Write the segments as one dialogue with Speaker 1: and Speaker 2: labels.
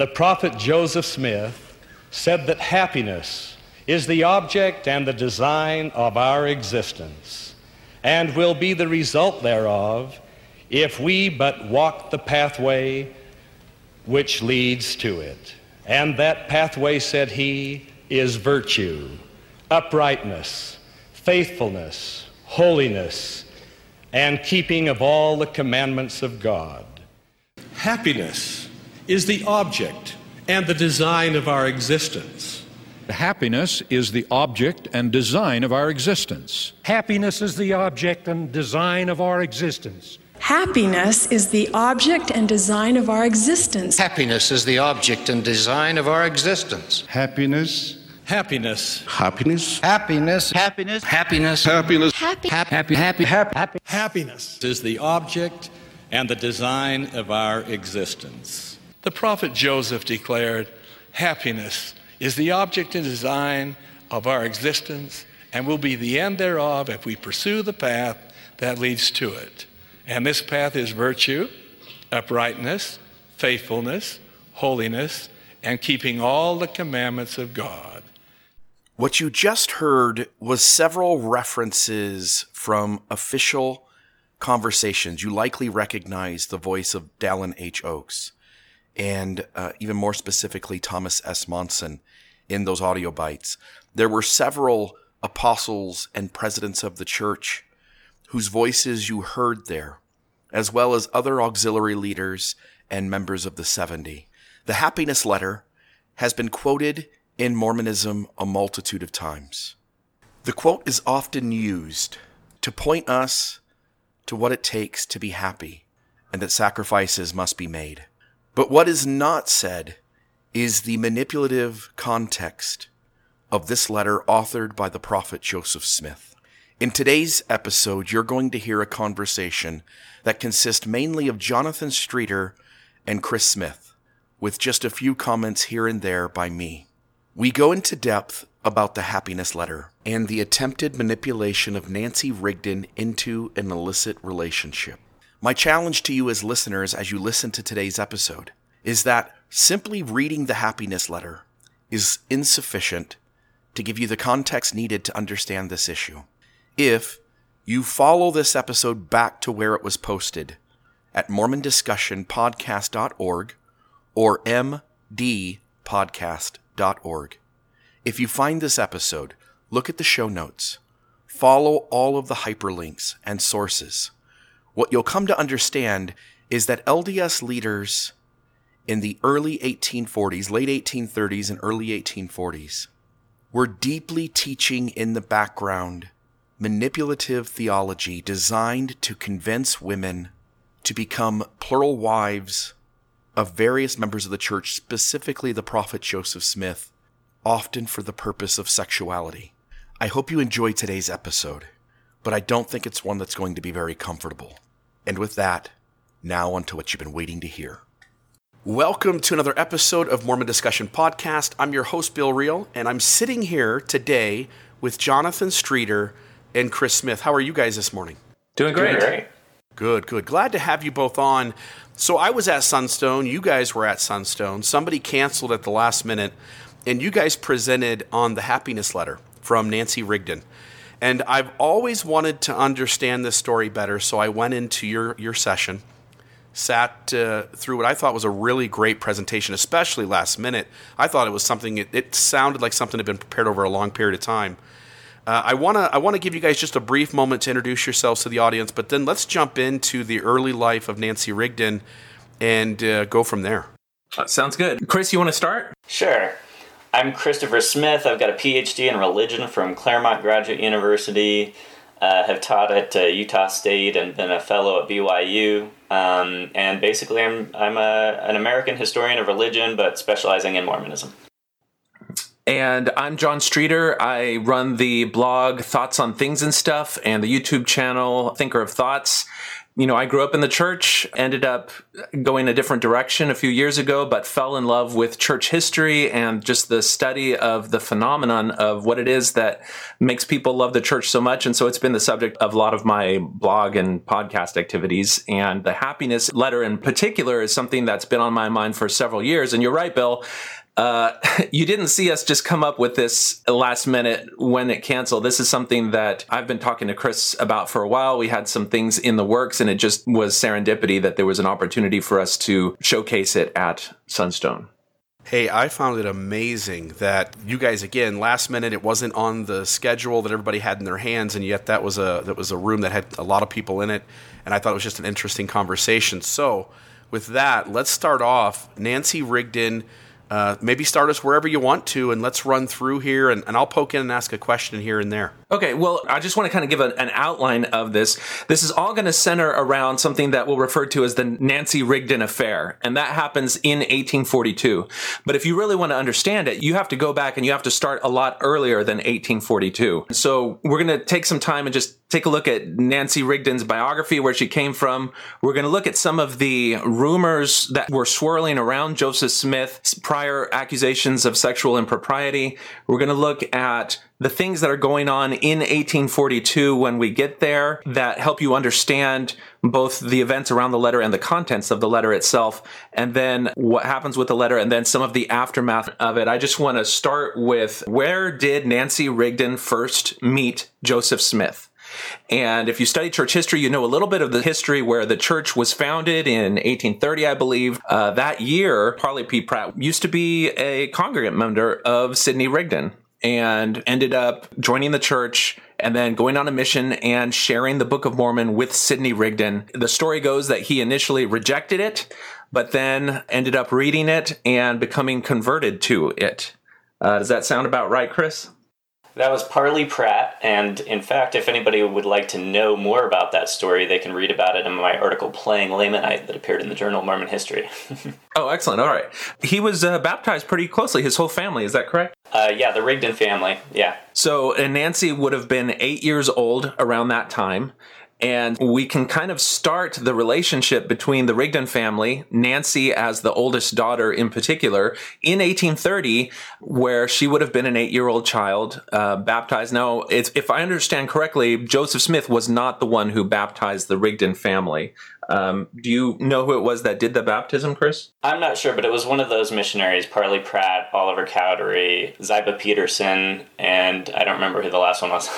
Speaker 1: The prophet Joseph Smith said that happiness is the object and the design of our existence and will be the result thereof if we but walk the pathway which leads to it. And that pathway, said he, is virtue, uprightness, faithfulness, holiness, and keeping of all the commandments of God.
Speaker 2: Happiness is the object and the design of our existence.
Speaker 3: Happiness is the object and design of our existence.
Speaker 4: Happiness is the object and design of our existence.
Speaker 5: Happiness is the object and design of our existence.
Speaker 6: Happiness is the object and design of our existence.
Speaker 7: Happiness.
Speaker 2: Happiness.
Speaker 7: Happiness.
Speaker 6: Happiness.
Speaker 8: Happiness.
Speaker 6: Happiness.
Speaker 7: Happiness.
Speaker 8: Happy.
Speaker 6: Happy. Happy. Happy. Happy.
Speaker 8: Happy.
Speaker 2: Happiness is the object and the design of our existence. The prophet Joseph declared, Happiness is the object and design of our existence and will be the end thereof if we pursue the path that leads to it. And this path is virtue, uprightness, faithfulness, holiness, and keeping all the commandments of God.
Speaker 9: What you just heard was several references from official conversations. You likely recognize the voice of Dallin H. Oakes and uh, even more specifically Thomas S. Monson in those audio bites. There were several apostles and presidents of the church whose voices you heard there, as well as other auxiliary leaders and members of the 70. The happiness letter has been quoted in Mormonism a multitude of times. The quote is often used to point us to what it takes to be happy and that sacrifices must be made. But what is not said is the manipulative context of this letter authored by the prophet Joseph Smith. In today's episode, you're going to hear a conversation that consists mainly of Jonathan Streeter and Chris Smith, with just a few comments here and there by me. We go into depth about the happiness letter and the attempted manipulation of Nancy Rigdon into an illicit relationship. My challenge to you as listeners as you listen to today's episode is that simply reading the happiness letter is insufficient to give you the context needed to understand this issue if you follow this episode back to where it was posted at mormondiscussionpodcast.org or mdpodcast.org. If you find this episode, look at the show notes. Follow all of the hyperlinks and sources. What you'll come to understand is that LDS leaders in the early 1840s, late 1830s, and early 1840s were deeply teaching in the background manipulative theology designed to convince women to become plural wives of various members of the church, specifically the prophet Joseph Smith, often for the purpose of sexuality. I hope you enjoyed today's episode, but I don't think it's one that's going to be very comfortable. And with that, now on to what you've been waiting to hear. Welcome to another episode of Mormon Discussion Podcast. I'm your host, Bill Reel, and I'm sitting here today with Jonathan Streeter and Chris Smith. How are you guys this morning?
Speaker 10: Doing great. Doing great.
Speaker 9: Good, good. Glad to have you both on. So I was at Sunstone. You guys were at Sunstone. Somebody canceled at the last minute, and you guys presented on the happiness letter from Nancy Rigdon. And I've always wanted to understand this story better, so I went into your, your session, sat uh, through what I thought was a really great presentation, especially last minute. I thought it was something, it, it sounded like something had been prepared over a long period of time. Uh, I want to I want to give you guys just a brief moment to introduce yourselves to the audience, but then let's jump into the early life of Nancy Rigdon and uh, go from there.
Speaker 10: Uh, sounds good. Chris, you want to start?
Speaker 8: Sure. I'm Christopher Smith. I've got a PhD in religion from Claremont Graduate University. Uh, have taught at uh, Utah State and been a fellow at BYU. Um, and basically, I'm I'm a, an American historian of religion, but specializing in Mormonism.
Speaker 10: And I'm John Streeter. I run the blog Thoughts on Things and Stuff and the YouTube channel Thinker of Thoughts. You know, I grew up in the church, ended up going a different direction a few years ago, but fell in love with church history and just the study of the phenomenon of what it is that makes people love the church so much. And so it's been the subject of a lot of my blog and podcast activities. And the happiness letter in particular is something that's been on my mind for several years. And you're right, Bill uh, you didn't see us just come up with this last minute when it canceled. This is something that I've been talking to Chris about for a while. We had some things in the works, and it just was serendipity that there was an opportunity for us to showcase it at Sunstone.
Speaker 9: Hey, I found it amazing that you guys again last minute it wasn't on the schedule that everybody had in their hands and yet that was a that was a room that had a lot of people in it and I thought it was just an interesting conversation. So, with that, let's start off Nancy Rigdon uh, maybe start us wherever you want to, and let's run through here, and, and I'll poke in and ask a question here and there.
Speaker 10: Okay, well, I just want to kind of give a, an outline of this. This is all going to center around something that we'll refer to as the Nancy Rigdon affair, and that happens in 1842. But if you really want to understand it, you have to go back and you have to start a lot earlier than 1842. So we're going to take some time and just take a look at Nancy Rigdon's biography, where she came from. We're going to look at some of the rumors that were swirling around Joseph Smith's prior accusations of sexual impropriety. We're going to look at the things that are going on in 1842 when we get there that help you understand both the events around the letter and the contents of the letter itself, and then what happens with the letter, and then some of the aftermath of it. I just want to start with where did Nancy Rigdon first meet Joseph Smith? And if you study church history, you know a little bit of the history where the church was founded in 1830, I believe. Uh, that year, Parley P. Pratt used to be a congregant member of Sidney Rigdon and ended up joining the church and then going on a mission and sharing the Book of Mormon with Sidney Rigdon. The story goes that he initially rejected it, but then ended up reading it and becoming converted to it. Uh, does that sound about right, Chris?
Speaker 8: That was Parley Pratt, and in fact, if anybody would like to know more about that story, they can read about it in my article Playing Lamanite that appeared in the Journal of Mormon History.
Speaker 10: oh, excellent. All right. He was uh, baptized pretty closely, his whole family, is that correct?
Speaker 8: Uh, yeah, the Rigdon family, yeah.
Speaker 10: So, and Nancy would have been eight years old around that time. And we can kind of start the relationship between the Rigdon family, Nancy as the oldest daughter in particular, in 1830, where she would have been an eight year old child uh, baptized. Now, if I understand correctly, Joseph Smith was not the one who baptized the Rigdon family. Um, do you know who it was that did the baptism, Chris?
Speaker 8: I'm not sure, but it was one of those missionaries Parley Pratt, Oliver Cowdery, Ziba Peterson, and I don't remember who the last one was.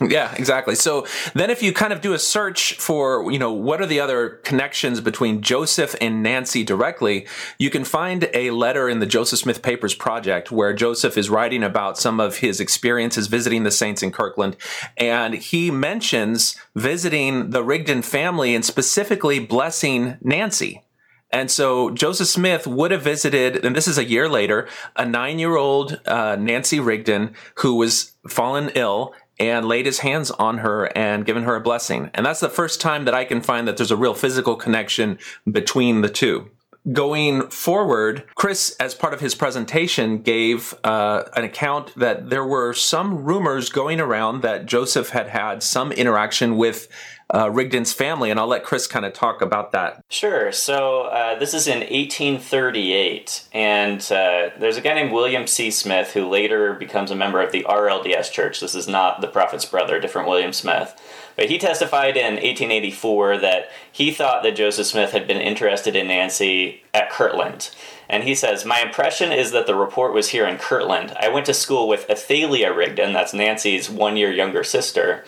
Speaker 10: yeah, exactly. So then if you kind of do a search for, you know, what are the other connections between Joseph and Nancy directly, you can find a letter in the Joseph Smith Papers Project where Joseph is writing about some of his experiences visiting the saints in Kirtland, And he mentions visiting the Rigdon family and specifically blessing Nancy. And so Joseph Smith would have visited, and this is a year later, a nine year old uh, Nancy Rigdon who was fallen ill and laid his hands on her and given her a blessing. And that's the first time that I can find that there's a real physical connection between the two. Going forward, Chris, as part of his presentation, gave uh, an account that there were some rumors going around that Joseph had had some interaction with uh, Rigdon's family, and I'll let Chris kind of talk about that.
Speaker 8: Sure. So uh, this is in 1838, and uh, there's a guy named William C. Smith who later becomes a member of the RLDS Church. This is not the prophet's brother, different William Smith. But he testified in 1884 that he thought that Joseph Smith had been interested in Nancy at Kirtland. And he says, My impression is that the report was here in Kirtland. I went to school with Athalia Rigdon, that's Nancy's one year younger sister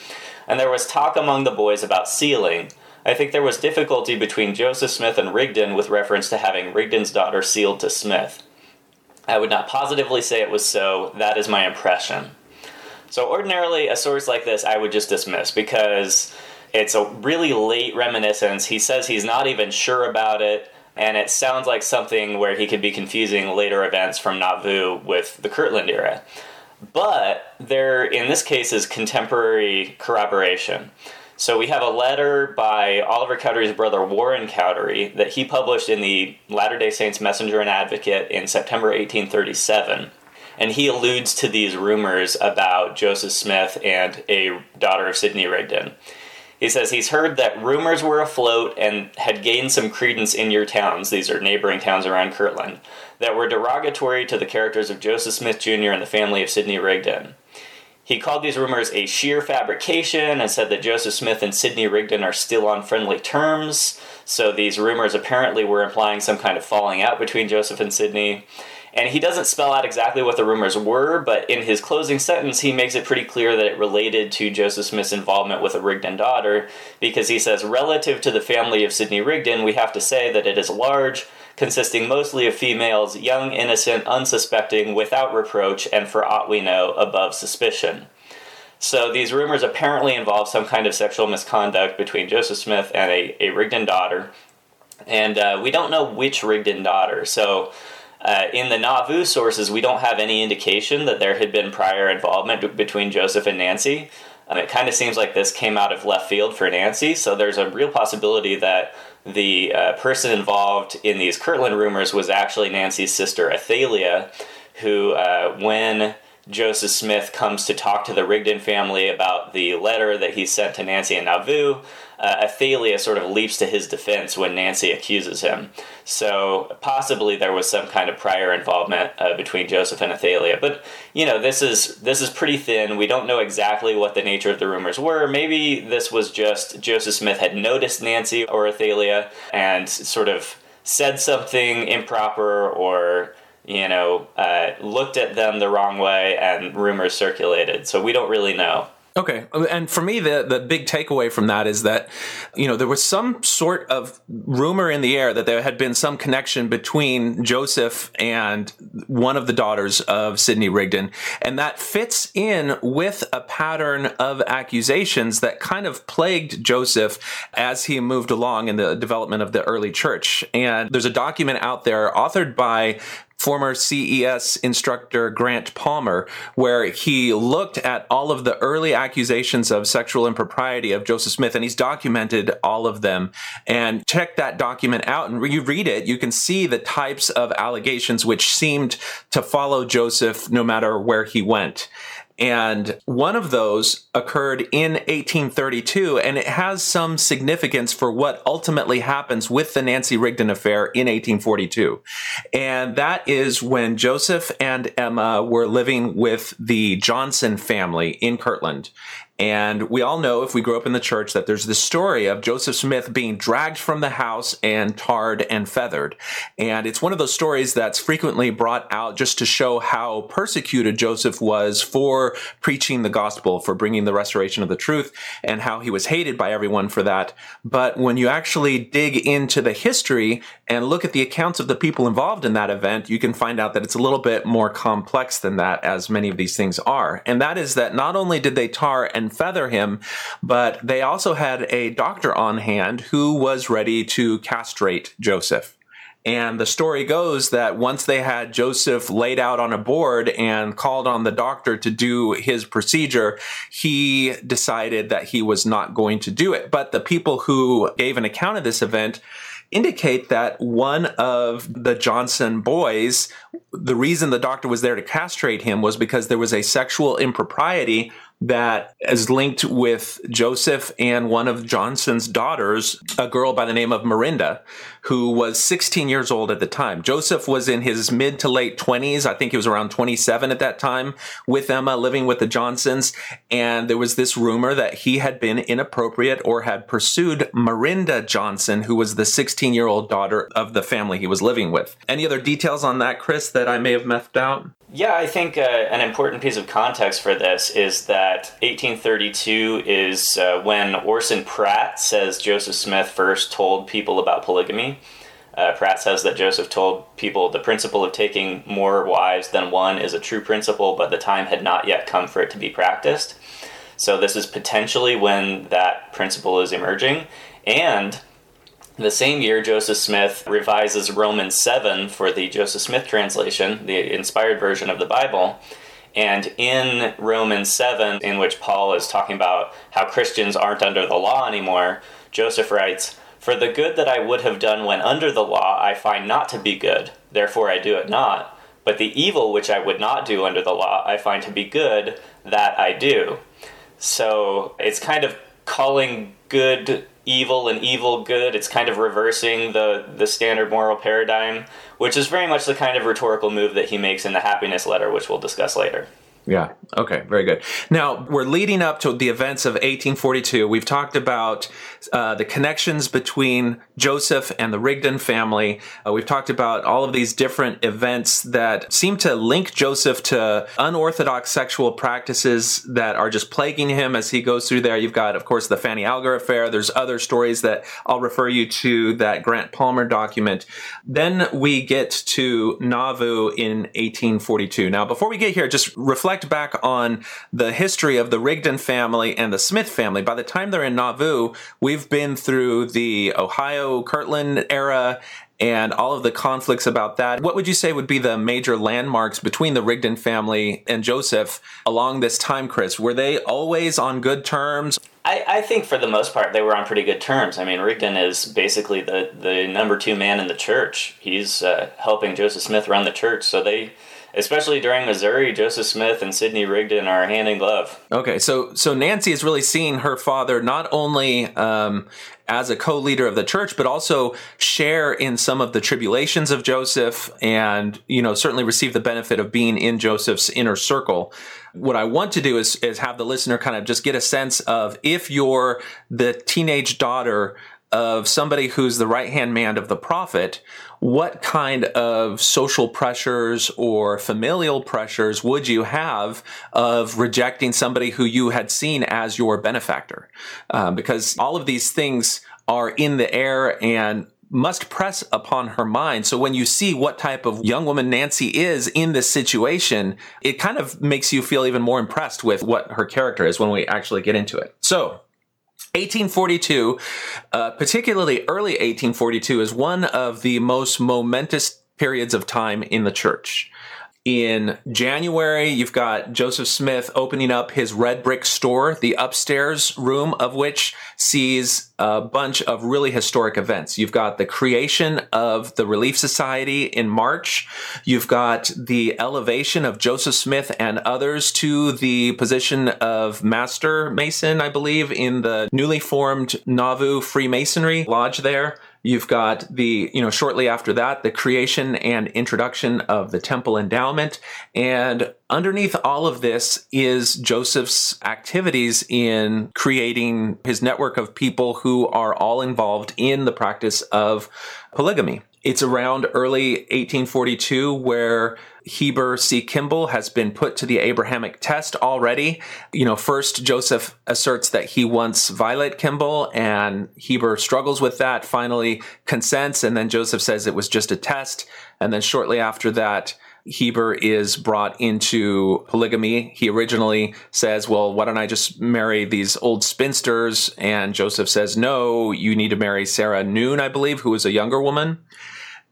Speaker 8: and there was talk among the boys about sealing. I think there was difficulty between Joseph Smith and Rigdon with reference to having Rigdon's daughter sealed to Smith. I would not positively say it was so, that is my impression. So, ordinarily, a source like this I would just dismiss because it's a really late reminiscence. He says he's not even sure about it, and it sounds like something where he could be confusing later events from Nauvoo with the Kirtland era. But there, in this case, is contemporary corroboration. So we have a letter by Oliver Cowdery's brother Warren Cowdery that he published in the Latter day Saints Messenger and Advocate in September 1837. And he alludes to these rumors about Joseph Smith and a daughter of Sidney Rigdon. He says he's heard that rumors were afloat and had gained some credence in your towns, these are neighboring towns around Kirtland, that were derogatory to the characters of Joseph Smith Jr. and the family of Sidney Rigdon. He called these rumors a sheer fabrication and said that Joseph Smith and Sidney Rigdon are still on friendly terms. So these rumors apparently were implying some kind of falling out between Joseph and Sidney. And he doesn't spell out exactly what the rumors were, but in his closing sentence, he makes it pretty clear that it related to Joseph Smith's involvement with a Rigdon daughter, because he says, relative to the family of Sidney Rigdon, we have to say that it is large, consisting mostly of females, young, innocent, unsuspecting, without reproach, and for aught we know, above suspicion. So these rumors apparently involve some kind of sexual misconduct between Joseph Smith and a, a Rigdon daughter. And uh, we don't know which Rigdon daughter. So uh, in the Nauvoo sources, we don't have any indication that there had been prior involvement between Joseph and Nancy. Um, it kind of seems like this came out of left field for Nancy, so there's a real possibility that the uh, person involved in these Kirtland rumors was actually Nancy's sister Athalia, who, uh, when Joseph Smith comes to talk to the Rigdon family about the letter that he sent to Nancy and Nauvoo, uh, Athalia sort of leaps to his defense when Nancy accuses him. So possibly there was some kind of prior involvement uh, between Joseph and Athalia. But you know, this is this is pretty thin. We don't know exactly what the nature of the rumors were. Maybe this was just Joseph Smith had noticed Nancy or Athalia and sort of said something improper or you know, uh, looked at them the wrong way and rumors circulated. So we don't really know.
Speaker 10: Okay. Um, and for me, the, the big takeaway from that is that, you know, there was some sort of rumor in the air that there had been some connection between Joseph and one of the daughters of Sidney Rigdon. And that fits in with a pattern of accusations that kind of plagued Joseph as he moved along in the development of the early church. And there's a document out there authored by former CES instructor Grant Palmer, where he looked at all of the early accusations of sexual impropriety of Joseph Smith, and he's documented all of them. And check that document out, and you read it, you can see the types of allegations which seemed to follow Joseph no matter where he went. And one of those occurred in 1832, and it has some significance for what ultimately happens with the Nancy Rigdon affair in 1842. And that is when Joseph and Emma were living with the Johnson family in Kirtland. And we all know, if we grew up in the church, that there's this story of Joseph Smith being dragged from the house and tarred and feathered. And it's one of those stories that's frequently brought out just to show how persecuted Joseph was for preaching the gospel, for bringing the restoration of the truth, and how he was hated by everyone for that. But when you actually dig into the history and look at the accounts of the people involved in that event, you can find out that it's a little bit more complex than that, as many of these things are. And that is that not only did they tar and feather him, but they also had a doctor on hand who was ready to castrate Joseph. And the story goes that once they had Joseph laid out on a board and called on the doctor to do his procedure, he decided that he was not going to do it. But the people who gave an account of this event indicate that one of the Johnson boys, the reason the doctor was there to castrate him was because there was a sexual impropriety that is linked with Joseph and one of Johnson's daughters, a girl by the name of Marinda, who was 16 years old at the time. Joseph was in his mid to late 20s. I think he was around 27 at that time with Emma living with the Johnsons. And there was this rumor that he had been inappropriate or had pursued Marinda Johnson, who was the 16 year old daughter of the family he was living with. Any other details on that, Chris, that I may have left out?
Speaker 8: Yeah, I think uh, an important piece of context for this is that 1832 is uh, when Orson Pratt says Joseph Smith first told people about polygamy. Uh, Pratt says that Joseph told people the principle of taking more wives than one is a true principle, but the time had not yet come for it to be practiced. So, this is potentially when that principle is emerging. And the same year, Joseph Smith revises Romans 7 for the Joseph Smith translation, the inspired version of the Bible. And in Romans 7, in which Paul is talking about how Christians aren't under the law anymore, Joseph writes, For the good that I would have done when under the law, I find not to be good, therefore I do it not. But the evil which I would not do under the law, I find to be good, that I do. So it's kind of calling good evil and evil good. It's kind of reversing the the standard moral paradigm, which is very much the kind of rhetorical move that he makes in the happiness letter, which we'll discuss later.
Speaker 10: Yeah. Okay. Very good. Now we're leading up to the events of 1842. We've talked about uh, the connections between Joseph and the Rigdon family. Uh, we've talked about all of these different events that seem to link Joseph to unorthodox sexual practices that are just plaguing him as he goes through there. You've got, of course, the Fanny Alger affair. There's other stories that I'll refer you to that Grant Palmer document. Then we get to Nauvoo in 1842. Now, before we get here, just reflect reflect back on the history of the Rigdon family and the Smith family, by the time they're in Nauvoo, we've been through the Ohio Kirtland era and all of the conflicts about that. What would you say would be the major landmarks between the Rigdon family and Joseph along this time, Chris? Were they always on good terms?
Speaker 8: I, I think for the most part they were on pretty good terms. I mean, Rigdon is basically the, the number two man in the church. He's uh, helping Joseph Smith run the church, so they especially during Missouri, Joseph Smith and Sidney Rigdon are hand in glove.
Speaker 10: Okay, so so Nancy is really seeing her father not only um, as a co-leader of the church, but also share in some of the tribulations of Joseph, and you know certainly receive the benefit of being in Joseph's inner circle. What I want to do is is have the listener kind of just get a sense of if you're the teenage daughter of somebody who's the right hand man of the prophet, what kind of social pressures or familial pressures would you have of rejecting somebody who you had seen as your benefactor? Um, because all of these things are in the air and must press upon her mind. So when you see what type of young woman Nancy is in this situation, it kind of makes you feel even more impressed with what her character is when we actually get into it. So 1842, uh, particularly early 1842, is one of the most momentous periods of time in the church. In January, you've got Joseph Smith opening up his red brick store, the upstairs room of which sees a bunch of really historic events. You've got the creation of the Relief Society in March. You've got the elevation of Joseph Smith and others to the position of Master Mason, I believe, in the newly formed Nauvoo Freemasonry Lodge there. You've got the, you know, shortly after that, the creation and introduction of the temple endowment. And underneath all of this is Joseph's activities in creating his network of people who are all involved in the practice of polygamy. It's around early 1842 where Heber C. Kimball has been put to the Abrahamic test already. You know, first Joseph asserts that he wants Vilate Kimball, and Heber struggles with that, finally consents, and then Joseph says it was just a test. And then shortly after that, Heber is brought into polygamy. He originally says, Well, why don't I just marry these old spinsters? And Joseph says, No, you need to marry Sarah Noon, I believe, who is a younger woman.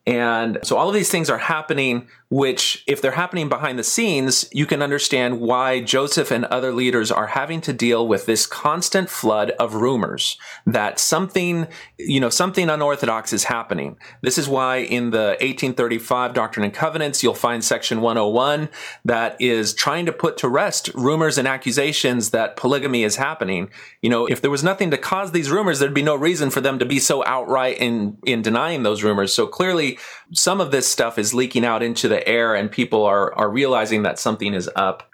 Speaker 10: And so all of these things are happening which, if they're happening behind the scenes, you can understand why Joseph and other leaders are having to deal with this constant flood of rumors that something, you know, something unorthodox is happening. This is why in the 1835 Doctrine and Covenants, you'll find section 101 that is trying to put to rest rumors and accusations that polygamy is happening. You know, if there was nothing to cause these rumors, there'd be no reason for them to be so outright in, in denying those rumors. So clearly, some of this stuff is leaking out into the the air and people are, are realizing that something is up.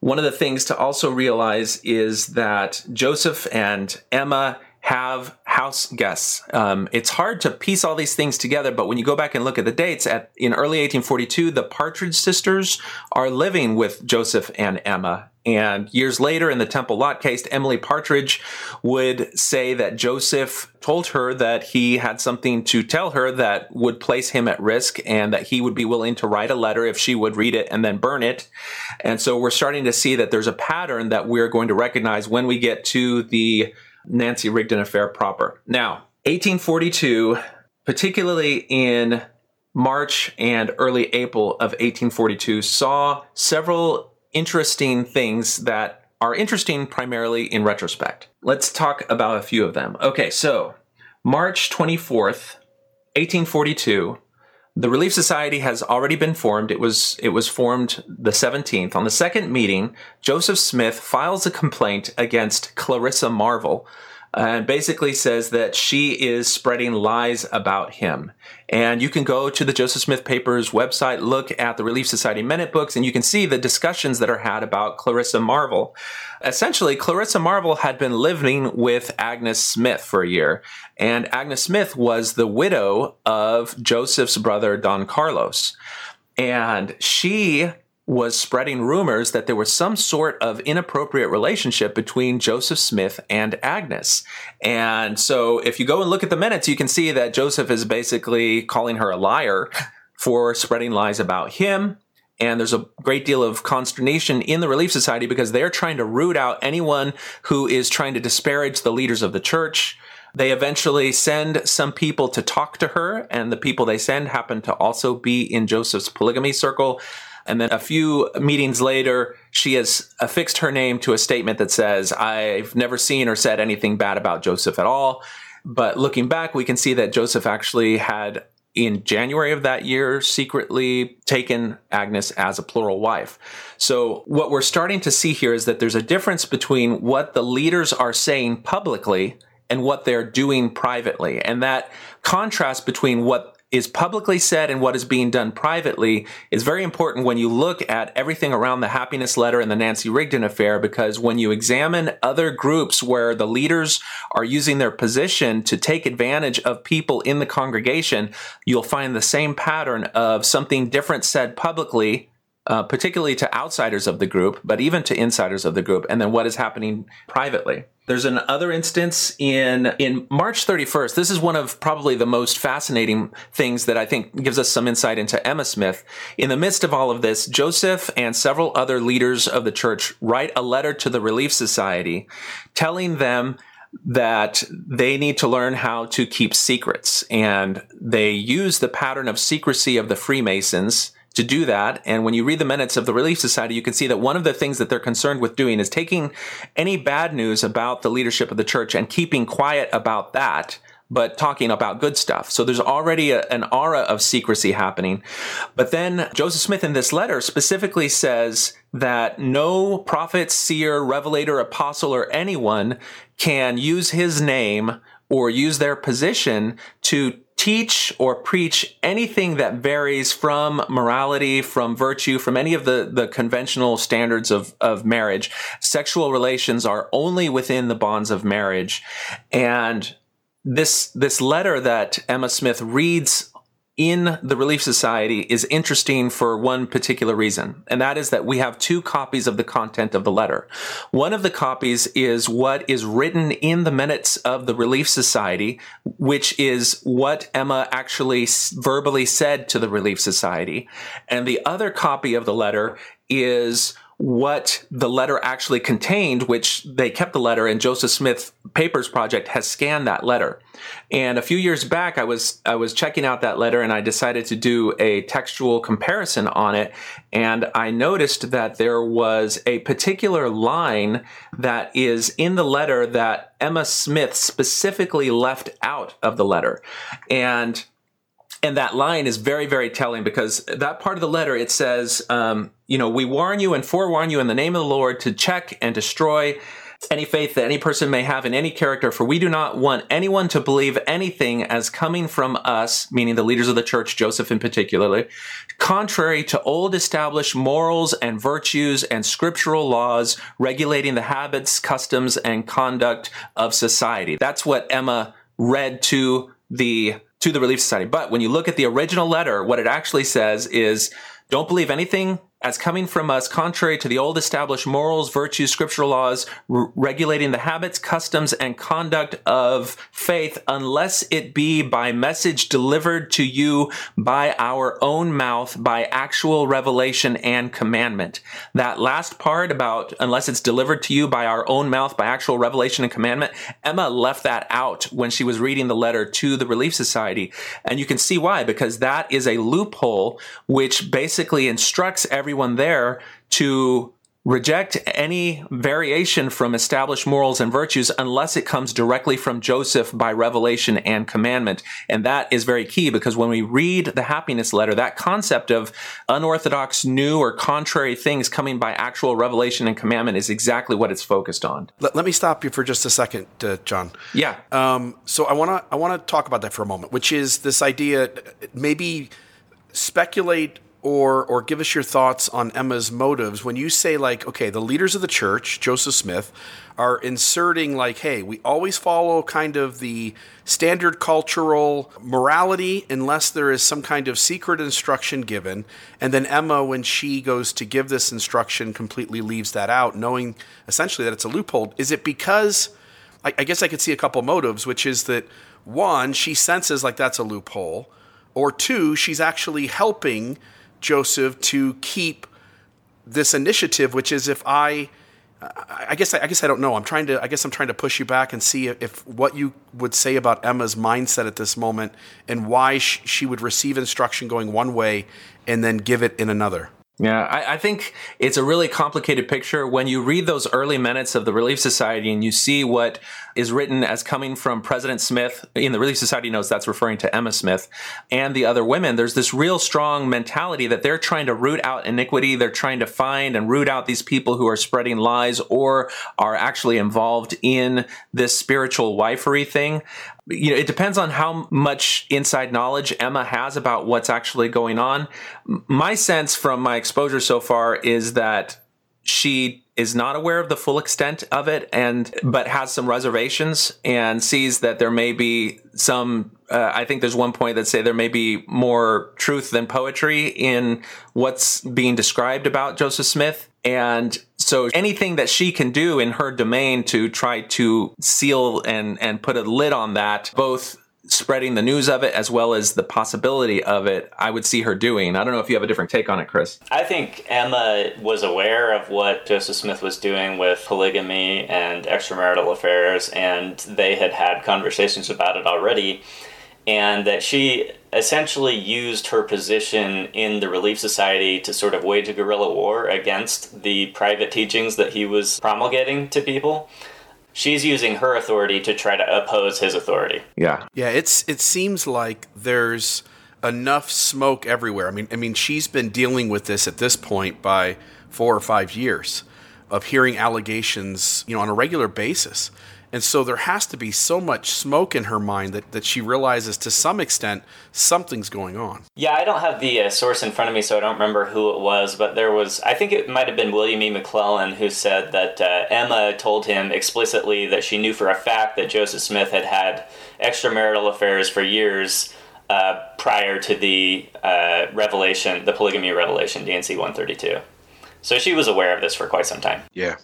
Speaker 10: One of the things to also realize is that Joseph and Emma have house guests. Um, it's hard to piece all these things together, but when you go back and look at the dates, at in early 1842, the Partridge sisters are living with Joseph and Emma. And years later, in the Temple Lot case, Emily Partridge would say that Joseph told her that he had something to tell her that would place him at risk and that he would be willing to write a letter if she would read it and then burn it. And so we're starting to see that there's a pattern that we're going to recognize when we get to the Nancy Rigdon affair proper. Now, 1842, particularly in March and early April of 1842, saw several interesting things that are interesting primarily in retrospect. Let's talk about a few of them. Okay, so March 24th, 1842, The Relief Society has already been formed. It was it was formed the 17th. On the second meeting, Joseph Smith files a complaint against Clarissa Marvel, and basically says that she is spreading lies about him. And you can go to the Joseph Smith Papers website, look at the Relief Society minute books, and you can see the discussions that are had about Clarissa Marvel. Essentially, Clarissa Marvel had been living with Agnes Smith for a year, and Agnes Smith was the widow of Joseph's brother, Don Carlos. And she was spreading rumors that there was some sort of inappropriate relationship between Joseph Smith and Agnes. And so if you go and look at the minutes, you can see that Joseph is basically calling her a liar for spreading lies about him. And there's a great deal of consternation in the Relief Society because they're trying to root out anyone who is trying to disparage the leaders of the church. They eventually send some people to talk to her, and the people they send happen to also be in Joseph's polygamy circle. And then a few meetings later, she has affixed her name to a statement that says, I've never seen or said anything bad about Joseph at all. But looking back, we can see that Joseph actually had in January of that year secretly taken Agnes as a plural wife. So what we're starting to see here is that there's a difference between what the leaders are saying publicly and what they're doing privately. And that contrast between what is publicly said and what is being done privately is very important when you look at everything around the happiness letter and the Nancy Rigdon affair, because when you examine other groups where the leaders are using their position to take advantage of people in the congregation, you'll find the same pattern of something different said publicly uh, particularly to outsiders of the group, but even to insiders of the group, and then what is happening privately. There's another instance in in March 31st. This is one of probably the most fascinating things that I think gives us some insight into Emma Smith. In the midst of all of this, Joseph and several other leaders of the church write a letter to the Relief Society telling them that they need to learn how to keep secrets and they use the pattern of secrecy of the Freemasons to do that. And when you read the minutes of the Relief Society, you can see that one of the things that they're concerned with doing is taking any bad news about the leadership of the church and keeping quiet about that but talking about good stuff. So there's already a, an aura of secrecy happening. But then Joseph Smith in this letter specifically says that no prophet, seer, revelator, apostle, or anyone can use his name or use their position to teach or preach anything that varies from morality, from virtue, from any of the, the conventional standards of, of marriage. Sexual relations are only within the bonds of marriage. And this, this letter that Emma Smith reads in the Relief Society is interesting for one particular reason, and that is that we have two copies of the content of the letter. One of the copies is what is written in the minutes of the Relief Society, which is what Emma actually verbally said to the Relief Society. And the other copy of the letter is what the letter actually contained, which they kept the letter and Joseph Smith Papers Project has scanned that letter. And a few years back, I was I was checking out that letter and I decided to do a textual comparison on it. And I noticed that there was a particular line that is in the letter that Emma Smith specifically left out of the letter. And and that line is very very telling because that part of the letter it says um, you know we warn you and forewarn you in the name of the lord to check and destroy any faith that any person may have in any character, for we do not want anyone to believe anything as coming from us, meaning the leaders of the church, Joseph in particular, contrary to old established morals and virtues and scriptural laws regulating the habits, customs, and conduct of society. That's what Emma read to the to the Relief Society. But when you look at the original letter, what it actually says is don't believe anything as coming from us contrary to the old established morals, virtues, scriptural laws r- regulating the habits, customs, and conduct of faith, unless it be by message delivered to you by our own mouth, by actual revelation and commandment. That last part about unless it's delivered to you by our own mouth, by actual revelation and commandment, Emma left that out when she was reading the letter to the Relief Society. And you can see why, because that is a loophole which basically instructs everyone everyone there to reject any variation from established morals and virtues unless it comes directly from Joseph by revelation and commandment. And that is very key because when we read the happiness letter, that concept of unorthodox, new, or contrary things coming by actual revelation and commandment is exactly what it's focused on.
Speaker 9: Let, let me stop you for just a second, uh, John.
Speaker 10: Yeah.
Speaker 9: Um, so I want to I want to talk about that for a moment, which is this idea. Maybe speculate or or give us your thoughts on Emma's motives. When you say like okay the leaders of the church Joseph Smith are inserting like hey we always follow kind of the standard cultural morality unless there is some kind of secret instruction given. And then Emma when she goes to give this instruction completely leaves that out knowing essentially that it's a loophole. Is it because I, I guess I could see a couple motives which is that one she senses like that's a loophole or two she's actually helping Joseph to keep this initiative, which is if I, I guess I, guess I don't know. I'm trying to. I guess I'm trying to push you back and see if, what you would say about Emma's mindset at this moment and why sh- she would receive instruction going one way and then give it in another.
Speaker 10: Yeah, I, I, think it's a really complicated picture. When you read those early minutes of the Relief Society and you see what is written as coming from President Smith in the Relief Society notes, that's referring to Emma Smith and the other women, there's this real strong mentality that they're trying to root out iniquity. They're trying to find and root out these people who are spreading lies or are actually involved in this spiritual wifery thing you know, it depends on how much inside knowledge Emma has about what's actually going on. My sense from my exposure so far is that she is not aware of the full extent of it and but has some reservations and sees that there may be some uh, i think there's one point that say there may be more truth than poetry in what's being described about joseph smith. And so anything that she can do in her domain to try to seal and, and put a lid on that, both spreading the news of it as well as the possibility of it, I would see her doing. I don't know if you have a different take on it, Chris.
Speaker 8: I think Emma was aware of what Joseph Smith was doing with polygamy and extramarital affairs, and they had had conversations about it already and that she essentially used her position in the Relief Society to sort of wage a guerrilla war against the private teachings that he was promulgating to people. She's using her authority to try to oppose his authority.
Speaker 10: Yeah.
Speaker 9: Yeah, it's it seems like there's enough smoke everywhere. I mean, I mean she's been dealing with this at this point by 4 or 5 years of hearing allegations, you know, on a regular basis. And so there has to be so much smoke in her mind that, that she realizes to some extent something's going on.
Speaker 8: Yeah, I don't have the uh, source in front of me, so I don't remember who it was, but there was, I think it might have been William E. McLellin who said that uh, Emma told him explicitly that she knew for a fact that Joseph Smith had had extramarital affairs for years. Uh, prior to the uh, revelation, the polygamy revelation, D&C 132. So she was aware of this for quite some time.
Speaker 9: Yeah.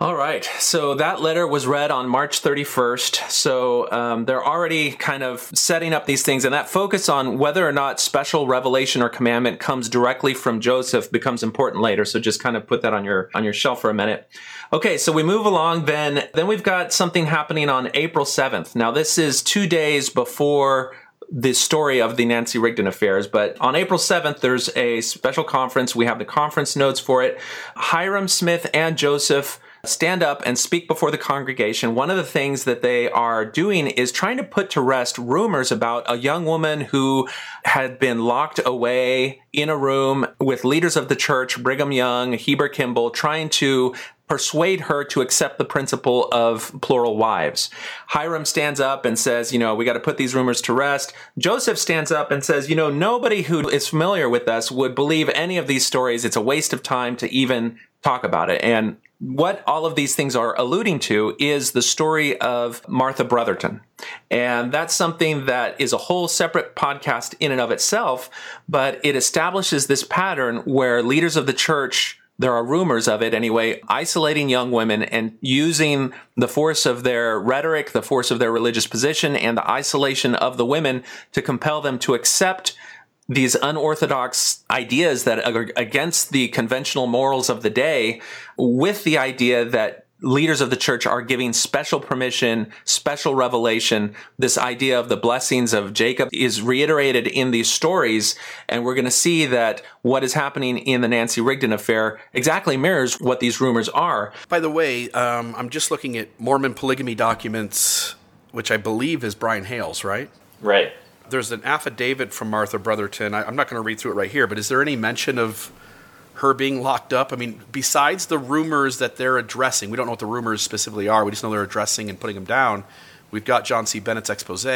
Speaker 10: All right. So that letter was read on March 31st. So um, they're already kind of setting up these things, and that focus on whether or not special revelation or commandment comes directly from Joseph becomes important later. So just kind of put that on your on your shelf for a minute. Okay, so we move along. Then then we've got something happening on April 7th. Now this is two days before the story of the Nancy Rigdon affairs. But on April 7th, there's a special conference. We have the conference notes for it. Hyrum Smith and Joseph stand up and speak before the congregation. One of the things that they are doing is trying to put to rest rumors about a young woman who had been locked away in a room with leaders of the church, Brigham Young, Heber Kimball, trying to persuade her to accept the principle of plural wives. Hyrum stands up and says, you know, we got to put these rumors to rest. Joseph stands up and says, you know, nobody who is familiar with us would believe any of these stories. It's a waste of time to even talk about it. And what all of these things are alluding to is the story of Martha Brotherton. And that's something that is a whole separate podcast in and of itself, but it establishes this pattern where leaders of the church there are rumors of it anyway, isolating young women and using the force of their rhetoric, the force of their religious position, and the isolation of the women to compel them to accept these unorthodox ideas that are against the conventional morals of the day with the idea that leaders of the church are giving special permission, special revelation. This idea of the blessings of Jacob is reiterated in these stories. And we're going to see that what is happening in the Nancy Rigdon affair exactly mirrors what these rumors are.
Speaker 9: By the way, um, I'm just looking at Mormon polygamy documents, which I believe is Brian Hales, right?
Speaker 8: Right.
Speaker 9: There's an affidavit from Martha Brotherton. I, I'm not going to read through it right here, but is there any mention of her being locked up? I mean, besides the rumors that they're addressing, we don't know what the rumors specifically are. We just know they're addressing and putting them down. We've got John C. Bennett's expose.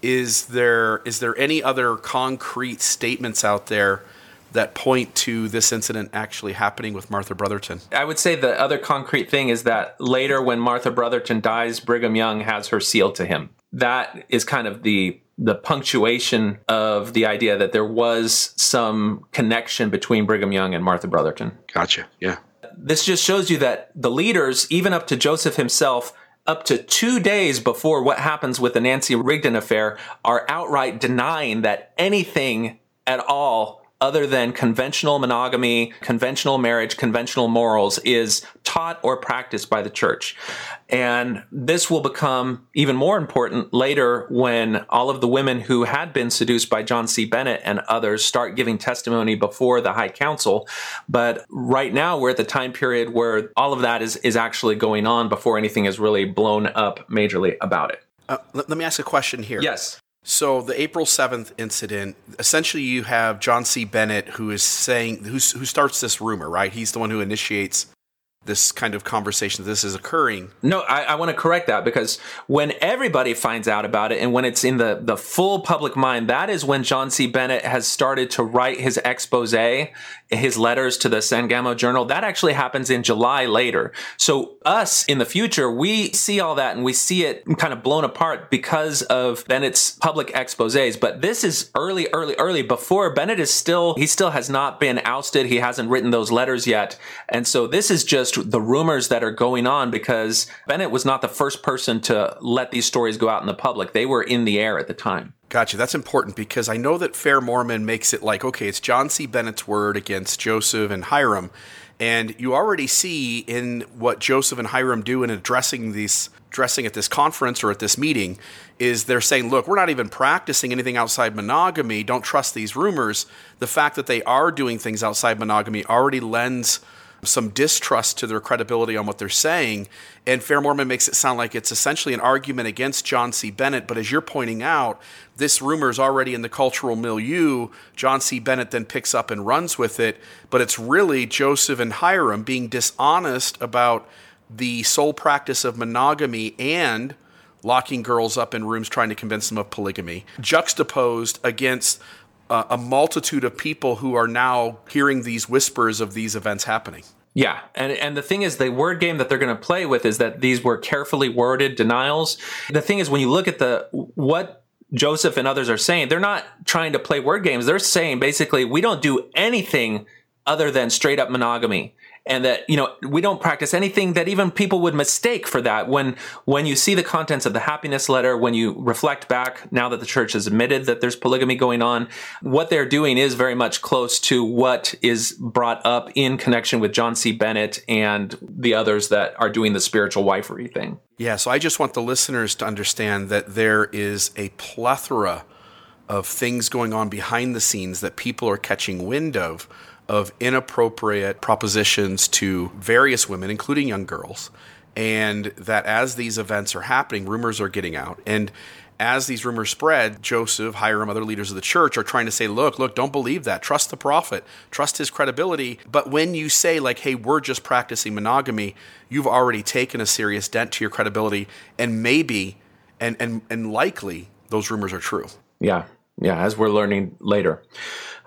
Speaker 9: Is there is there any other concrete statements out there that point to this incident actually happening with Martha Brotherton?
Speaker 10: I would say the other concrete thing is that later, when Martha Brotherton dies, Brigham Young has her sealed to him. That is kind of the the punctuation of the idea that there was some connection between Brigham Young and Martha Brotherton.
Speaker 9: Gotcha. Yeah.
Speaker 10: This just shows you that the leaders, even up to Joseph himself, up to two days before what happens with the Nancy Rigdon affair, are outright denying that anything at all other than conventional monogamy, conventional marriage, conventional morals is taught or practiced by the church. And this will become even more important later when all of the women who had been seduced by John C. Bennett and others start giving testimony before the High Council. But right now, we're at the time period where all of that is, is actually going on before anything is really blown up majorly about it.
Speaker 9: Uh, let, let me ask a question here.
Speaker 10: Yes.
Speaker 9: So the April seventh incident, essentially, you have John C. Bennett who is saying who who starts this rumor, right? He's the one who initiates this kind of conversation this is occurring.
Speaker 10: No, I, I want to correct that because when everybody finds out about it and when it's in the, the full public mind, that is when John C. Bennett has started to write his expose, his letters to the Sangamo Journal. That actually happens in July later. So us in the future, we see all that and we see it kind of blown apart because of Bennett's public exposes. But this is early, early, early before Bennett is still, he still has not been ousted. He hasn't written those letters yet. And so this is just the rumors that are going on because Bennett was not the first person to let these stories go out in the public. They were in the air at the time.
Speaker 9: Gotcha. That's important because I know that Fair Mormon makes it like, okay, it's John C. Bennett's word against Joseph and Hyrum. And you already see in what Joseph and Hyrum do in addressing these addressing at this conference or at this meeting is they're saying, look, we're not even practicing anything outside monogamy. Don't trust these rumors. The fact that they are doing things outside monogamy already lends some distrust to their credibility on what they're saying. And Fair Mormon makes it sound like it's essentially an argument against John C. Bennett. But as you're pointing out, this rumor is already in the cultural milieu. John C. Bennett then picks up and runs with it. But it's really Joseph and Hyrum being dishonest about the sole practice of monogamy and locking girls up in rooms trying to convince them of polygamy, juxtaposed against uh, a multitude of people who are now hearing these whispers of these events happening.
Speaker 10: Yeah, and and the thing is, the word game that they're going to play with is that these were carefully worded denials. The thing is, when you look at the what Joseph and others are saying, they're not trying to play word games. They're saying basically, we don't do anything other than straight up monogamy and that you know we don't practice anything that even people would mistake for that. When when you see the contents of the happiness letter when you reflect back now that the church has admitted that there's polygamy going on what they're doing is very much close to what is brought up in connection with John C. Bennett and the others that are doing the spiritual wifery thing.
Speaker 9: Yeah so i just want the listeners to understand that there is a plethora of things going on behind the scenes that people are catching wind of of inappropriate propositions to various women, including young girls. And that as these events are happening, rumors are getting out. And as these rumors spread, Joseph, Hyrum, other leaders of the church are trying to say, look, look, don't believe that. Trust the prophet, trust his credibility. But when you say, like, hey, we're just practicing monogamy, you've already taken a serious dent to your credibility. And maybe, and, and, and likely, those rumors are true.
Speaker 10: Yeah. Yeah. As we're learning later.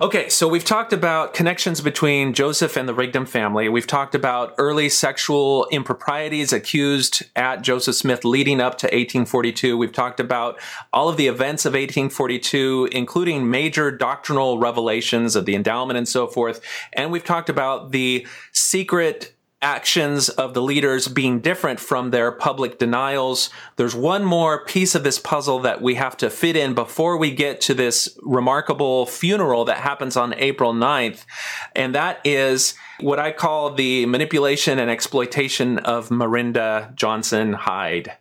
Speaker 10: Okay, so we've talked about connections between Joseph and the Rigdon family. We've talked about early sexual improprieties accused at Joseph Smith leading up to 1842. We've talked about all of the events of 1842, including major doctrinal revelations of the endowment and so forth. And we've talked about the secret actions of the leaders being different from their public denials. There's one more piece of this puzzle that we have to fit in before we get to this remarkable funeral that happens on April 9th. And that is what I call the manipulation and exploitation of Marinda Johnson Hyde.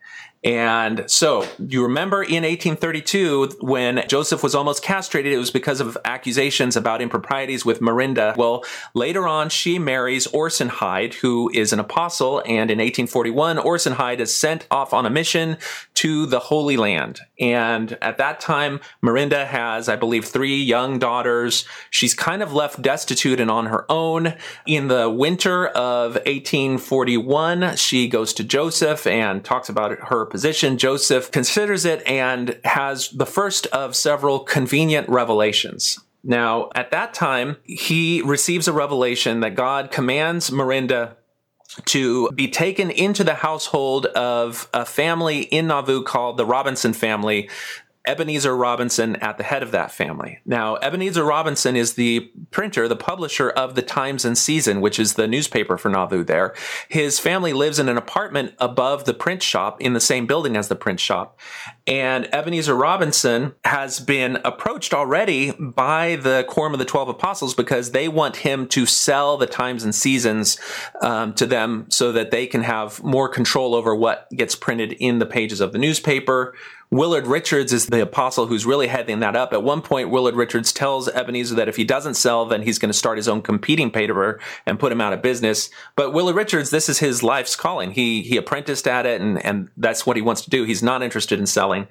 Speaker 10: And so you remember in 1832 when Joseph was almost castrated, it was because of accusations about improprieties with Marinda. Well, later on, she marries Orson Hyde, who is an apostle. And in 1841, Orson Hyde is sent off on a mission to the Holy Land. And at that time, Marinda has, I believe, three young daughters. She's kind of left destitute and on her own. In the winter of 1841, she goes to Joseph and talks about her position. Joseph considers it and has the first of several convenient revelations. Now, at that time, he receives a revelation that God commands Marinda to be taken into the household of a family in Nauvoo called the Robinson family Ebenezer Robinson at the head of that family. Now, Ebenezer Robinson is the printer, the publisher of the Times and Season, which is the newspaper for Nauvoo there. His family lives in an apartment above the print shop in the same building as the print shop. And Ebenezer Robinson has been approached already by the Quorum of the Twelve Apostles because they want him to sell the Times and Seasons um, to them so that they can have more control over what gets printed in the pages of the newspaper Willard Richards is the apostle who's really heading that up. At one point, Willard Richards tells Ebenezer that if he doesn't sell, then he's going to start his own competing paper and put him out of business. But Willard Richards, this is his life's calling. He he apprenticed at it, and and that's what he wants to do. He's not interested in selling.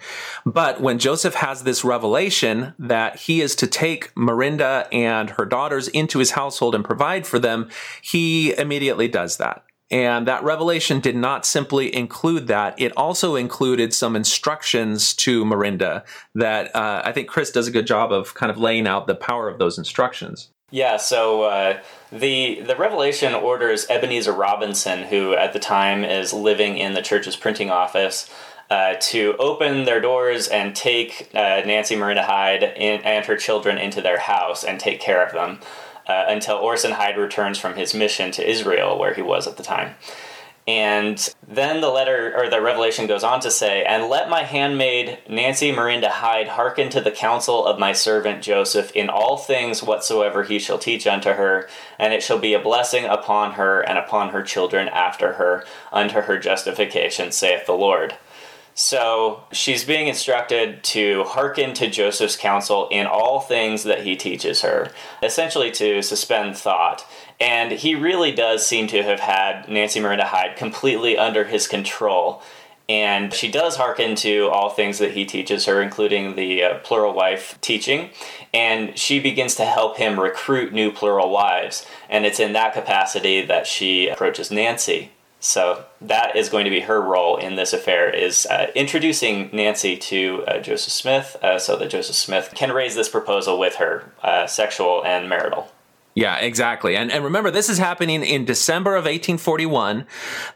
Speaker 10: But when Joseph has this revelation that he is to take Marinda and her daughters into his household and provide for them, he immediately does that. And that revelation did not simply include that. It also included some instructions to Marinda that uh, I think Chris does a good job of kind of laying out the power of those instructions.
Speaker 8: Yeah, so uh, the the revelation orders Ebenezer Robinson, who at the time is living in the church's printing office, uh, to open their doors and take uh, Nancy Marinda Hyde and her children into their house and take care of them uh, until Orson Hyde returns from his mission to Israel, where he was at the time. And then the letter or the revelation goes on to say, And let my handmaid Nancy Marinda Hyde hearken to the counsel of my servant Joseph in all things whatsoever he shall teach unto her, and it shall be a blessing upon her and upon her children after her, unto her justification, saith the Lord. So she's being instructed to hearken to Joseph's counsel in all things that he teaches her, essentially to suspend thought. And he really does seem to have had Nancy Marinda Hyde completely under his control. And she does hearken to all things that he teaches her, including the uh, plural wife teaching. And she begins to help him recruit new plural wives. And it's in that capacity that she approaches Nancy. So that is going to be her role in this affair is uh, introducing Nancy to uh, Joseph Smith uh, so that Joseph Smith can raise this proposal with her, uh, sexual and marital.
Speaker 10: Yeah, exactly. And and remember this is happening in December of 1841.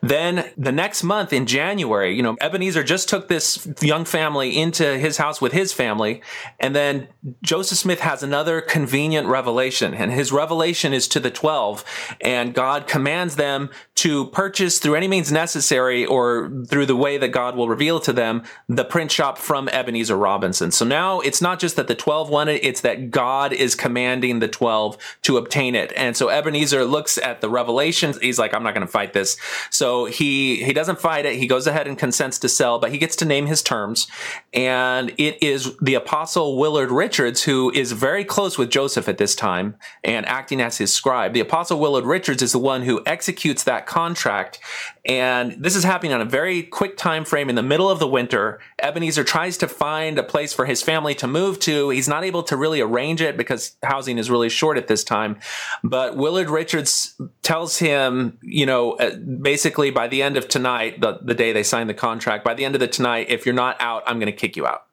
Speaker 10: Then the next month in January, you know, Ebenezer just took this young family into his house with his family, and then Joseph Smith has another convenient revelation, and his revelation is to the 12, and God commands them to purchase through any means necessary or through the way that God will reveal to them the print shop from Ebenezer Robinson. So now it's not just that the 12 wanted, it, it's that God is commanding the 12 to obtain it. And so Ebenezer looks at the revelation. He's like, I'm not going to fight this. So he, he doesn't fight it. He goes ahead and consents to sell, but he gets to name his terms. And it is the apostle Willard Richards, who is very close with Joseph at this time and acting as his scribe. The apostle Willard Richards is the one who executes that contract. And this is happening on a very quick time frame in the middle of the winter. Ebenezer tries to find a place for his family to move to. He's not able to really arrange it because housing is really short at this time. But Willard Richards tells him, you know, uh, basically by the end of tonight, the, the day they sign the contract, by the end of the tonight, if you're not out, I'm going to kick you out.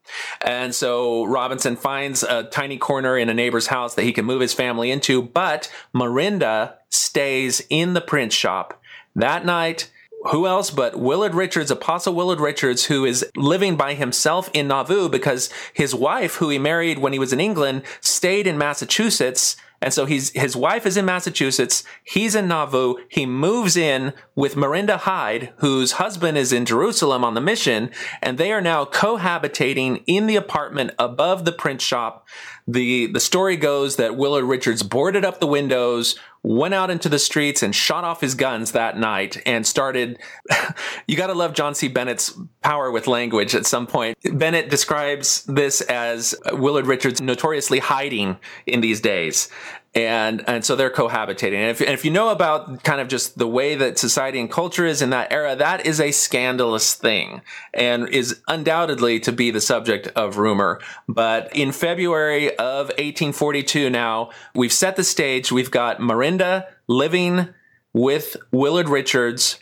Speaker 10: And so Robinson finds a tiny corner in a neighbor's house that he can move his family into, but Marinda stays in the print shop. That night, who else but Willard Richards, Apostle Willard Richards, who is living by himself in Nauvoo because his wife, who he married when he was in England, stayed in Massachusetts and so he's, his wife is in Massachusetts. He's in Nauvoo. He moves in with Marinda Hyde, whose husband is in Jerusalem on the mission. And they are now cohabitating in the apartment above the print shop. The the story goes that Willard Richards boarded up the windows, went out into the streets and shot off his guns that night and started you got to love John C Bennett's power with language at some point. Bennett describes this as Willard Richards notoriously hiding in these days and and so they're cohabitating. And if, and if you know about kind of just the way that society and culture is in that era, that is a scandalous thing and is undoubtedly to be the subject of rumor. But in February of 1842, now we've set the stage. We've got Marinda living with Willard Richards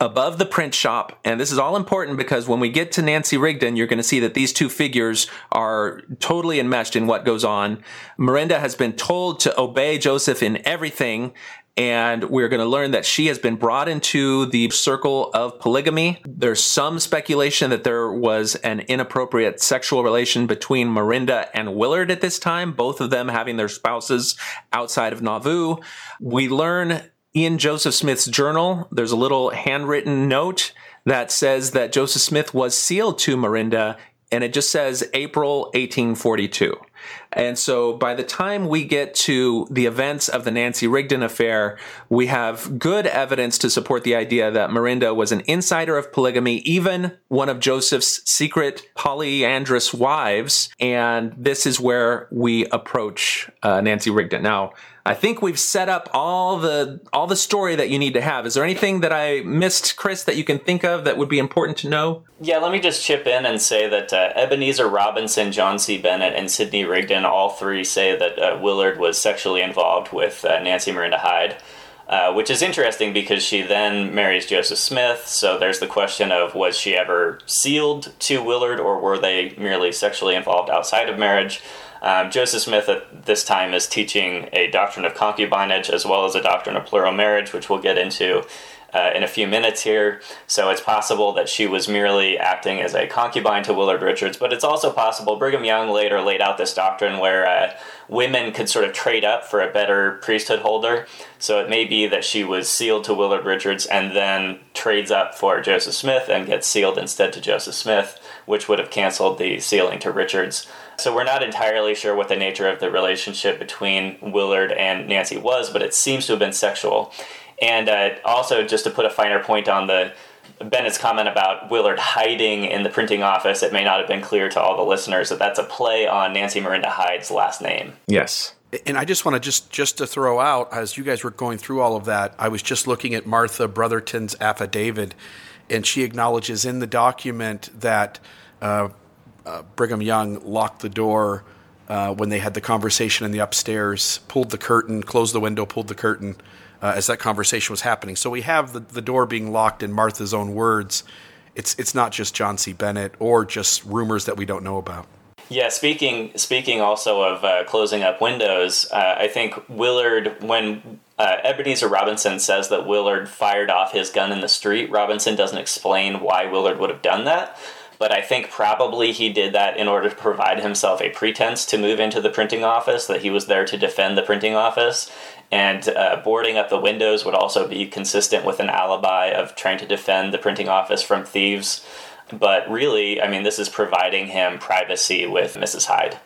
Speaker 10: above the print shop. And this is all important because when we get to Nancy Rigdon, you're going to see that these two figures are totally enmeshed in what goes on. Marinda has been told to obey Joseph in everything. And we're going to learn that she has been brought into the circle of polygamy. There's some speculation that there was an inappropriate sexual relation between Marinda and Willard at this time, both of them having their spouses outside of Nauvoo. We learn in Joseph Smith's journal, there's a little handwritten note that says that Joseph Smith was sealed to Marinda, and it just says April 1842. And so by the time we get to the events of the Nancy Rigdon affair, we have good evidence to support the idea that Marinda was an insider of polygamy, even one of Joseph's secret polyandrous wives. And this is where we approach uh, Nancy Rigdon. Now, I think we've set up all the all the story that you need to have. Is there anything that I missed, Chris, that you can think of that would be important to know?
Speaker 8: Yeah, let me just chip in and say that uh, Ebenezer Robinson, John C. Bennett, and Sidney Rigdon all three say that uh, Willard was sexually involved with uh, Nancy Marinda Hyde. Uh, which is interesting because she then marries Joseph Smith. So there's the question of was she ever sealed to Willard or were they merely sexually involved outside of marriage? Um, Joseph Smith at this time is teaching a doctrine of concubinage as well as a doctrine of plural marriage, which we'll get into uh, in a few minutes here. So it's possible that she was merely acting as a concubine to Willard Richards, but it's also possible Brigham Young later laid out this doctrine where uh, women could sort of trade up for a better priesthood holder. So it may be that she was sealed to Willard Richards and then trades up for Joseph Smith and gets sealed instead to Joseph Smith, which would have canceled the sealing to Richards. So we're not entirely sure what the nature of the relationship between Willard and Nancy was, but it seems to have been sexual. And uh, also, just to put a finer point on the Bennett's comment about Willard hiding in the printing office, it may not have been clear to all the listeners that that's a play on Nancy Marinda Hyde's last name.
Speaker 10: Yes.
Speaker 9: And I just want to just just to throw out as you guys were going through all of that, I was just looking at Martha Brotherton's affidavit, and she acknowledges in the document that uh, uh, Brigham Young locked the door uh, when they had the conversation in the upstairs, pulled the curtain, closed the window, pulled the curtain uh, as that conversation was happening. So we have the, the door being locked in Martha's own words. It's it's not just John C. Bennett or just rumors that we don't know about.
Speaker 8: Yeah, speaking speaking also of uh, closing up windows, uh, I think Willard when uh, Ebenezer Robinson says that Willard fired off his gun in the street. Robinson doesn't explain why Willard would have done that but I think probably he did that in order to provide himself a pretense to move into the printing office, that he was there to defend the printing office. And uh, boarding up the windows would also be consistent with an alibi of trying to defend the printing office from thieves. But really, I mean, this is providing him privacy with Mrs. Hyde.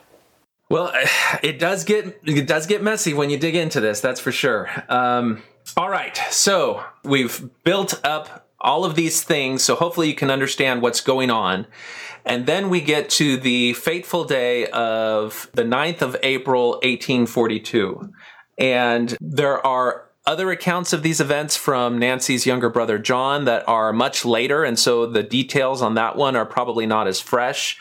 Speaker 10: Well, it does get it does get messy when you dig into this. That's for sure. Um, all right, so we've built up all of these things. So hopefully you can understand what's going on. And then we get to the fateful day of the 9th of April, 1842. And there are other accounts of these events from Nancy's younger brother John that are much later. And so the details on that one are probably not as fresh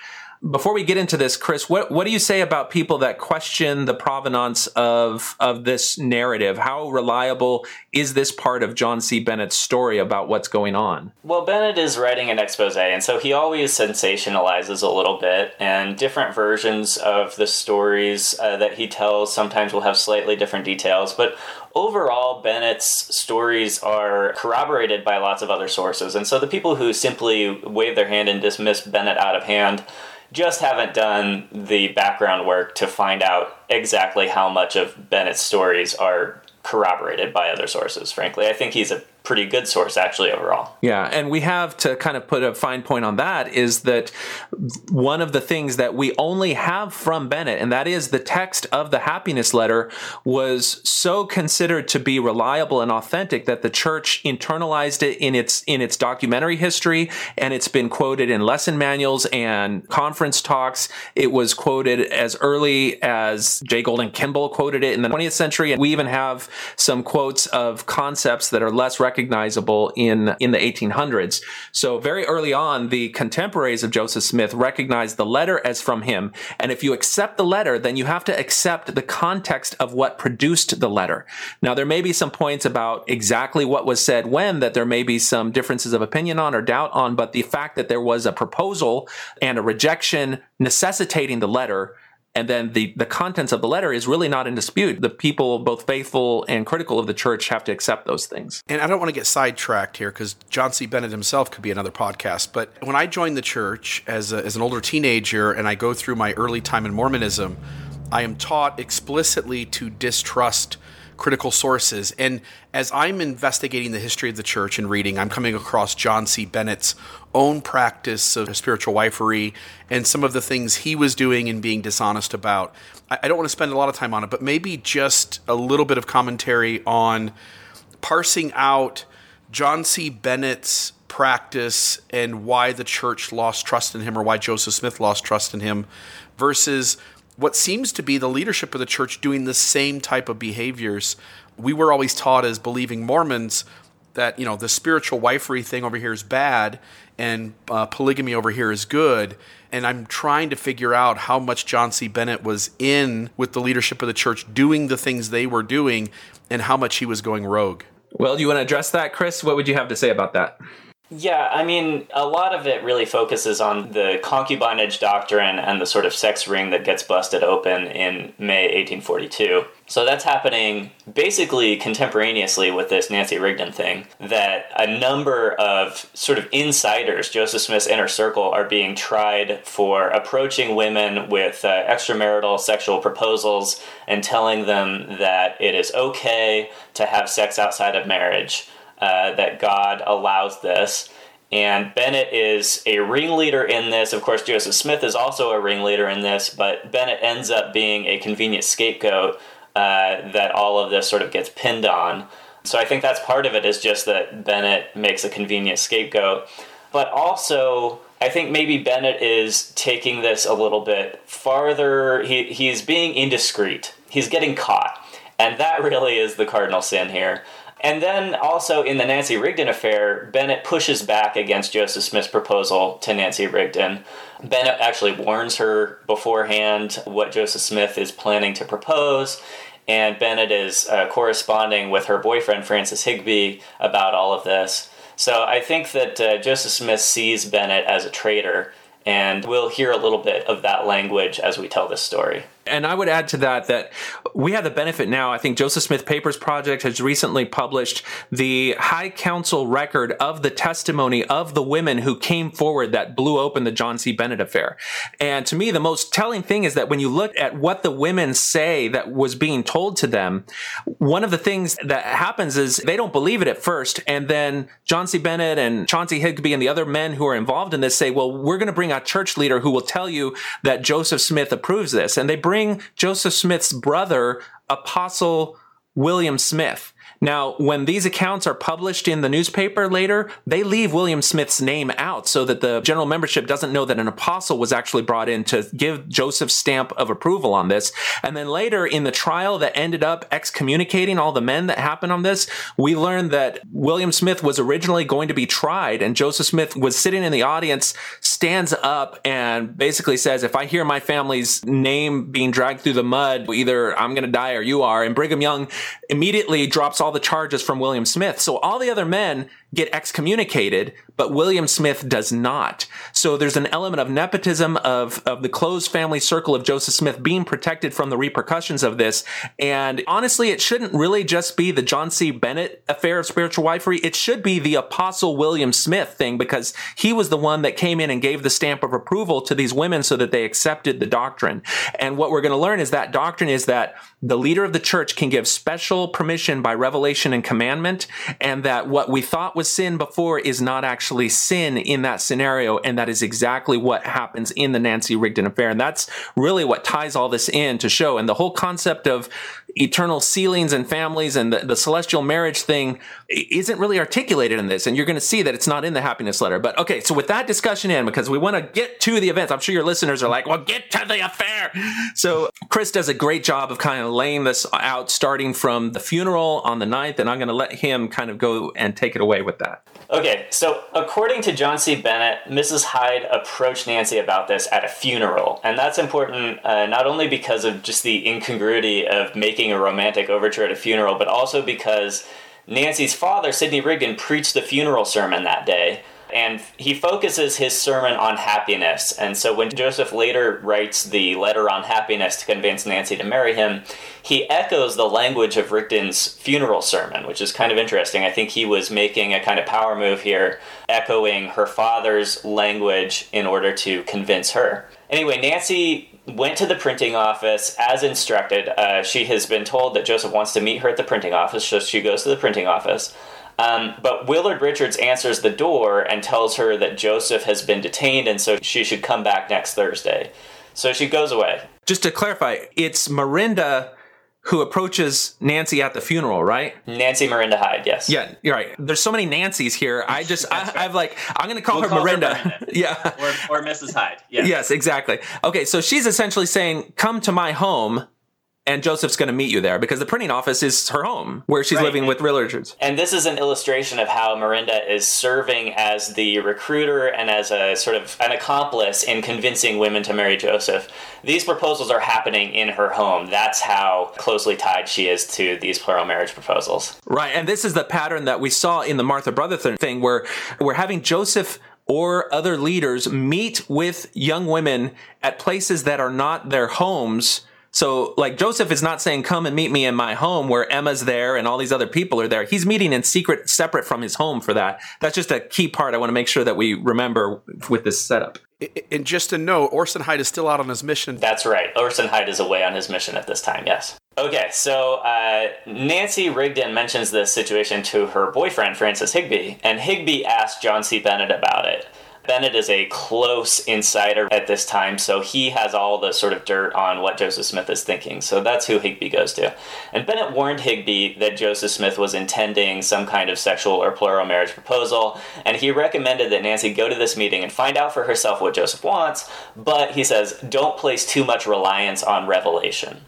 Speaker 10: before we get into this, Chris, what what do you say about people that question the provenance of of this narrative? How reliable is this part of John C. Bennett's story about what's going on?
Speaker 8: Well, Bennett is writing an expose, and so he always sensationalizes a little bit, and different versions of the stories uh, that he tells sometimes will have slightly different details, but overall, Bennett's stories are corroborated by lots of other sources. And so the people who simply wave their hand and dismiss Bennett out of hand just haven't done the background work to find out exactly how much of Bennett's stories are corroborated by other sources, frankly. I think he's a pretty good source actually overall.
Speaker 10: Yeah, and we have to kind of put a fine point on that is that one of the things that we only have from Bennett, and that is the text of the happiness letter, was so considered to be reliable and authentic that the church internalized it in its in its documentary history, and it's been quoted in lesson manuals and conference talks. It was quoted as early as J. Golden Kimball quoted it in the 20th century, and we even have some quotes of concepts that are less recognizable in in the 1800s. So very early on, the contemporaries of Joseph Smith recognized the letter as from him, and if you accept the letter, then you have to accept the context of what produced the letter. Now there may be some points about exactly what was said when that there may be some differences of opinion on or doubt on, but the fact that there was a proposal and a rejection necessitating the letter and then the, the contents of the letter is really not in dispute. The people, both faithful and critical of the church, have to accept those things.
Speaker 9: And I don't want to get sidetracked here because John C. Bennett himself could be another podcast. But when I joined the church as, a, as an older teenager and I go through my early time in Mormonism, I am taught explicitly to distrust critical sources. And as I'm investigating the history of the church and reading, I'm coming across John C. Bennett's own practice of spiritual wifery and some of the things he was doing and being dishonest about. I don't want to spend a lot of time on it, but maybe just a little bit of commentary on parsing out John C. Bennett's practice and why the church lost trust in him or why Joseph Smith lost trust in him versus what seems to be the leadership of the church doing the same type of behaviors. We were always taught as believing Mormons that you know the spiritual wifery thing over here is bad and uh, polygamy over here is good. And I'm trying to figure out how much John C. Bennett was in with the leadership of the church doing the things they were doing and how much he was going rogue.
Speaker 10: Well, do you want to address that, Chris? What would you have to say about that?
Speaker 8: Yeah, I mean, a lot of it really focuses on the concubinage doctrine and the sort of sex ring that gets busted open in May 1842. So that's happening basically contemporaneously with this Nancy Rigdon thing. That a number of sort of insiders, Joseph Smith's inner circle, are being tried for approaching women with uh, extramarital sexual proposals and telling them that it is okay to have sex outside of marriage uh, that God allows this. And Bennett is a ringleader in this. Of course, Joseph Smith is also a ringleader in this, but Bennett ends up being a convenient scapegoat uh, that all of this sort of gets pinned on. So I think that's part of it is just that Bennett makes a convenient scapegoat. But also, I think maybe Bennett is taking this a little bit farther. He, he's being indiscreet, he's getting caught. And that really is the cardinal sin here. And then also in the Nancy Rigdon affair, Bennett pushes back against Joseph Smith's proposal to Nancy Rigdon. Bennett actually warns her beforehand what Joseph Smith is planning to propose, and Bennett is uh, corresponding with her boyfriend, Francis Higbee, about all of this. So I think that uh, Joseph Smith sees Bennett as a traitor, and we'll hear a little bit of that language as we tell this story.
Speaker 10: And I would add to that that we have the benefit now. I think Joseph Smith Papers Project has recently published the High Council record of the testimony of the women who came forward that blew open the John C. Bennett affair. And to me, the most telling thing is that when you look at what the women say that was being told to them, one of the things that happens is they don't believe it at first. And then John C. Bennett and Chauncey Higbee and the other men who are involved in this say, well, we're going to bring a church leader who will tell you that Joseph Smith approves this. And they bring bring Joseph Smith's brother, Apostle William Smith. Now, when these accounts are published in the newspaper later, they leave William Smith's name out so that the general membership doesn't know that an apostle was actually brought in to give Joseph's stamp of approval on this. And then later in the trial that ended up excommunicating all the men that happened on this, we learned that William Smith was originally going to be tried and Joseph Smith was sitting in the audience, stands up and basically says, if I hear my family's name being dragged through the mud, either I'm going to die or you are. And Brigham Young immediately drops all the charges from William Smith. So all the other men get excommunicated, but William Smith does not. So there's an element of nepotism of, of the close family circle of Joseph Smith being protected from the repercussions of this. And honestly, it shouldn't really just be the John C. Bennett affair of spiritual wifery. It should be the Apostle William Smith thing because he was the one that came in and gave the stamp of approval to these women so that they accepted the doctrine. And what we're going to learn is that doctrine is that the leader of the church can give special permission by revelation and commandment, and that what we thought was sin before is not actually sin in that scenario, and that is exactly what happens in the Nancy Rigdon affair. And that's really what ties all this in to show. And the whole concept of eternal sealings and families and the, the celestial marriage thing isn't really articulated in this. And you're going to see that it's not in the happiness letter. But okay, so with that discussion in, because we want to get to the events, I'm sure your listeners are like, well, get to the affair. So Chris does a great job of kind of laying this out, starting from the funeral on the 9th. And I'm going to let him kind of go and take it away with that.
Speaker 8: Okay, so according to John C. Bennett, Mrs. Hyde approached Nancy about this at a funeral. And that's important uh, not only because of just the incongruity of making a romantic overture at a funeral, but also because Nancy's father, Sidney Rigdon, preached the funeral sermon that day and he focuses his sermon on happiness. And so when Joseph later writes the letter on happiness to convince Nancy to marry him, he echoes the language of Rigdon's funeral sermon, which is kind of interesting. I think he was making a kind of power move here, echoing her father's language in order to convince her. Anyway, Nancy went to the printing office as instructed. Uh, she has been told that Joseph wants to meet her at the printing office, so she goes to the printing office. Um, but Willard Richards answers the door and tells her that Joseph has been detained and so she should come back next Thursday. So she goes away.
Speaker 10: Just to clarify, it's Marinda who approaches Nancy at the funeral, right?
Speaker 8: Nancy Marinda Hyde, yes.
Speaker 10: Yeah, you're right. There's so many Nancys here. I just, I, right. I've like, I'm going to call
Speaker 8: we'll
Speaker 10: her
Speaker 8: call
Speaker 10: Marinda.
Speaker 8: Her
Speaker 10: yeah.
Speaker 8: Or, or Mrs. Hyde. Yes.
Speaker 10: yes, exactly. Okay, so she's essentially saying, come to my home and Joseph's going to meet you there because the printing office is her home where she's right. living with Will Richards.
Speaker 8: And this is an illustration of how Marinda is serving as the recruiter and as a sort of an accomplice in convincing women to marry Joseph. These proposals are happening in her home. That's how closely tied she is to these plural marriage proposals.
Speaker 10: Right. And this is the pattern that we saw in the Martha Brotherton thing where we're having Joseph or other leaders meet with young women at places that are not their homes so like Joseph is not saying, come and meet me in my home where Emma's there and all these other people are there. He's meeting in secret, separate from his home for that. That's just a key part I want to make sure that we remember with this setup.
Speaker 9: And just to note, Orson Hyde is still out on his mission.
Speaker 8: That's right. Orson Hyde is away on his mission at this time, yes. Okay, so uh, Nancy Rigdon mentions this situation to her boyfriend, Francis Higbee, and Higbee asked John C. Bennett about it. Bennett is a close insider at this time, so he has all the sort of dirt on what Joseph Smith is thinking. So that's who Higbee goes to. And Bennett warned Higbee that Joseph Smith was intending some kind of sexual or plural marriage proposal, and he recommended that Nancy go to this meeting and find out for herself what Joseph wants, but he says, don't place too much reliance on revelation.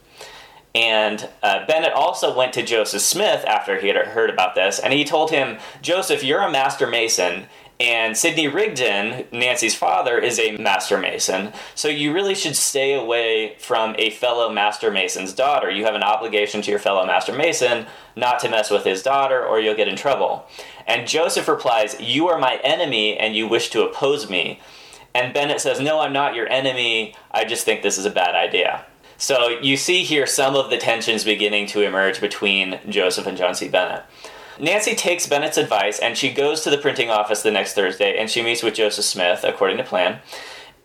Speaker 8: And uh, Bennett also went to Joseph Smith after he had heard about this, and he told him, Joseph, you're a master mason, and Sidney Rigdon, Nancy's father, is a master mason. So you really should stay away from a fellow master mason's daughter. You have an obligation to your fellow master mason not to mess with his daughter or you'll get in trouble. And Joseph replies, You are my enemy and you wish to oppose me. And Bennett says, No, I'm not your enemy. I just think this is a bad idea. So you see here some of the tensions beginning to emerge between Joseph and John C. Bennett. Nancy takes Bennett's advice and she goes to the printing office the next Thursday and she meets with Joseph Smith, according to plan.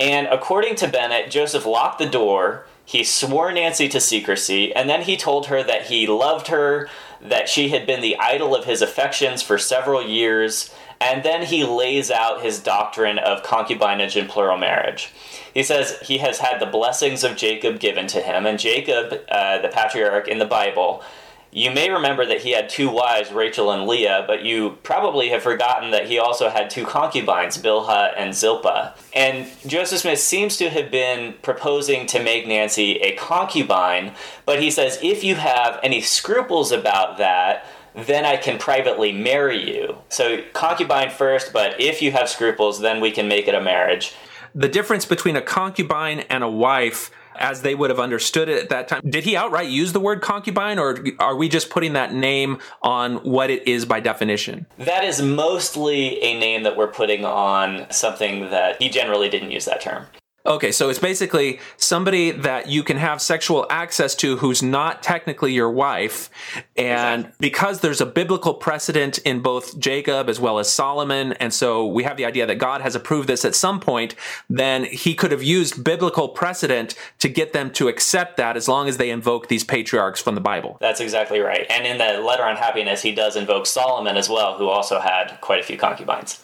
Speaker 8: And according to Bennett, Joseph locked the door. He swore Nancy to secrecy, and then he told her that he loved her, that she had been the idol of his affections for several years, and then he lays out his doctrine of concubinage and plural marriage. He says he has had the blessings of Jacob given to him, and Jacob, uh, the patriarch in the Bible, you may remember that he had two wives, Rachel and Leah, but you probably have forgotten that he also had two concubines, Bilhah and Zilpah. And Joseph Smith seems to have been proposing to make Nancy a concubine, but he says, if you have any scruples about that, then I can privately marry you. So, concubine first, but if you have scruples, then we can make it a marriage.
Speaker 10: The difference between a concubine and a wife as they would have understood it at that time. Did he outright use the word concubine, or are we just putting that name on what it is by definition?
Speaker 8: That is mostly a name that we're putting on something that he generally didn't use that term.
Speaker 10: Okay, so it's basically somebody that you can have sexual access to who's not technically your wife. And exactly. because there's a biblical precedent in both Jacob as well as Solomon, and so we have the idea that God has approved this at some point, then he could have used biblical precedent to get them to accept that as long as they invoke these patriarchs from the Bible.
Speaker 8: That's exactly right. And in the letter on happiness, he does invoke Solomon as well, who also had quite a few concubines.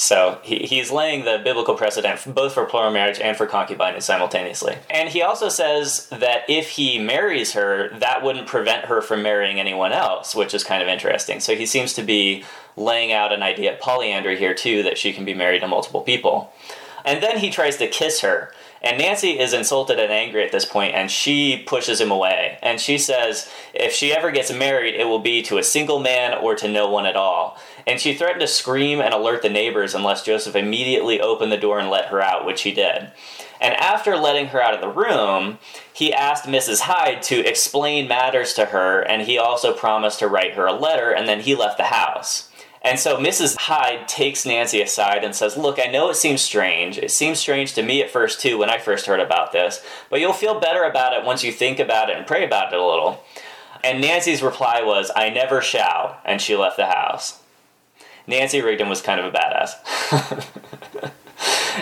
Speaker 8: So he, he's laying the biblical precedent both for plural marriage and for concubinage simultaneously. And he also says that if he marries her, that wouldn't prevent her from marrying anyone else, which is kind of interesting. So he seems to be laying out an idea of polyandry here too, that she can be married to multiple people. And then he tries to kiss her. And Nancy is insulted and angry at this point, and she pushes him away. And she says if she ever gets married, it will be to a single man or to no one at all. And she threatened to scream and alert the neighbors unless Joseph immediately opened the door and let her out, which he did. And after letting her out of the room, he asked Mrs. Hyde to explain matters to her, and he also promised to write her a letter, and then he left the house. And so Mrs. Hyde takes Nancy aside and says, Look, I know it seems strange. It seems strange to me at first, too, when I first heard about this, but you'll feel better about it once you think about it and pray about it a little. And Nancy's reply was, I never shall, and she left the house. Nancy Rigdon was kind of a badass.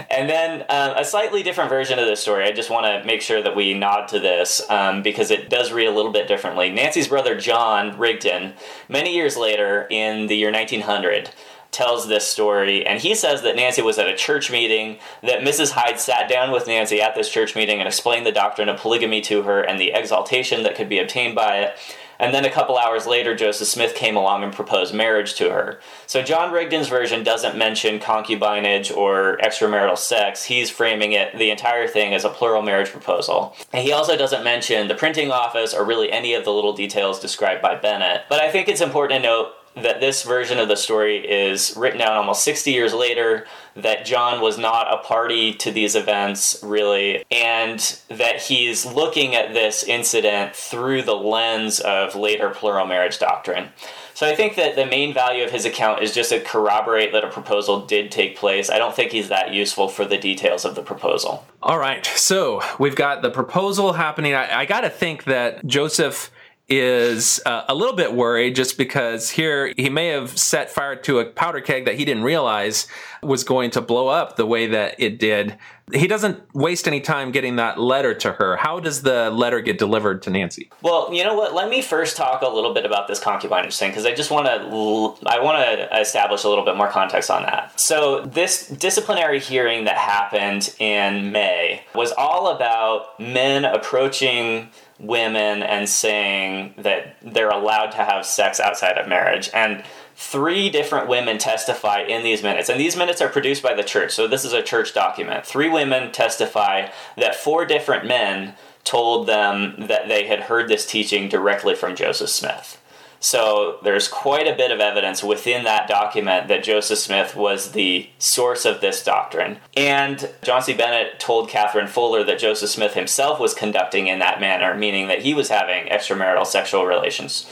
Speaker 8: and then um, a slightly different version of this story. I just want to make sure that we nod to this um, because it does read a little bit differently. Nancy's brother John Rigdon, many years later in the year 1900, tells this story, and he says that Nancy was at a church meeting, that Mrs. Hyde sat down with Nancy at this church meeting and explained the doctrine of polygamy to her and the exaltation that could be obtained by it. And then a couple hours later, Joseph Smith came along and proposed marriage to her. So John Rigdon's version doesn't mention concubinage or extramarital sex. He's framing it, the entire thing, as a plural marriage proposal. And he also doesn't mention the printing office or really any of the little details described by Bennett. But I think it's important to note that this version of the story is written down almost 60 years later, that John was not a party to these events, really, and that he's looking at this incident through the lens of later plural marriage doctrine. So I think that the main value of his account is just to corroborate that a proposal did take place. I don't think he's that useful for the details of the proposal.
Speaker 10: All right, so we've got the proposal happening. I, I got to think that Joseph is uh, a little bit worried just because here he may have set fire to a powder keg that he didn't realize was going to blow up the way that it did. He doesn't waste any time getting that letter to her. How does the letter get delivered to Nancy?
Speaker 8: Well, you know what? Let me first talk a little bit about this concubinage thing because I just want to I want to establish a little bit more context on that. So, this disciplinary hearing that happened in May was all about men approaching women and saying that they're allowed to have sex outside of marriage. And three different women testify in these minutes. And these minutes are produced by the church. So this is a church document. Three women testify that four different men told them that they had heard this teaching directly from Joseph Smith. So there's quite a bit of evidence within that document that Joseph Smith was the source of this doctrine. And John C. Bennett told Catherine Fuller that Joseph Smith himself was conducting in that manner, meaning that he was having extramarital sexual relations.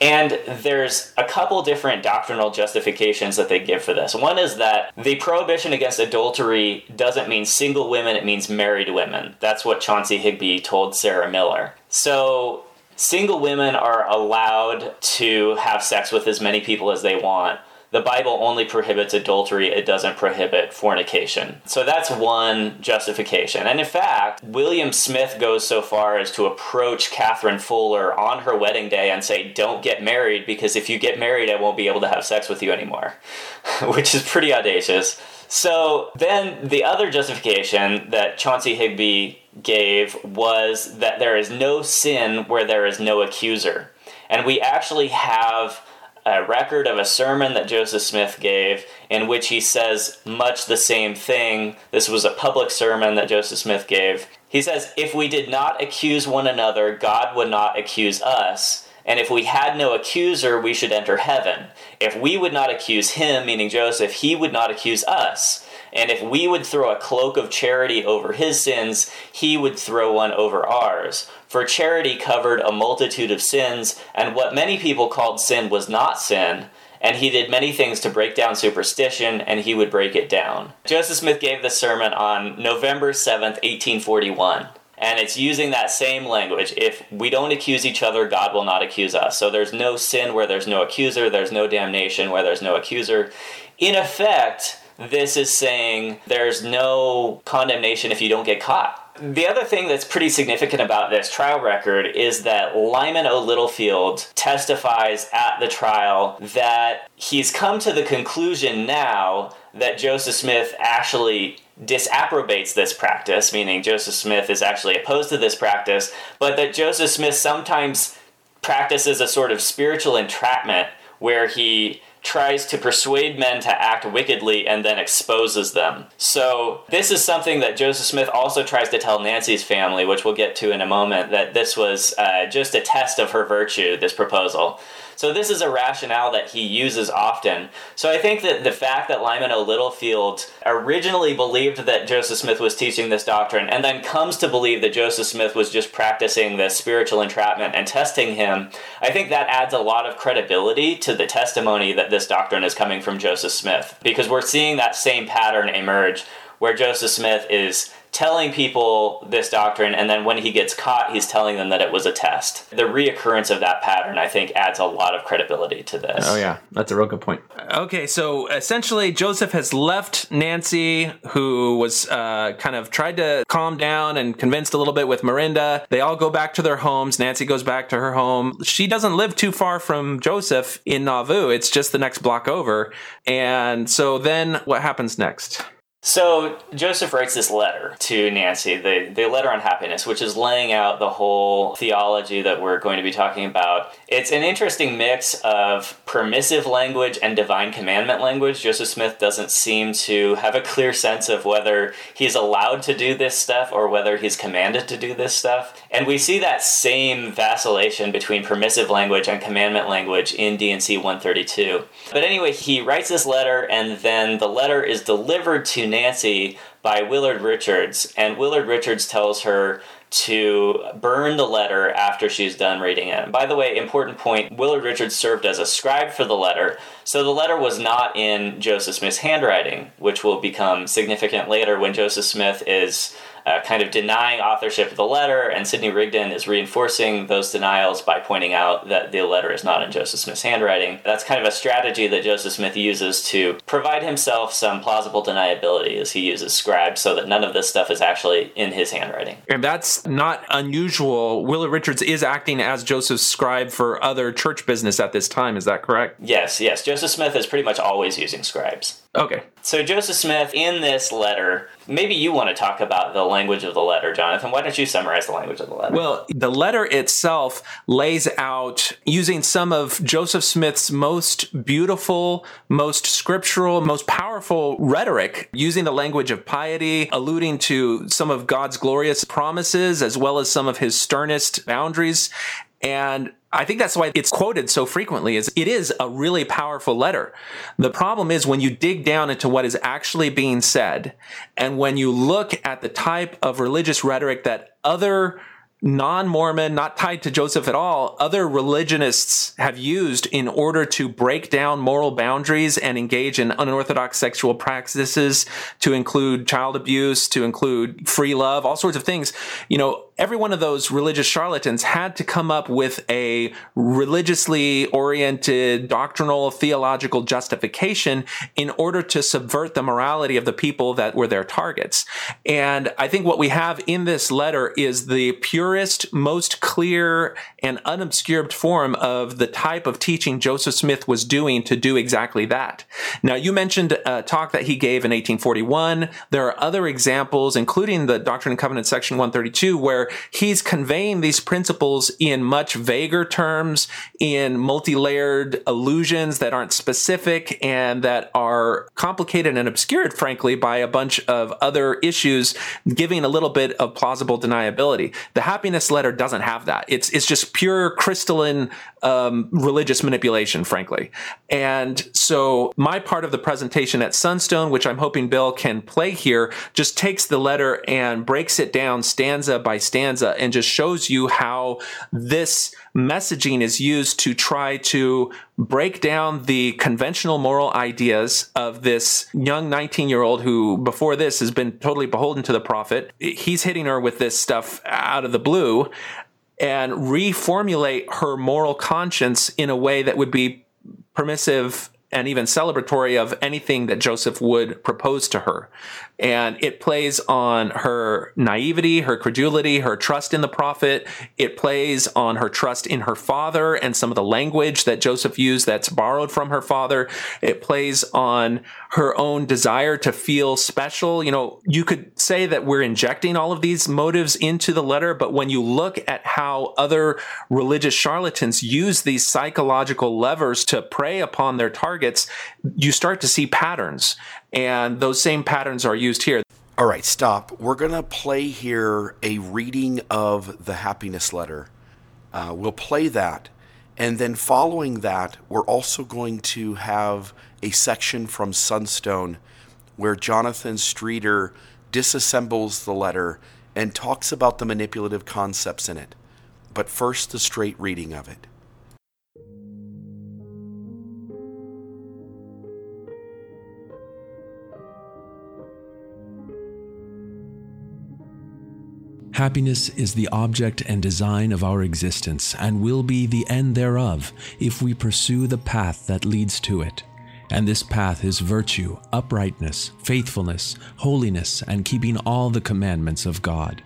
Speaker 8: And there's a couple different doctrinal justifications that they give for this. One is that the prohibition against adultery doesn't mean single women, it means married women. That's what Chauncey Higbee told Sarah Miller. So single women are allowed to have sex with as many people as they want. The Bible only prohibits adultery, it doesn't prohibit fornication. So that's one justification. And in fact, William Smith goes so far as to approach Catherine Fuller on her wedding day and say, Don't get married because if you get married, I won't be able to have sex with you anymore, which is pretty audacious. So then the other justification that Chauncey Higbee gave was that there is no sin where there is no accuser. And we actually have a record of a sermon that Joseph Smith gave in which he says much the same thing. This was a public sermon that Joseph Smith gave. He says, If we did not accuse one another, God would not accuse us. And if we had no accuser, we should enter heaven. If we would not accuse him, meaning Joseph, he would not accuse us. And if we would throw a cloak of charity over his sins, he would throw one over ours. For charity covered a multitude of sins, and what many people called sin was not sin, and he did many things to break down superstition, and he would break it down. Joseph Smith gave the sermon on November 7th, 1841. And it's using that same language. If we don't accuse each other, God will not accuse us. So there's no sin where there's no accuser, there's no damnation where there's no accuser. In effect, this is saying there's no condemnation if you don't get caught. The other thing that's pretty significant about this trial record is that Lyman O. Littlefield testifies at the trial that he's come to the conclusion now that Joseph Smith actually disapprobates this practice, meaning Joseph Smith is actually opposed to this practice, but that Joseph Smith sometimes practices a sort of spiritual entrapment where he tries to persuade men to act wickedly and then exposes them. So, this is something that Joseph Smith also tries to tell Nancy's family, which we'll get to in a moment, that this was uh, just a test of her virtue, this proposal. So this is a rationale that he uses often. So I think that the fact that Lyman O. Littlefield originally believed that Joseph Smith was teaching this doctrine and then comes to believe that Joseph Smith was just practicing this spiritual entrapment and testing him, I think that adds a lot of credibility to the testimony that this doctrine is coming from Joseph Smith because we're seeing that same pattern emerge where Joseph Smith is telling people this doctrine, and then when he gets caught, he's telling them that it was a test. The reoccurrence of that pattern, I think, adds a lot of credibility to this.
Speaker 10: Oh, yeah. That's a real good point. Okay, so essentially, Joseph has left Nancy, who was uh, kind of tried to calm down and convinced a little bit with Marinda. They all go back to their homes. Nancy goes back to her home. She doesn't live too far from Joseph in Nauvoo, it's just the next block over. And so then what happens next?
Speaker 8: So Joseph writes this letter to Nancy, the, the letter on happiness, which is laying out the whole theology that we're going to be talking about. It's an interesting mix of permissive language and divine commandment language. Joseph Smith doesn't seem to have a clear sense of whether he's allowed to do this stuff or whether he's commanded to do this stuff. And we see that same vacillation between permissive language and commandment language in D&C 132. But anyway, he writes this letter and then the letter is delivered to Nancy by Willard Richards, and Willard Richards tells her to burn the letter after she's done reading it. And by the way, important point Willard Richards served as a scribe for the letter, so the letter was not in Joseph Smith's handwriting, which will become significant later when Joseph Smith is uh, kind of denying authorship of the letter, and Sidney Rigdon is reinforcing those denials by pointing out that the letter is not in Joseph Smith's handwriting. That's kind of a strategy that Joseph Smith uses to provide himself some plausible deniability as he uses scribes so that none of this stuff is actually in his handwriting.
Speaker 10: And that's not unusual. Willard Richards is acting as Joseph's scribe for other church business at this time, is that correct?
Speaker 8: Yes, yes. Joseph Smith is pretty much always using scribes.
Speaker 10: Okay.
Speaker 8: So Joseph Smith, in this letter, maybe you want to talk about the language of the letter, Jonathan. Why don't you summarize the language of the letter?
Speaker 10: Well, the letter itself lays out using some of Joseph Smith's most beautiful, most scriptural, most powerful rhetoric, using the language of piety, alluding to some of God's glorious promises as well as some of his sternest boundaries. And I think that's why it's quoted so frequently is it is a really powerful letter. The problem is when you dig down into what is actually being said and when you look at the type of religious rhetoric that other non-Mormon, not tied to Joseph at all, other religionists have used in order to break down moral boundaries and engage in unorthodox sexual practices to include child abuse, to include free love, all sorts of things. You know, every one of those religious charlatans had to come up with a religiously oriented doctrinal theological justification in order to subvert the morality of the people that were their targets. And I think what we have in this letter is the purest, most clear and unobscured form of the type of teaching Joseph Smith was doing to do exactly that. Now, you mentioned a talk that he gave in 1841. There are other examples, including the Doctrine and Covenant section 132, where he's conveying these principles in much vaguer terms, in multi-layered allusions that aren't specific and that are complicated and obscured, frankly, by a bunch of other issues, giving a little bit of plausible deniability. The happiness letter doesn't have that. It's it's just pure crystalline um, religious manipulation, frankly. And so my part of the presentation at Sunstone, which I'm hoping Bill can play here, just takes the letter and breaks it down stanza by stanza and just shows you how this messaging is used to try to break down the conventional moral ideas of this young 19 year old who, before this, has been totally beholden to the prophet. He's hitting her with this stuff out of the blue and reformulate her moral conscience in a way that would be permissive and even celebratory of anything that Joseph would propose to her. And it plays on her naivety, her credulity, her trust in the prophet. It plays on her trust in her father and some of the language that Joseph used that's borrowed from her father. It plays on her own desire to feel special. You know, you could say that we're injecting all of these motives into the letter, but when you look at how other religious charlatans use these psychological levers to prey upon their targets, you start to see patterns. And those same patterns are used here.
Speaker 9: All right, stop. We're going to play here a reading of the happiness letter. Uh, we'll play that. And then following that, we're also going to have a section from Sunstone where Jonathan Streeter disassembles the letter and talks about the manipulative concepts in it. But first, the straight reading of it.
Speaker 7: Happiness is the object and design of our existence and will be the end thereof if we pursue the path that leads to it. And this path is virtue, uprightness, faithfulness, holiness, and keeping all the commandments of God.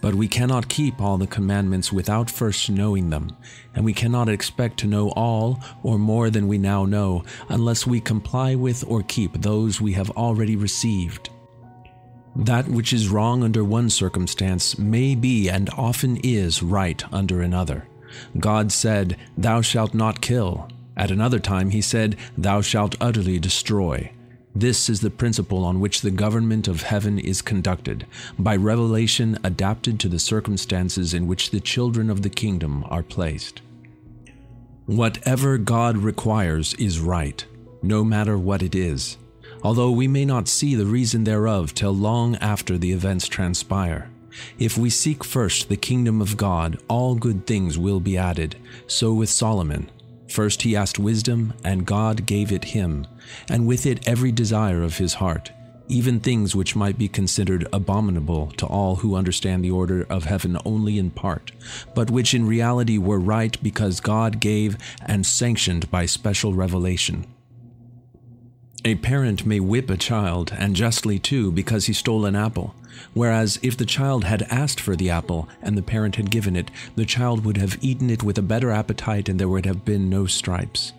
Speaker 7: But we cannot keep all the commandments without first knowing them, and we cannot expect to know all or more than we now know unless we comply with or keep those we have already received. That which is wrong under one circumstance may be and often is right under another. God said, Thou shalt not kill. At another time, he said, Thou shalt utterly destroy. This is the principle on which the government of heaven is conducted, by revelation adapted to the circumstances in which the children of the kingdom are placed. Whatever God requires is right, no matter what it is although we may not see the reason thereof till long after the events transpire. If we seek first the kingdom of God, all good things will be added. So with Solomon. First he asked wisdom, and God gave it him, and with it every desire of his heart, even things which might be considered abominable to all who understand the order of heaven only in part, but which in reality were right because God gave and sanctioned by special revelation. A parent may whip a child, and justly too, because he stole an apple. Whereas if the child had asked for the apple and the parent had given it, the child would have eaten it with a better appetite and there would have been no stripes.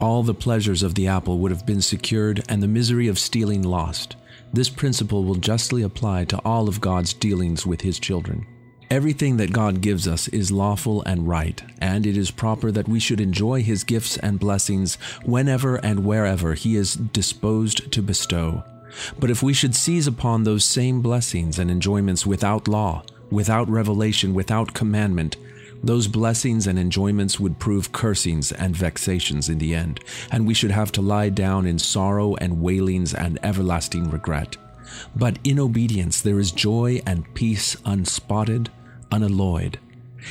Speaker 7: All the pleasures of the apple would have been secured and the misery of stealing lost. This principle will justly apply to all of God's dealings with his children. Everything that God gives us is lawful and right, and it is proper that we should enjoy His gifts and blessings whenever and wherever He is disposed to bestow. But if we should seize upon those same blessings and enjoyments without law, without revelation, without commandment, those blessings and enjoyments would prove cursings and vexations in the end, and we should have to lie down in sorrow and wailings and everlasting regret. But in obedience there is joy and peace unspotted, unalloyed.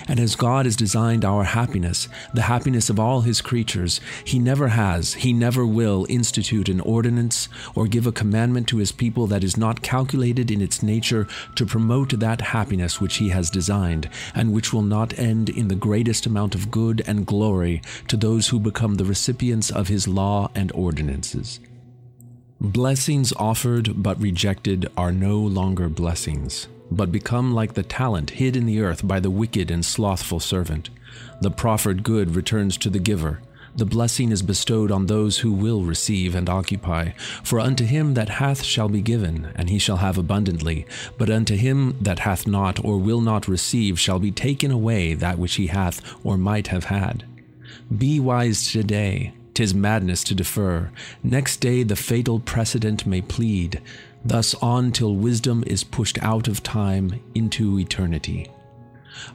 Speaker 7: And as God has designed our happiness, the happiness of all his creatures, he never has, he never will institute an ordinance or give a commandment to his people that is not calculated in its nature to promote that happiness which he has designed, and which will not end in the greatest amount of good and glory to those who become the recipients of his law and ordinances. Blessings offered but rejected are no longer blessings but become like the talent hid in the earth by the wicked and slothful servant. The proffered good returns to the giver. The blessing is bestowed on those who will receive and occupy. For unto him that hath shall be given, and he shall have abundantly. But unto him that hath not or will not receive shall be taken away that which he hath or might have had. Be wise today. Tis madness to defer. Next day the fatal precedent may plead thus on till wisdom is pushed out of time into eternity.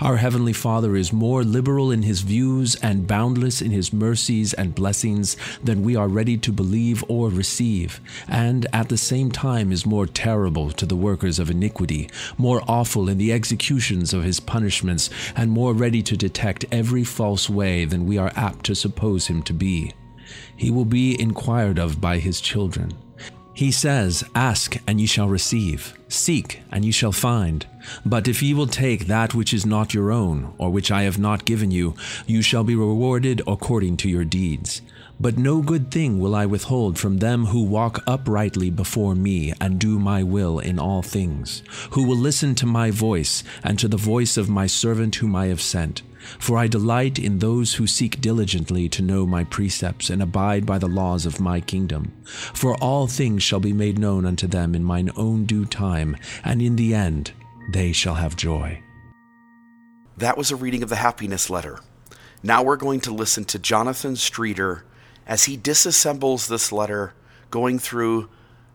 Speaker 7: Our Heavenly Father is more liberal in His views and boundless in His mercies and blessings than we are ready to believe or receive, and at the same time is more terrible to the workers of iniquity, more awful in the executions of His punishments, and more ready to detect every false way than we are apt to suppose Him to be. He will be inquired of by His children. He says, Ask, and ye shall receive. Seek, and ye shall find. But if ye will take that which is not your own, or which I have not given you, you shall be rewarded according to your deeds. But no good thing will I withhold from them who walk uprightly before me and do my will in all things, who will listen to my voice and to the voice of my servant whom I have sent. For I delight in those who seek diligently to know my precepts and abide by the laws of my kingdom. For all things shall be made known unto them in mine own due time, and in the end they shall have joy.
Speaker 9: That was a reading of the happiness letter. Now we're going to listen to Jonathan Streeter as he disassembles this letter, going through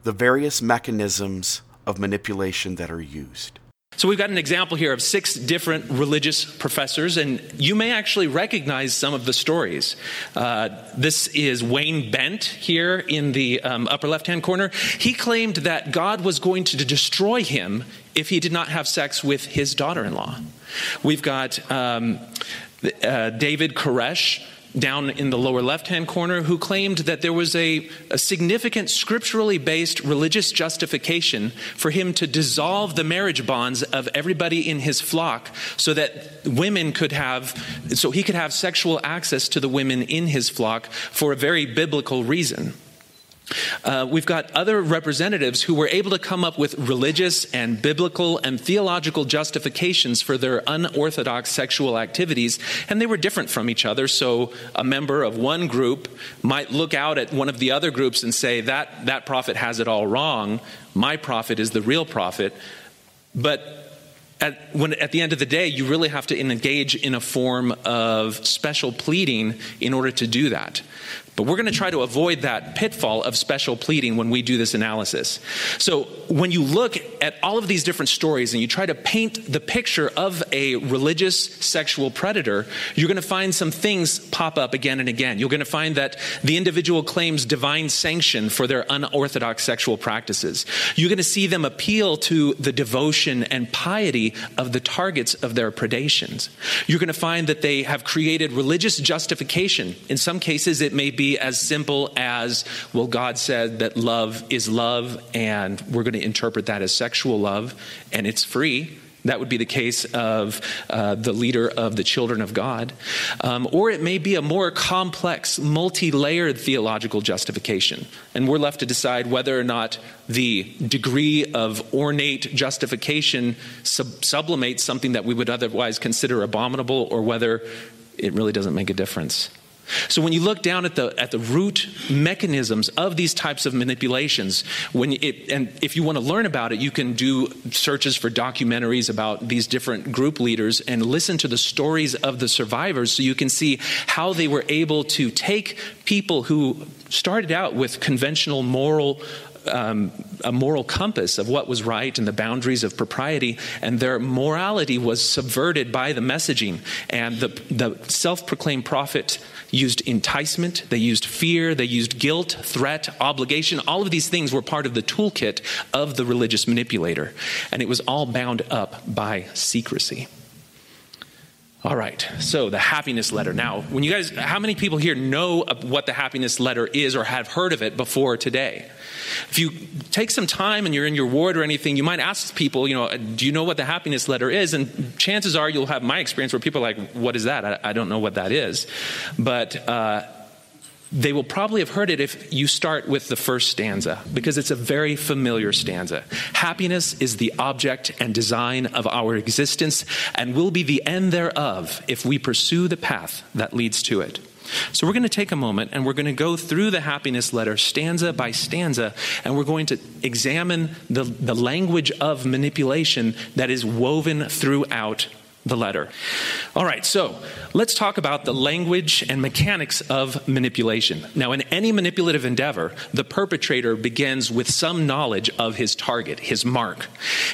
Speaker 9: the various mechanisms of manipulation that are used.
Speaker 10: So we've got an example here of six different religious professors, and you may actually recognize some of the stories. Uh, this is Wayne Bent here in the um, upper left hand corner. He claimed that God was going to destroy him if he did not have sex with his daughter in law. We've got um, uh, David Koresh down in the lower left hand corner who claimed that there was a, a, significant scripturally based religious justification for him to dissolve the marriage bonds of everybody in his flock so that women could have, so he could have sexual access to the women in his flock for a very biblical reason. Uh, we've got other representatives who were able to come up with religious and biblical and theological justifications for their unorthodox sexual activities, and they were different from each other. So, a member of one group might look out at one of the other groups and say, That, that prophet has it all wrong. My prophet is the real prophet. But at, when, at the end of the day, you really have to engage in a form of special pleading in order to do that. But we're going to try to avoid that pitfall of special pleading when we do this analysis. So, when you look at all of these different stories and you try to paint the picture of a religious sexual predator, you're going to find some things pop up again and again. You're going to find that the individual claims divine sanction for their unorthodox sexual practices. You're going to see them appeal to the devotion and piety of the targets of their predations. You're going to find that they have created religious justification. In some cases, it may be as simple as, well, God said that love is love, and we're going to interpret that as sexual love, and it's free. That would be the case of uh, the leader of the children of God. Um, or it may be a more complex, multi layered theological justification. And we're left to decide whether or not the degree of ornate justification sub- sublimates something that we would otherwise consider abominable or whether it really doesn't make a difference. So when you look down at the at the root mechanisms of these types of manipulations, when it, and if you want to learn about it, you can do searches for documentaries about these different group leaders and listen to the stories of the survivors, so you can see how they were able to take people who started out with conventional moral um, a moral compass of what was right and the boundaries of propriety, and their morality was subverted by the messaging. And the, the self proclaimed prophet used enticement, they used fear, they used guilt, threat, obligation. All of these things were part of the toolkit of the religious manipulator. And it was all bound up by secrecy. All right, so the happiness letter. Now, when you guys, how many people here know what the happiness letter is or have heard of it before today? If you take some time and you're in your ward or anything, you might ask people, you know, do you know what the happiness letter is? And chances are you'll have my experience where people are like, what is that? I, I don't know what that is. But, uh, they will probably have heard it if you start with the first stanza, because it's a very familiar stanza. Happiness is the object and design of our existence and will be the end thereof if we pursue the path that leads to it. So, we're going to take a moment and we're going to go through the happiness letter stanza by stanza, and we're going to examine the, the language of manipulation that is woven throughout the letter. All right, so Let's talk about the language and mechanics of manipulation. Now, in any manipulative endeavor, the perpetrator begins with some knowledge of his target, his mark.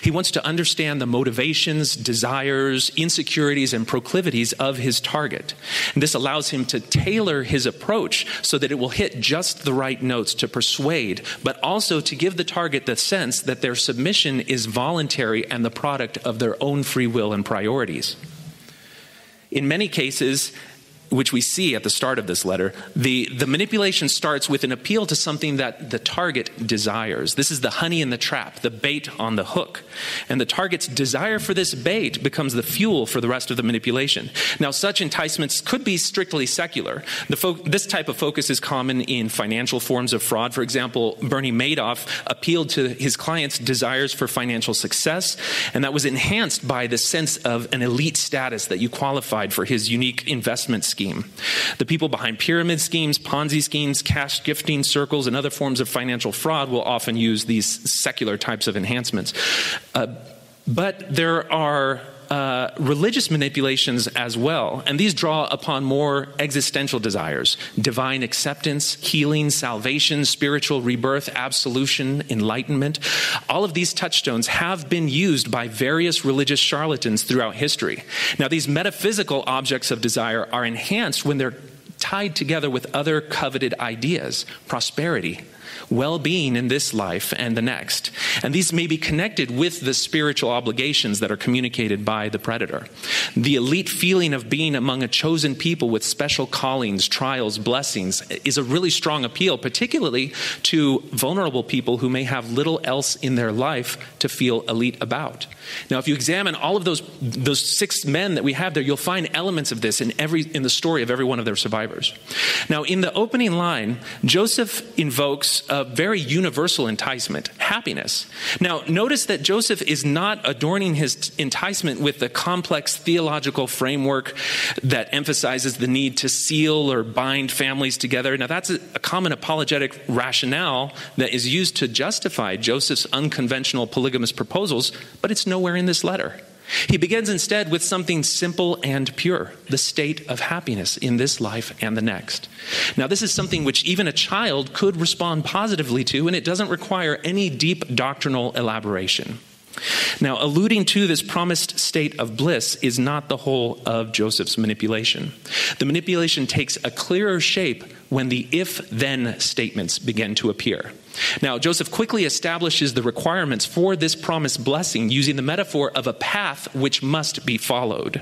Speaker 10: He wants to understand the motivations, desires, insecurities, and proclivities of his target. And this allows him to tailor his approach so that it will hit just the right notes to persuade, but also to give the target the sense that their submission is voluntary and the product of their own free will and priorities. In many cases, which we see at the start of this letter, the, the manipulation starts with an appeal to something that the target desires. This is the honey in the trap, the bait on the hook. And the target's desire for this bait becomes the fuel for the rest of the manipulation. Now, such enticements could be strictly secular. Fo- this type of focus is common in financial forms of fraud. For example, Bernie Madoff appealed to his clients' desires for financial success, and that was enhanced by the sense of an elite status that you qualified for his unique investment scheme scheme. The people behind pyramid schemes, Ponzi schemes, cash gifting circles, and other forms of financial fraud will often use these secular types of enhancements. Uh, but there are uh, religious manipulations as well, and these draw upon more existential desires divine acceptance, healing, salvation, spiritual rebirth, absolution, enlightenment. All of these touchstones have been used by various religious charlatans throughout history. Now, these metaphysical objects of desire are enhanced when they're tied together with other coveted ideas prosperity, well being in this life and the next. And these may be connected with the spiritual obligations that are communicated by the predator. The elite feeling of being among a chosen people with special callings, trials, blessings is a really strong appeal, particularly to vulnerable people who may have little else in their life to feel elite about. Now, if you examine all of those, those six men that we have there, you'll find elements of this in, every, in the story of every one of their survivors. Now, in the opening line, Joseph invokes a very universal enticement happiness. Now, notice that Joseph is not adorning his enticement with the complex theological framework that emphasizes the need to seal or bind families together. Now, that's a, common apologetic rationale that is used to justify Joseph's unconventional polygamous proposals, but it's nowhere in this letter. He begins instead with something simple and pure the state of happiness in this life and the next. Now, this is something which even a child could respond positively to, and it doesn't require any deep doctrinal elaboration. Now, alluding to this promised state of bliss is not the whole of Joseph's manipulation. The manipulation takes a clearer shape when the if then statements begin to appear. Now, Joseph quickly establishes the requirements for this promised blessing using the metaphor of a path which must be followed.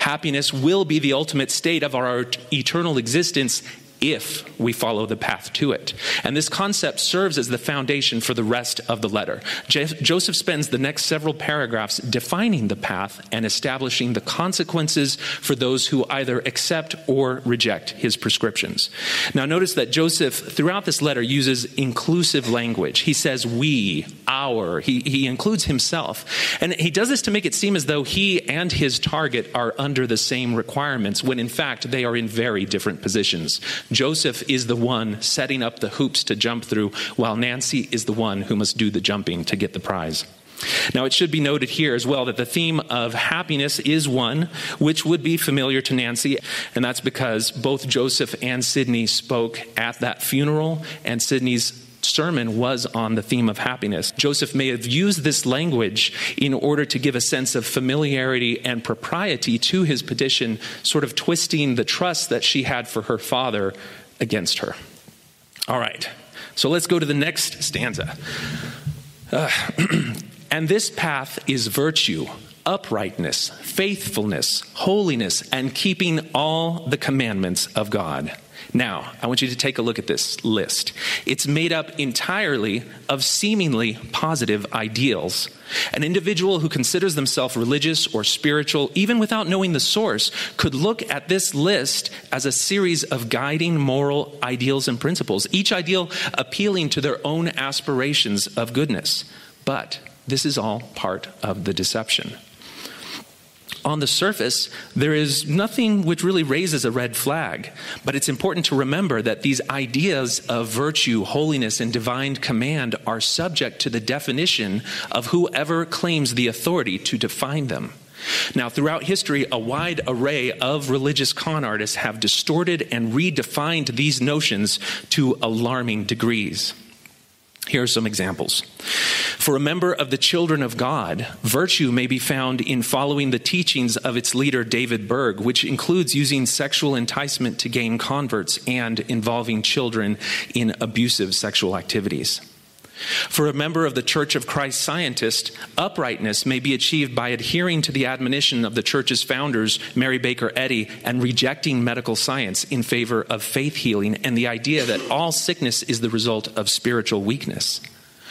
Speaker 10: Happiness will be the ultimate state of our eternal existence if we follow the path to it. And this concept serves as the foundation for the rest of the letter. Joseph spends the next several paragraphs defining the path and establishing the consequences for those who either accept or reject his prescriptions. Now, notice that Joseph, throughout this letter, uses inclusive language. He says we, our, he, he includes himself. And he does this to make it seem as though he and his target are under the same requirements, when in fact they are in very different positions. Joseph is the one setting up the hoops to jump through, while Nancy is the one who must do the jumping to get the prize. Now, it should be noted here as well that the theme of happiness is one which would be familiar to Nancy, and that's because both Joseph and Sidney spoke at that funeral, and Sidney's sermon was on the theme of happiness. Joseph may have used this language in order to give a sense of familiarity and propriety to his petition, sort of twisting the trust that she had for her father against her. All right, so let's go to the next stanza. Uh, and this path is virtue uprightness, faithfulness, holiness, and keeping all the commandments of God. Now, I want you to take a look at this list. It's made up entirely of seemingly positive ideals. An individual who considers themselves religious or spiritual, even without knowing the source, could look at this list as a series of guiding moral ideals and principles, each ideal appealing to their own aspirations of goodness. But this is all part of the deception on the surface, there is nothing which really raises a red flag. But it's important to remember that these ideas of virtue, holiness, and divine command are subject to the definition of whoever claims the authority to define them. Now, throughout history, a wide array of religious con artists have distorted and redefined these notions to alarming degrees. Here are some examples. For a member of the children of God, virtue may be found in following the teachings of its leader, David Berg, which includes using sexual enticement to gain converts and involving children in abusive sexual activities. For a member of the Church of Christ scientist, uprightness may be achieved by adhering to the admonition of the church's founders, Mary Baker Eddy, and rejecting medical science in favor of faith healing and the idea that all sickness is the result of spiritual weakness.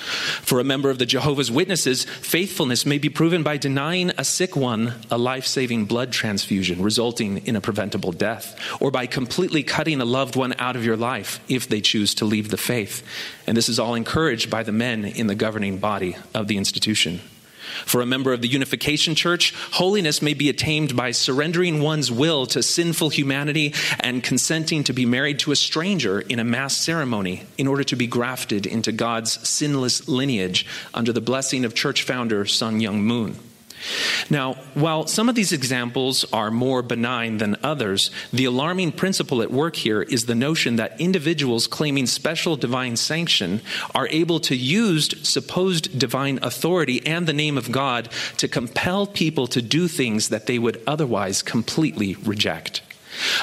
Speaker 10: For a member of the Jehovah's Witnesses, faithfulness may be proven by denying a sick one a life saving blood transfusion, resulting in a preventable death, or by completely cutting a loved one out of your life if they choose to leave the faith. And this is all encouraged by the men in the governing body of the institution. For a member of the Unification Church, holiness may be attained by surrendering one's will to sinful humanity and consenting to be married to a stranger in a mass ceremony in order to be grafted into God's sinless lineage under the blessing of church founder Sun Myung Moon. Now, while some of these examples are more benign than others, the alarming principle at work here is the notion that individuals claiming special divine sanction are able to use supposed divine authority and the name of God to compel people to do things that they would otherwise completely reject.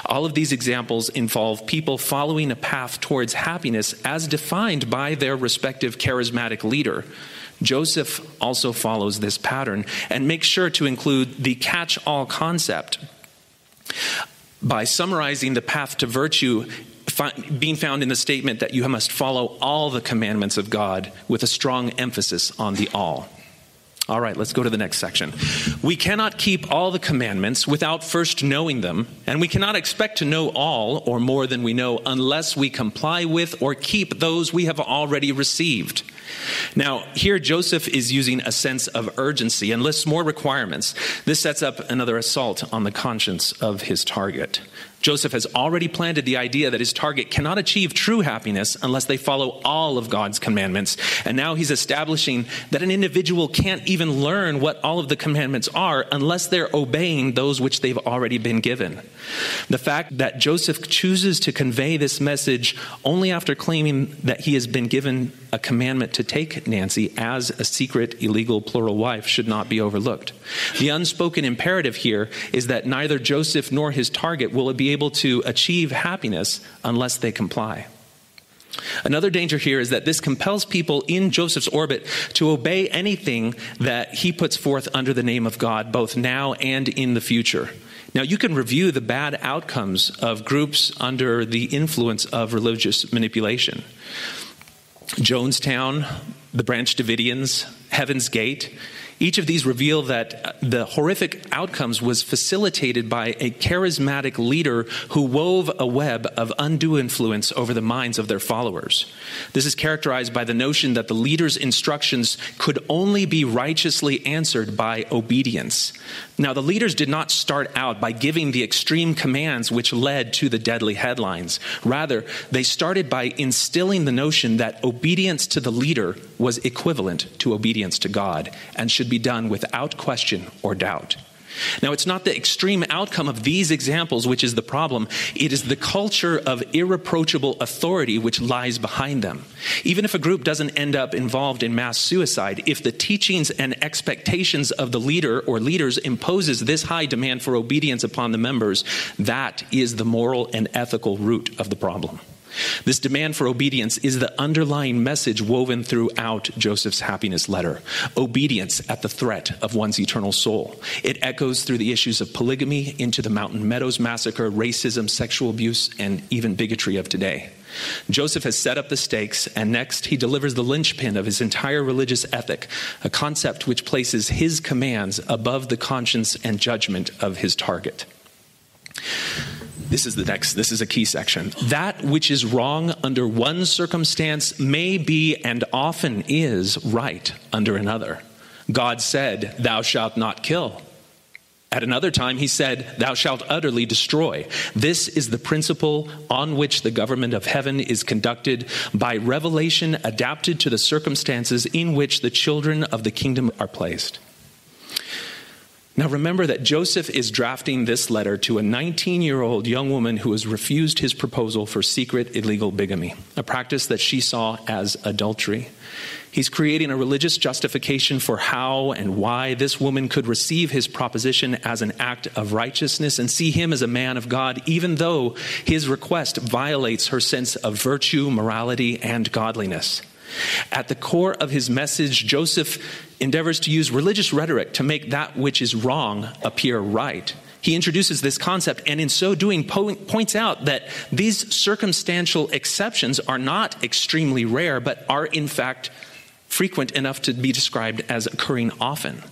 Speaker 10: All of these examples involve people following a path towards happiness as defined by their respective charismatic leader. Joseph also follows this pattern and makes sure to include the catch all concept by summarizing the path to virtue being found in the statement that you must follow all the commandments of God with a strong emphasis on the all. All right, let's go to the next section. We cannot keep all the commandments without first knowing them, and we cannot expect to know all or more than we know unless we comply with or keep those we have already received. Now, here Joseph is using a sense of urgency and lists more requirements. This sets up another assault on the conscience of his target. Joseph has already planted the idea that his target cannot achieve true happiness unless they follow all of God's commandments. And now he's establishing that an individual can't even learn what all of the commandments are unless they're obeying those which they've already been given. The fact that Joseph chooses to convey this message only after claiming that he has been given a commandment to take Nancy as a secret, illegal plural wife should not be overlooked. The unspoken imperative here is that neither Joseph nor his target will be able to achieve happiness unless they comply. Another danger here is that this compels people in Joseph's orbit to obey anything that he puts forth under the name of God, both now and in the future. Now, you can review the bad outcomes of groups under the influence of religious manipulation. Jonestown, the Branch Davidians, Heaven's Gate, each of these reveal that uh, the horrific outcomes was facilitated by a charismatic leader who wove a web of undue influence over the minds of their followers. This is characterized by the notion that the leader's instructions could only be righteously answered by obedience. Now, the leaders did not start out by giving the extreme commands which led to the deadly headlines. Rather, they started by instilling the notion that obedience to the leader was equivalent to obedience to God and should be done without question or doubt. Now, it's not the extreme outcome of these examples which is the problem. It is the culture of irreproachable authority which lies behind them. Even if a group doesn't end up involved in mass suicide, if the teachings and expectations of the leader or leaders imposes this high demand for obedience upon the members, that is the moral and ethical root of the problem. This demand for obedience is the underlying message woven throughout Joseph's happiness letter obedience at the threat of one's eternal soul. It echoes through the issues of polygamy into the Mountain Meadows massacre, racism, sexual abuse, and even bigotry of today. Joseph has set up the stakes, and next he delivers the linchpin of his entire religious ethic, a concept which places his commands above the conscience and judgment of his target. This is the next, this is a key section. That which is wrong under one circumstance may be and often is right under another. God said, Thou shalt not kill. At another time, he said, Thou shalt utterly destroy. This is the principle on which the government of heaven is conducted by revelation adapted to the circumstances in which the children of the kingdom are placed. Now remember that Joseph is drafting this letter to a 19 year old young woman who has refused his proposal for secret illegal bigamy, a practice that she saw as adultery. He's creating a religious justification for how and why this woman could receive his proposition as an act of righteousness and see him as a man of God, even though his request violates her sense of virtue, morality, and godliness. At the core of his message, Joseph endeavors to use religious rhetoric to make that which is wrong appear right. He introduces this concept and, in so doing, po- points out that these circumstantial exceptions are not extremely rare, but are, in fact, frequent enough to be described as occurring often.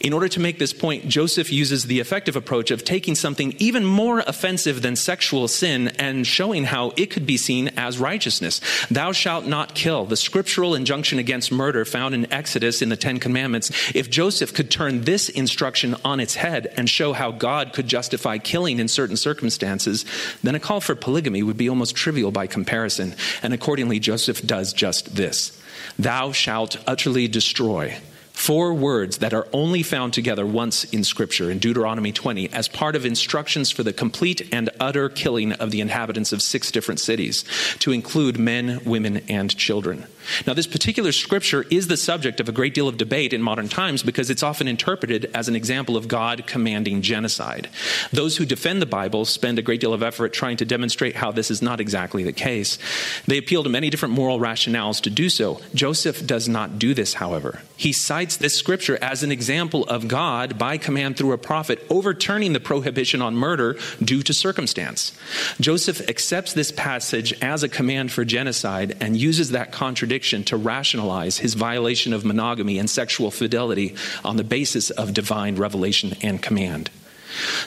Speaker 10: In order to make this point, Joseph uses the effective approach of taking something even more offensive than sexual sin and showing how it could be seen as righteousness. Thou shalt not kill, the scriptural injunction against murder found in Exodus in the Ten Commandments. If Joseph could turn this instruction on its head and show how God could justify killing in certain circumstances, then a call for polygamy would be almost trivial by comparison. And accordingly, Joseph does just this Thou shalt utterly destroy Four words that are only found together once in Scripture in Deuteronomy 20 as part of instructions for the complete and utter killing of the inhabitants of six different cities, to include men, women, and children. Now, this particular scripture is the subject of a great deal of debate in modern times because it's often interpreted as an example of God commanding genocide. Those who defend the Bible spend a great deal of effort trying to demonstrate how this is not exactly the case. They appeal to many different moral rationales to do so. Joseph does not do this, however. He cites this scripture as an example of God, by command through a prophet, overturning the prohibition on murder due to circumstance. Joseph accepts this passage as a command for genocide and uses that contradiction to rationalize his violation of monogamy and sexual fidelity on the basis of divine revelation and command.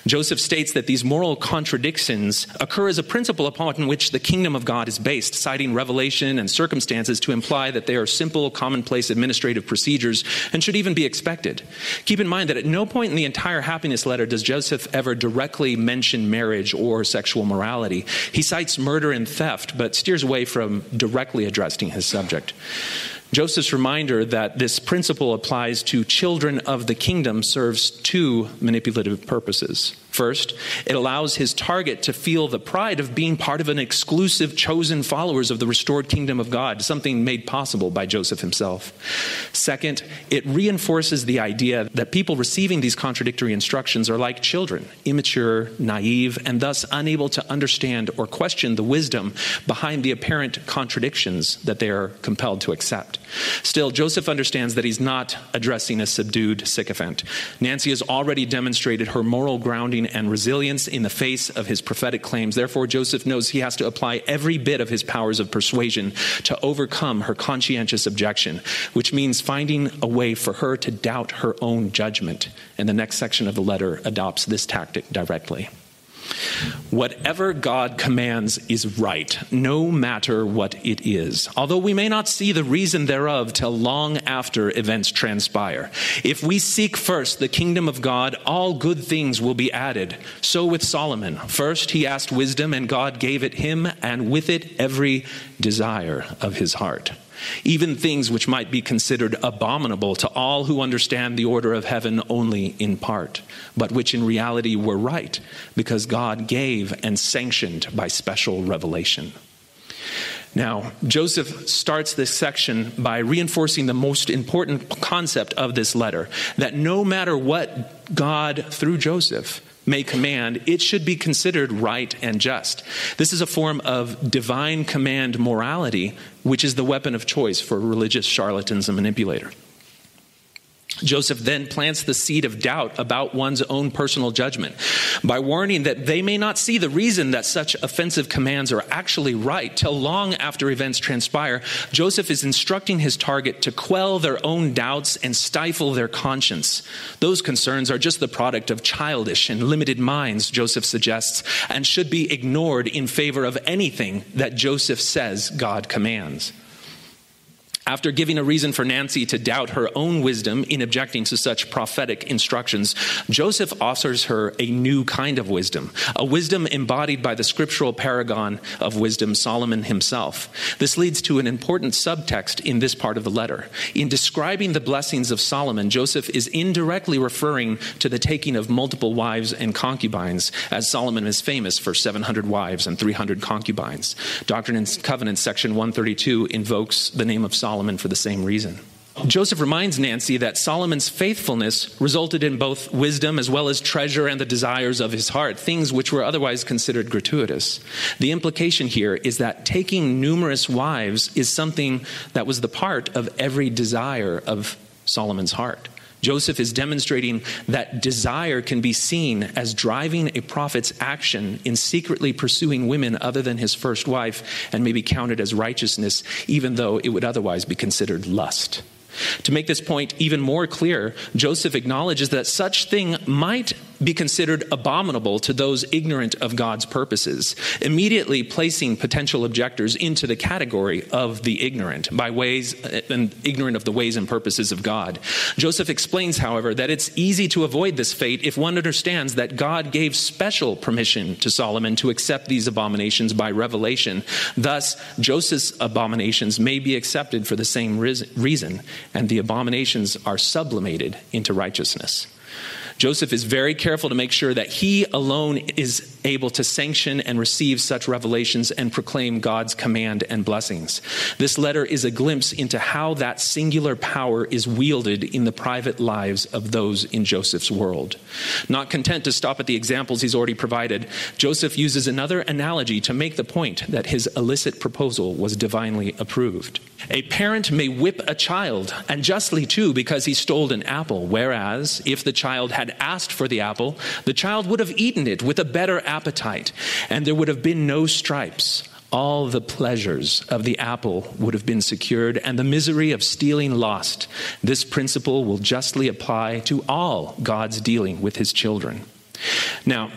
Speaker 10: Joseph states that these moral contradictions occur as a principle upon which the kingdom of God is based, citing revelation and circumstances to imply that they are simple, commonplace administrative procedures and should even be expected. Keep in mind that at no point in the entire happiness letter does Joseph ever directly mention marriage or sexual morality. He cites murder and theft, but steers away from directly addressing his subject. Joseph's reminder that this principle applies to children of the kingdom serves two manipulative purposes. First, it allows his target to feel the pride of being part of an exclusive chosen followers of the restored kingdom of God, something made possible by Joseph himself. Second, it reinforces the idea that people receiving these contradictory instructions are like children, immature, naive, and thus unable to understand or question the wisdom behind the apparent contradictions that they are compelled to accept. Still, Joseph understands that he's not addressing a subdued sycophant. Nancy has already demonstrated her moral grounding and resilience in the face of his prophetic claims. Therefore, Joseph knows he has to apply every bit of his powers of persuasion to overcome her conscientious objection, which means finding a way for her to doubt her own judgment. And the next section of the letter adopts this tactic directly. Whatever God commands is right, no matter what it is, although we may not see the reason thereof till long after events transpire. If we seek first the kingdom of God, all good things will be added. So with Solomon. First he asked wisdom, and God gave it him, and with it every desire of his heart even things which might be considered abominable to all who understand the order of heaven only in part, but which in reality were right, because God gave and sanctioned by special revelation. Now, Joseph starts this section by reinforcing the most important concept of this letter that no matter what God, through Joseph, may command, it should be considered right and just. This is a form of divine command morality, which is the weapon of choice for religious charlatans and manipulators. Joseph then plants the seed of doubt about one's own personal judgment by warning that they may not see the reason that such offensive commands are actually right till long after events transpire. Joseph is instructing his target to quell their own doubts and stifle their conscience. Those concerns are just the product of childish and limited minds, Joseph suggests, and should be ignored in favor of anything that Joseph says God commands. After giving a reason for Nancy to doubt her own wisdom in objecting to such prophetic instructions, Joseph offers her a new kind of wisdom, a wisdom embodied by the scriptural paragon of wisdom, Solomon himself. This leads to an important subtext in this part of the letter. In describing the blessings of Solomon, Joseph is indirectly referring to the taking of multiple wives and concubines, as Solomon is famous for 700 wives and 300 concubines. Doctrine and Covenants, section 132, invokes the name of Solomon Solomon for the same reason. Joseph reminds Nancy that Solomon's faithfulness resulted in both wisdom as well as treasure and the desires of his heart, things which were otherwise considered gratuitous. The implication here is that taking numerous wives is something that was the part of every desire of Solomon's heart. Joseph is demonstrating that desire can be seen as driving a prophet's action in secretly pursuing women other than his first wife and may be counted as righteousness, even though it would otherwise be considered lust. To make this point even more clear, Joseph acknowledges that such thing might be considered abominable to those ignorant of God's purposes, immediately placing potential objectors into the category of the ignorant by ways uh, and ignorant of the ways and purposes of God. Joseph explains, however, that it's easy to avoid this fate if one understands that God gave special permission to Solomon to accept these abominations by revelation. Thus, Joseph's abominations may be accepted for the same reason, and the abominations are sublimated into righteousness. Joseph is very careful to make sure that he alone is able to sanction and receive such revelations and proclaim God's command and blessings. This letter is a glimpse into how that singular power is wielded in the private lives of those in Joseph's world. Not content to stop at the examples he's already provided, Joseph uses another analogy to make the point that his illicit proposal was divinely approved. A parent may whip a child, and justly too, because he stole an apple, whereas if the child had asked for the apple, the child would have eaten it with a better appetite, and there would have been no stripes. All the pleasures of the apple would have been secured, and the misery of stealing lost. This principle will justly apply to all God's dealing with his children. Now,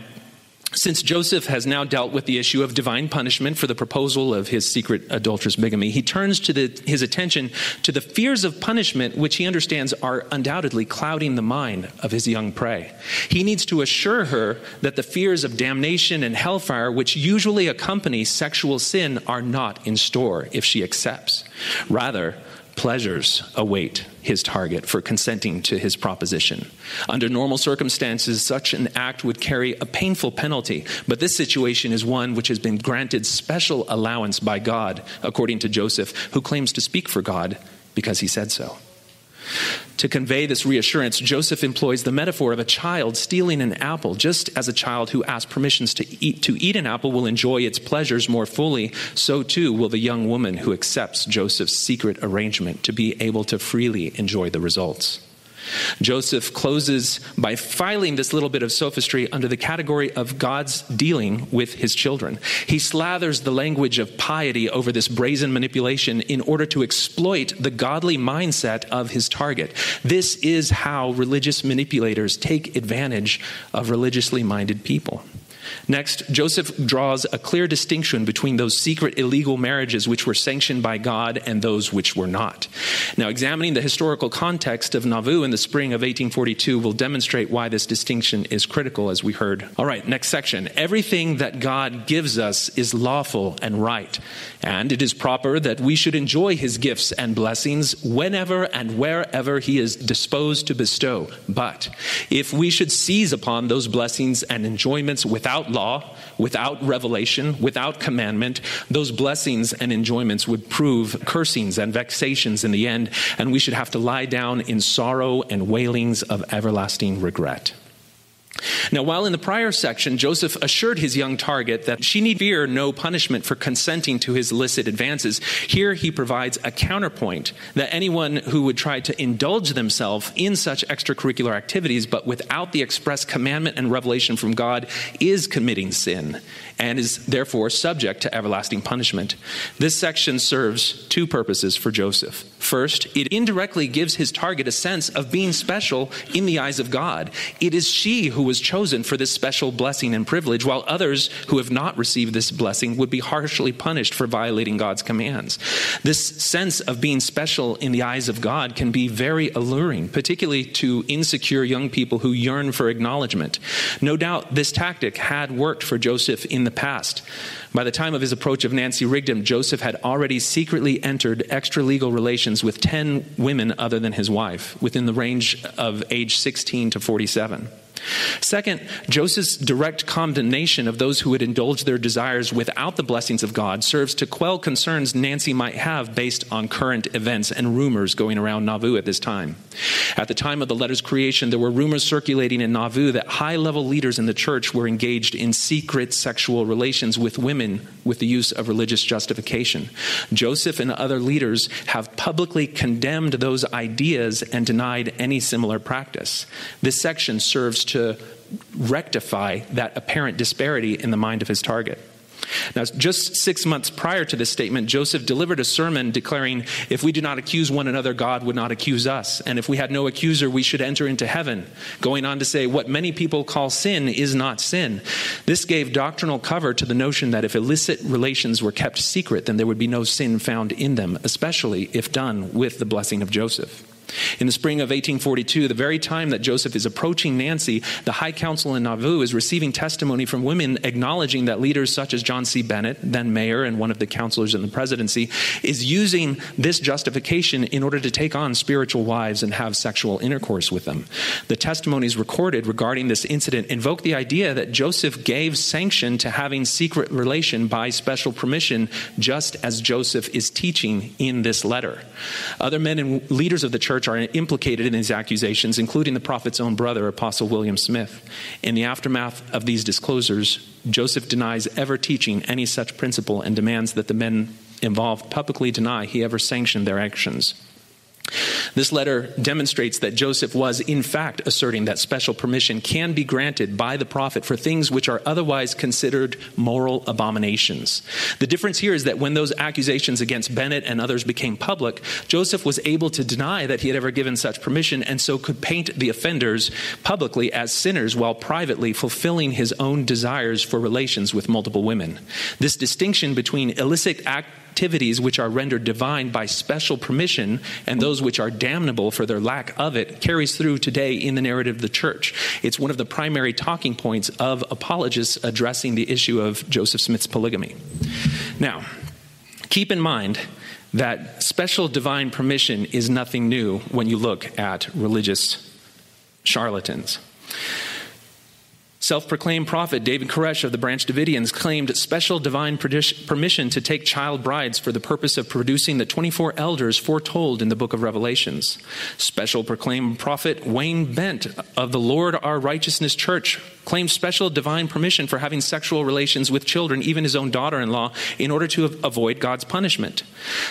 Speaker 10: since Joseph has now dealt with the issue of divine punishment for the proposal of his secret adulterous bigamy, he turns to the, his attention to the fears of punishment, which he understands are undoubtedly clouding the mind of his young prey. He needs to assure her that the fears of damnation and hellfire, which usually accompany sexual sin, are not in store if she accepts. Rather, pleasures await his target for consenting to his proposition. Under normal circumstances, such an act would carry a painful penalty, but this situation is one which has been granted special allowance by God, according to Joseph, who claims to speak for God because he said so. To convey this reassurance, Joseph employs the metaphor of a child stealing an apple. Just as a child who asks permissions to eat, to eat an apple will enjoy its pleasures more fully, so too will the young woman who accepts Joseph's secret arrangement to be able to freely enjoy the results. Joseph closes by filing this little bit of sophistry under the category of God's dealing with his children. He slathers the language of piety over this brazen manipulation in order to exploit the godly mindset of his target. This is how religious manipulators take advantage of religiously minded people. Next, Joseph draws a clear distinction between those secret illegal marriages which were sanctioned by God and those which were not. Now, examining the historical context of Nauvoo in the spring of 1842 will demonstrate why this distinction is critical, as we heard. All right, next section. Everything that God gives us is lawful and right, and it is proper that we should enjoy his gifts and blessings whenever and wherever he is disposed to bestow. But if we should seize upon those blessings and enjoyments without without law, without revelation, without commandment, those blessings and enjoyments would prove cursings and vexations in the end, and we should have to lie down in sorrow and wailings of everlasting regret. Now, while in the prior section, Joseph assured his young target that she need fear no punishment for consenting to his illicit advances, here he provides a counterpoint that anyone who would try to indulge themselves in such extracurricular activities, but without the express commandment and revelation from God, is committing sin and is therefore subject to everlasting punishment. This section serves two purposes for Joseph. First, it indirectly gives his target a sense of being special in the eyes of God. It is she who was chosen for this special blessing and privilege, while others who have not received this blessing would be harshly punished for violating God's commands. This sense of being special in the eyes of God can be very alluring, particularly to insecure young people who yearn for acknowledgement. No doubt this tactic had worked for Joseph in the past. By the time of his approach of Nancy Rigdon, Joseph had already secretly entered extra-legal relations with 10 women other than his wife, within the range of age 16 to 47. Second, Joseph's direct condemnation of those who would indulge their desires without the blessings of God serves to quell concerns Nancy might have based on current events and rumors going around Nauvoo at this time. At the time of the letter's creation, there were rumors circulating in Nauvoo that high level leaders in the church were engaged in secret sexual relations with women with the use of religious justification. Joseph and other leaders have publicly condemned those ideas and denied any similar practice. This section serves to rectify that apparent disparity in the mind of his target. Now, just six months prior to this statement, Joseph delivered a sermon declaring, If we do not accuse one another, God would not accuse us. And if we had no accuser, we should enter into heaven. Going on to say, What many people call sin is not sin. This gave doctrinal cover to the notion that if illicit relations were kept secret, then there would be no sin found in them, especially if done with the blessing of Joseph. In the spring of 1842, the very time that Joseph is approaching Nancy, the High Council in Nauvoo is receiving testimony from women acknowledging that leaders such as John C. Bennett, then mayor and one of the counselors in the presidency, is using this justification in order to take on spiritual wives and have sexual intercourse with them. The testimonies recorded regarding this incident invoke the idea that Joseph gave sanction to having secret relation by special permission, just as Joseph is teaching in this letter. Other men and leaders of the church church are implicated in these accusations, including the prophet's own brother, Apostle William Smith. In the aftermath of these disclosures, Joseph denies ever teaching any such principle and demands that the men involved publicly deny he ever sanctioned their actions. This letter demonstrates that Joseph was, in fact, asserting that special permission can be granted by the prophet for things which are otherwise considered moral abominations. The difference here is that when those accusations against Bennett and others became public, Joseph was able to deny that he had ever given such permission and so could paint the offenders publicly as sinners while privately fulfilling his own desires for relations with multiple women. This distinction between illicit act activities which are rendered divine by special permission and those which are damnable for their lack of it carries through today in the narrative of the church. It's one of the primary talking points of apologists addressing the issue of Joseph Smith's polygamy. Now, keep in mind that special divine permission is nothing new when you look at religious charlatans. Self proclaimed prophet David Koresh of the Branch Davidians claimed special divine permission to take child brides for the purpose of producing the 24 elders foretold in the book of Revelations. Special proclaimed prophet Wayne Bent of the Lord Our Righteousness Church claimed special divine permission for having sexual relations with children, even his own daughter in law, in order to avoid God's punishment.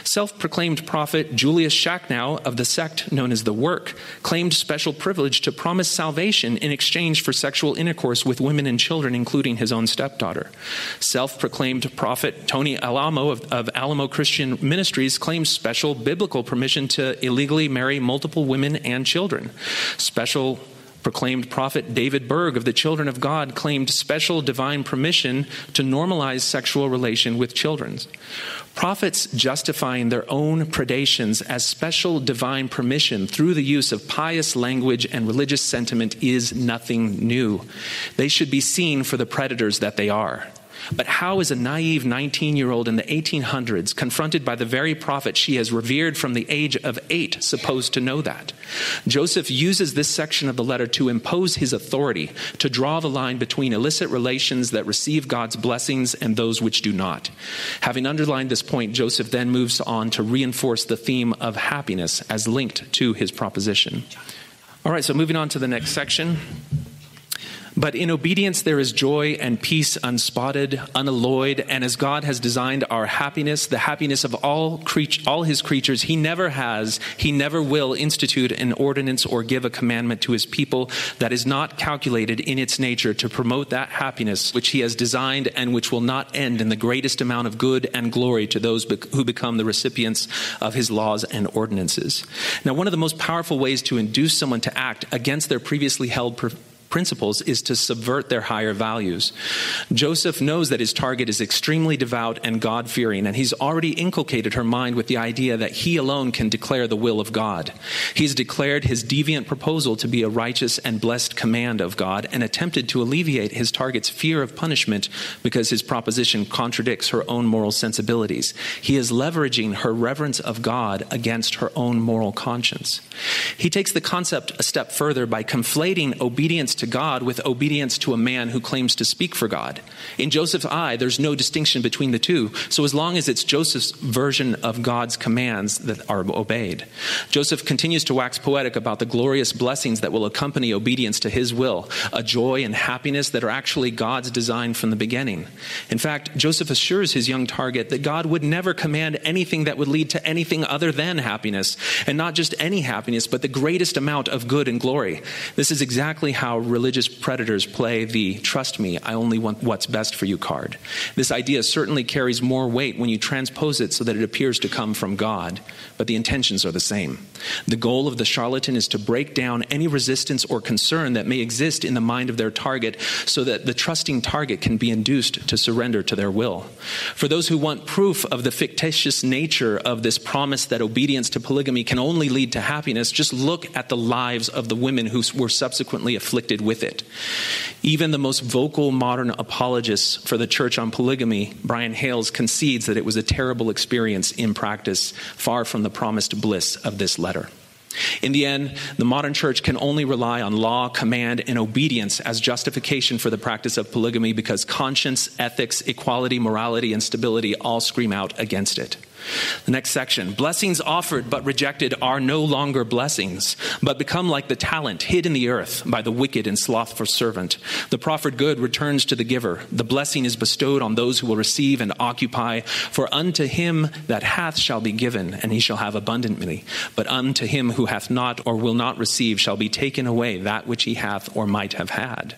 Speaker 10: Self proclaimed prophet Julius Schacknow of the sect known as the Work claimed special privilege to promise salvation in exchange for sexual intercourse with women and children, including his own stepdaughter. Self proclaimed prophet Tony Alamo of, of Alamo Christian Ministries claims special biblical permission to illegally marry multiple women and children. Special Proclaimed prophet David Berg of the Children of God claimed special divine permission to normalize sexual relation with children. Prophets justifying their own predations as special divine permission through the use of pious language and religious sentiment is nothing new. They should be seen for the predators that they are. But how is a naive 19 year old in the 1800s, confronted by the very prophet she has revered from the age of eight, supposed to know that? Joseph uses this section of the letter to impose his authority, to draw the line between illicit relations that receive God's blessings and those which do not. Having underlined this point, Joseph then moves on to reinforce the theme of happiness as linked to his proposition. All right, so moving on to the next section. But in obedience there is joy and peace unspotted, unalloyed, and as God has designed our happiness, the happiness of all creat- all his creatures, he never has, he never will institute an ordinance or give a commandment to his people that is not calculated in its nature to promote that happiness which he has designed and which will not end in the greatest amount of good and glory to those who become the recipients of his laws and ordinances. Now, one of the most powerful ways to induce someone to act against their previously held principles is to subvert their higher values. Joseph knows that his target is extremely devout and God fearing, and he's already inculcated her mind with the idea that he alone can declare the will of God. He's declared his deviant proposal to be a righteous and blessed command of God and attempted to alleviate his target's fear of punishment because his proposition contradicts her own moral sensibilities. He is leveraging her reverence of God against her own moral conscience. He takes the concept a step further by conflating obedience to God with obedience to a man who claims to speak for God. In Joseph's eye, there's no distinction between the two. So as long as it's Joseph's version of God's commands that are obeyed, Joseph continues to wax poetic about the glorious blessings that will accompany obedience to his will, a joy and happiness that are actually God's design from the beginning. In fact, Joseph assures his young target that God would never command anything that would lead to anything other than happiness, and not just any happiness, but the greatest amount of good and glory. This is exactly how religious predators play the trust me, I only want what's best for you card. This idea certainly carries more weight when you transpose it so that it appears to come from God, but the intentions are the same. The goal of the charlatan is to break down any resistance or concern that may exist in the mind of their target so that the trusting target can be induced to surrender to their will. For those who want proof of the fictitious nature of this promise that obedience to polygamy can only lead to happiness, just look at the lives of the women who were subsequently afflicted with it. Even the most vocal modern apologists for the church on polygamy, Brian Hales, concedes that it was a terrible experience in practice, far from the promised bliss of this letter. In the end, the modern church can only rely on law, command, and obedience as justification for the practice of polygamy because conscience, ethics, equality, morality, and stability all scream out against it. The next section blessings offered but rejected are no longer blessings, but become like the talent hid in the earth by the wicked and slothful servant. The proffered good returns to the giver. The blessing is bestowed on those who will receive and occupy. For unto him that hath shall be given, and he shall have abundantly. But unto him who hath not or will not receive shall be taken away that which he hath or might have had.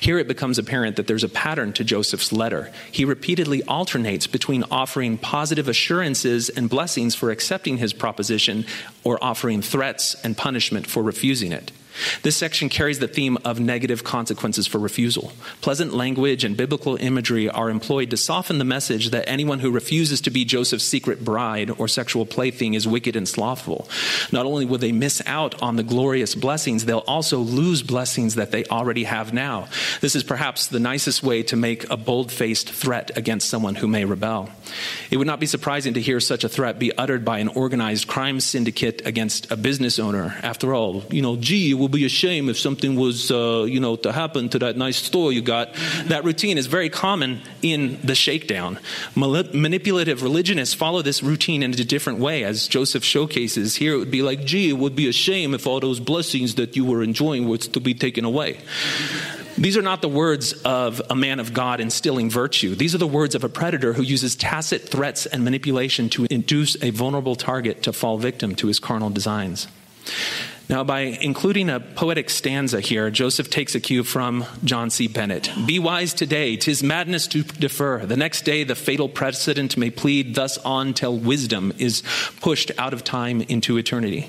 Speaker 10: Here it becomes apparent that there's a pattern to Joseph's letter. He repeatedly alternates between offering positive assurances and blessings for accepting his proposition or offering threats and punishment for refusing it. This section carries the theme of negative consequences for refusal. Pleasant language and biblical imagery are employed to soften the message that anyone who refuses to be Joseph's secret bride or sexual plaything is wicked and slothful. Not only will they miss out on the glorious blessings, they'll also lose blessings that they already have now. This is perhaps the nicest way to make a bold faced threat against someone who may rebel. It would not be surprising to hear such a threat be uttered by an organized crime syndicate against a business owner. After all, you know, gee, will be a shame if something was, uh, you know, to happen to that nice store you got. That routine is very common in the shakedown. manipulative religionists follow this routine in a different way, as Joseph showcases. Here it would be like, gee, it would be a shame if all those blessings that you were enjoying were to be taken away. These are not the words of a man of God instilling virtue. These are the words of a predator who uses tacit threats and manipulation to induce a vulnerable target to fall victim to his carnal designs. Now, by including a poetic stanza here, Joseph takes a cue from John C. Bennett. Be wise today, tis madness to defer. The next day, the fatal precedent may plead thus on till wisdom is pushed out of time into eternity.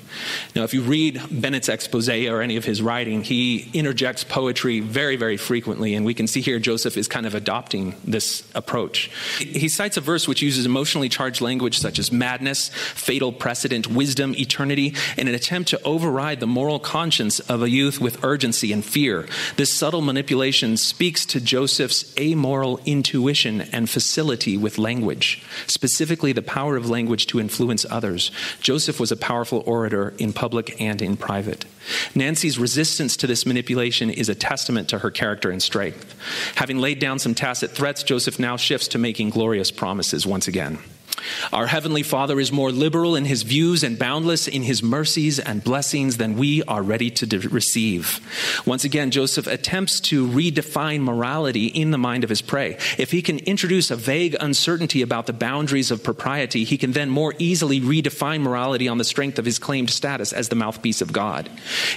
Speaker 10: Now, if you read Bennett's expose or any of his writing, he interjects poetry very, very frequently, and we can see here Joseph is kind of adopting this approach. He cites a verse which uses emotionally charged language such as madness, fatal precedent, wisdom, eternity, in an attempt to override the moral conscience of a youth with urgency and fear. This subtle manipulation speaks to Joseph's amoral intuition and facility with language, specifically the power of language to influence others. Joseph was a powerful orator in public and in private. Nancy's resistance to this manipulation is a testament to her character and strength. Having laid down some tacit threats, Joseph now shifts to making glorious promises once again. Our Heavenly Father is more liberal in His views and boundless in His mercies and blessings than we are ready to de- receive. Once again, Joseph attempts to redefine morality in the mind of his prey. If he can introduce a vague uncertainty about the boundaries of propriety, he can then more easily redefine morality on the strength of his claimed status as the mouthpiece of God.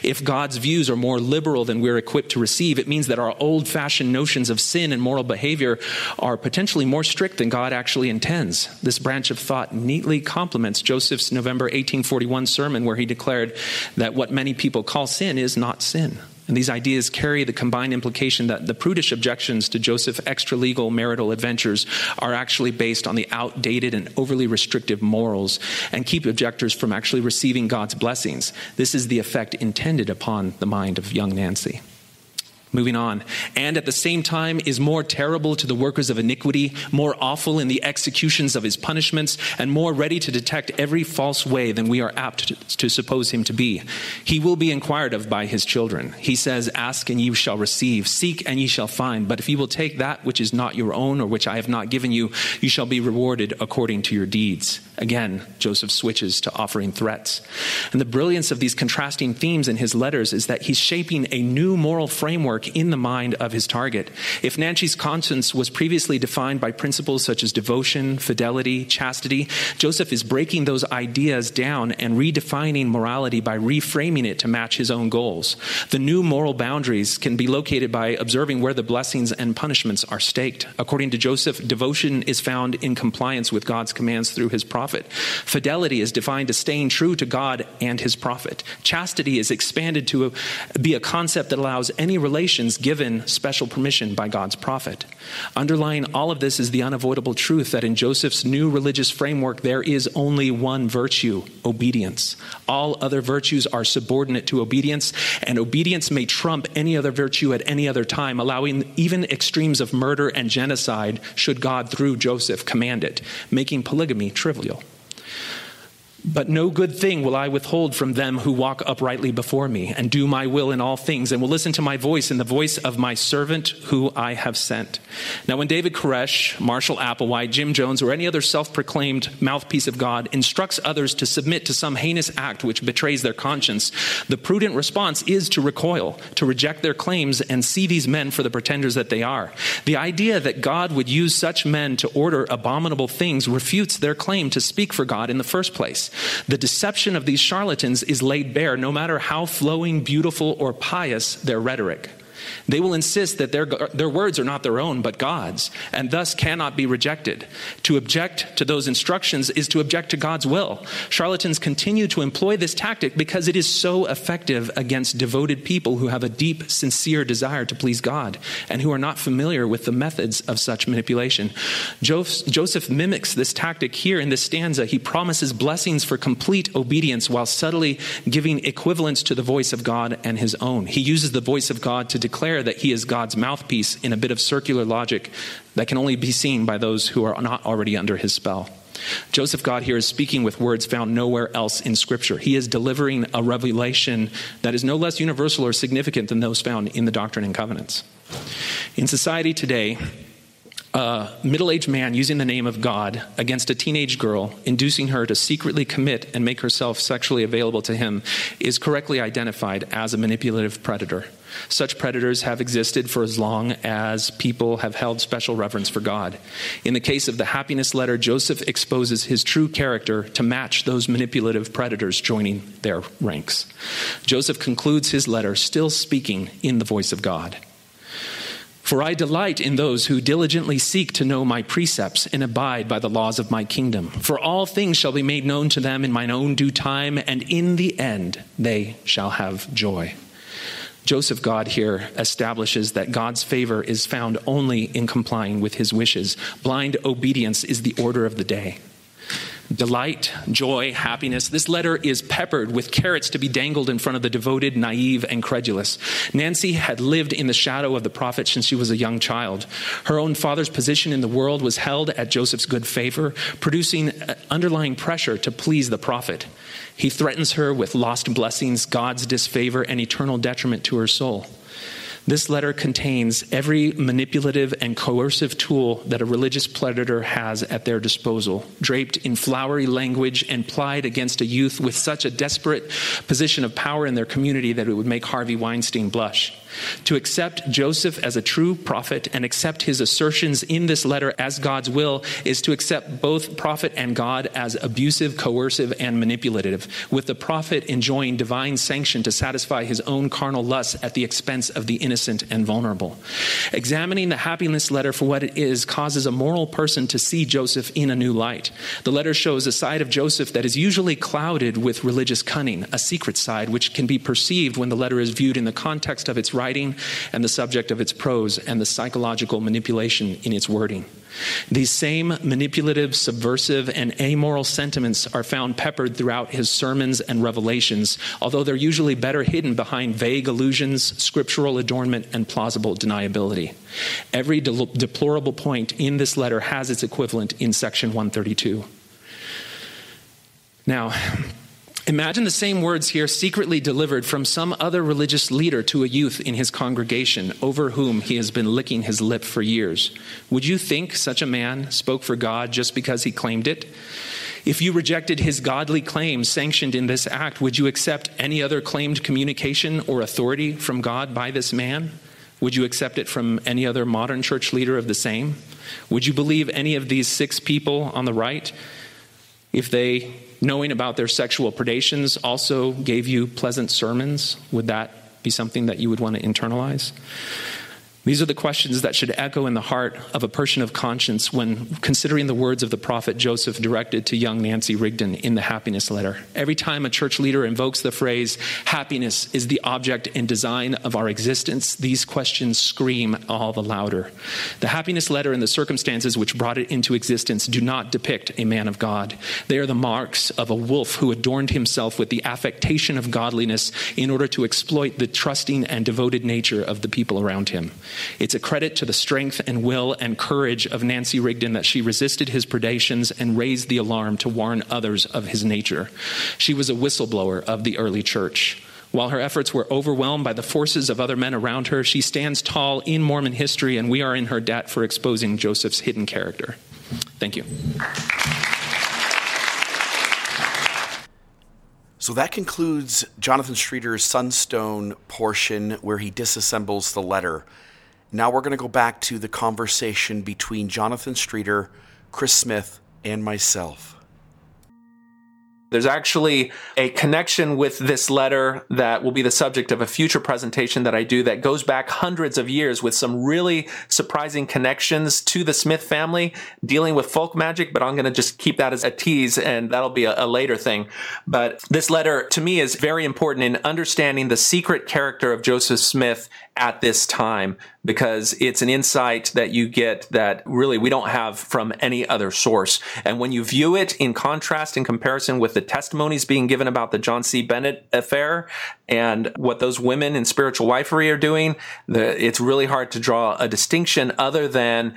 Speaker 10: If God's views are more liberal than we're equipped to receive, it means that our old fashioned notions of sin and moral behavior are potentially more strict than God actually intends. This branch of thought neatly complements Joseph's November 1841 sermon, where he declared that what many people call sin is not sin. And these ideas carry the combined implication that the prudish objections to Joseph's extra-legal marital adventures are actually based on the outdated and overly restrictive morals and keep objectors from actually receiving God's blessings. This is the effect intended upon the mind of young Nancy. Moving on. And at the same time is more terrible to the workers of iniquity, more awful in the executions of his punishments, and more ready to detect every false way than we are apt to, suppose him to be. He will be inquired of by his children. He says, Ask and ye shall receive, seek and ye shall find. But if ye will take that which is not your own or which I have not given you, you shall be rewarded according to your deeds. Again, Joseph switches to offering threats. And the brilliance of these contrasting themes in his letters is that he's shaping a new moral framework in the mind of his target. If Nancy's conscience was previously defined by principles such as devotion, fidelity, chastity, Joseph is breaking those ideas down and redefining morality by reframing it to match his own goals. The new moral boundaries can be located by observing where the blessings and punishments are staked. According to Joseph, devotion is found in compliance with God's commands through his prophet. Fidelity is defined as staying true to God and his prophet. Chastity is expanded to be a concept that allows any relations given special permission by God's prophet. Underlying all of this is the unavoidable truth that in Joseph's new religious framework, there is only one virtue obedience. All other virtues are subordinate to obedience, and obedience may trump any other virtue at any other time, allowing even extremes of murder and genocide should God, through Joseph, command it, making polygamy trivial. But no good thing will I withhold from them who walk uprightly before me and do my will in all things and will listen to my voice and the voice of my servant who I have sent. Now, when David Koresh, Marshall Applewhite, Jim Jones, or any other self proclaimed mouthpiece of God instructs others to submit to some heinous act which betrays their conscience, the prudent response is to recoil, to reject their claims and see these men for the pretenders that they are. The idea that God would use such men to order abominable things refutes their claim to speak for God in the first place. The deception of these charlatans is laid bare no matter how flowing, beautiful, or pious their rhetoric. They will insist that their, their words are not their own, but God's, and thus cannot be rejected. To object to those instructions is to object to God's will. Charlatans continue to employ this tactic because it is so effective against devoted people who have a deep, sincere desire to please God and who are not familiar with the methods of such manipulation. Joseph mimics this tactic here in this stanza. He promises blessings for complete obedience while subtly giving equivalence to the voice of God and his own. He uses the voice of God to declare that he is God's mouthpiece in a bit of circular logic that can only be seen by those who are not already under his spell. Joseph God here is speaking with words found nowhere else in Scripture. He is delivering a revelation that is no less universal or significant than those found in the Doctrine and Covenants. In society today, a middle aged man using the name of God against a teenage girl, inducing her to secretly commit and make herself sexually available to him, is correctly identified as a manipulative predator. Such predators have existed for as long as people have held special reverence for God. In the case of the happiness letter, Joseph exposes his true character to match those manipulative predators joining their ranks. Joseph concludes his letter still speaking in the voice of God. For I delight in those who diligently seek to know my precepts and abide by the laws of my kingdom. For all things shall be made known to them in mine own due time, and in the end they shall have joy. Joseph God here establishes that God's favor is found only in complying with his wishes. Blind obedience is the order of the day delight, joy, happiness. This letter is peppered with carrots to be dangled in front of the devoted, naive, and credulous. Nancy had lived in the shadow of the prophet since she was a young child. Her own father's position in the world was held at Joseph's good favor, producing uh, underlying pressure to please the prophet. He threatens her with lost blessings, God's disfavor, and eternal detriment to her soul. This letter contains every manipulative and coercive tool that a religious predator has at their disposal, draped in flowery language and plied against a youth with such a desperate position of power in their community that it would make Harvey Weinstein blush. To accept Joseph as a true prophet and accept his assertions in this letter as God's will is to accept both prophet and God as abusive, coercive, and manipulative, with the prophet enjoying divine sanction to satisfy his own carnal lusts at the expense of the innocent and vulnerable. Examining the happiness letter for what it is causes a moral person to see Joseph in a new light. The letter shows a side of Joseph that is usually clouded with religious cunning, a secret side which can be perceived when the letter is viewed in the context of its writing and the subject of its prose and the psychological manipulation in its wording. These same manipulative, subversive, and amoral sentiments are found peppered throughout his sermons and revelations, although they're usually better hidden behind vague allusions, scriptural adornment, and plausible deniability. Every de- deplorable point in this letter has its equivalent in section 132. Now, Imagine the same words here secretly delivered from some other religious leader to a youth in his congregation over whom he has been licking his lip for years. Would you think such a man spoke for God just because he claimed it? If you rejected his godly claims sanctioned in this act, would you accept any other claimed communication or authority from God by this man? Would you accept it from any other modern church leader of the same? Would you believe any of these six people on the right if they knowing about their sexual predations also gave you pleasant sermons, would that be something that you would want to internalize? These are the questions that should echo in the heart of a person of conscience when considering the words of the prophet Joseph directed to young Nancy Rigdon in the happiness letter. Every time a church leader invokes the phrase, happiness is the object and design of our existence, these questions scream all the louder. The happiness letter and the circumstances which brought it into existence do not depict a man of God. They are the marks of a wolf who adorned himself with the affectation of godliness in order to exploit the trusting and devoted nature of the people around him. It's a credit to the strength and will and courage of Nancy Rigdon that she resisted his predations and raised the alarm to warn others of his nature. She was a whistleblower of the early church. While her efforts were overwhelmed by the forces of other men around her, she stands tall in Mormon history, and we are in her debt for exposing Joseph's hidden character. Thank you.
Speaker 9: So that concludes Jonathan Streeter's Sunstone portion where he disassembles the letter. Now we're going to go back to the conversation between Jonathan Streeter, Chris Smith, and myself.
Speaker 11: There's actually a connection with this letter that will be the subject of a future presentation that I do that goes back hundreds of years with some really surprising connections to the Smith family dealing with folk magic, but I'm going to just keep that as a tease and that'll be a, a later thing. But this letter to me is very important in understanding the secret character of Joseph Smith at this time because it's an insight that you get that really we don't have from any other source. And when you view it in contrast, in comparison with the testimonies being given about the John C. Bennett affair and what those women in spiritual wifery are doing, the, it's really hard to draw a distinction other than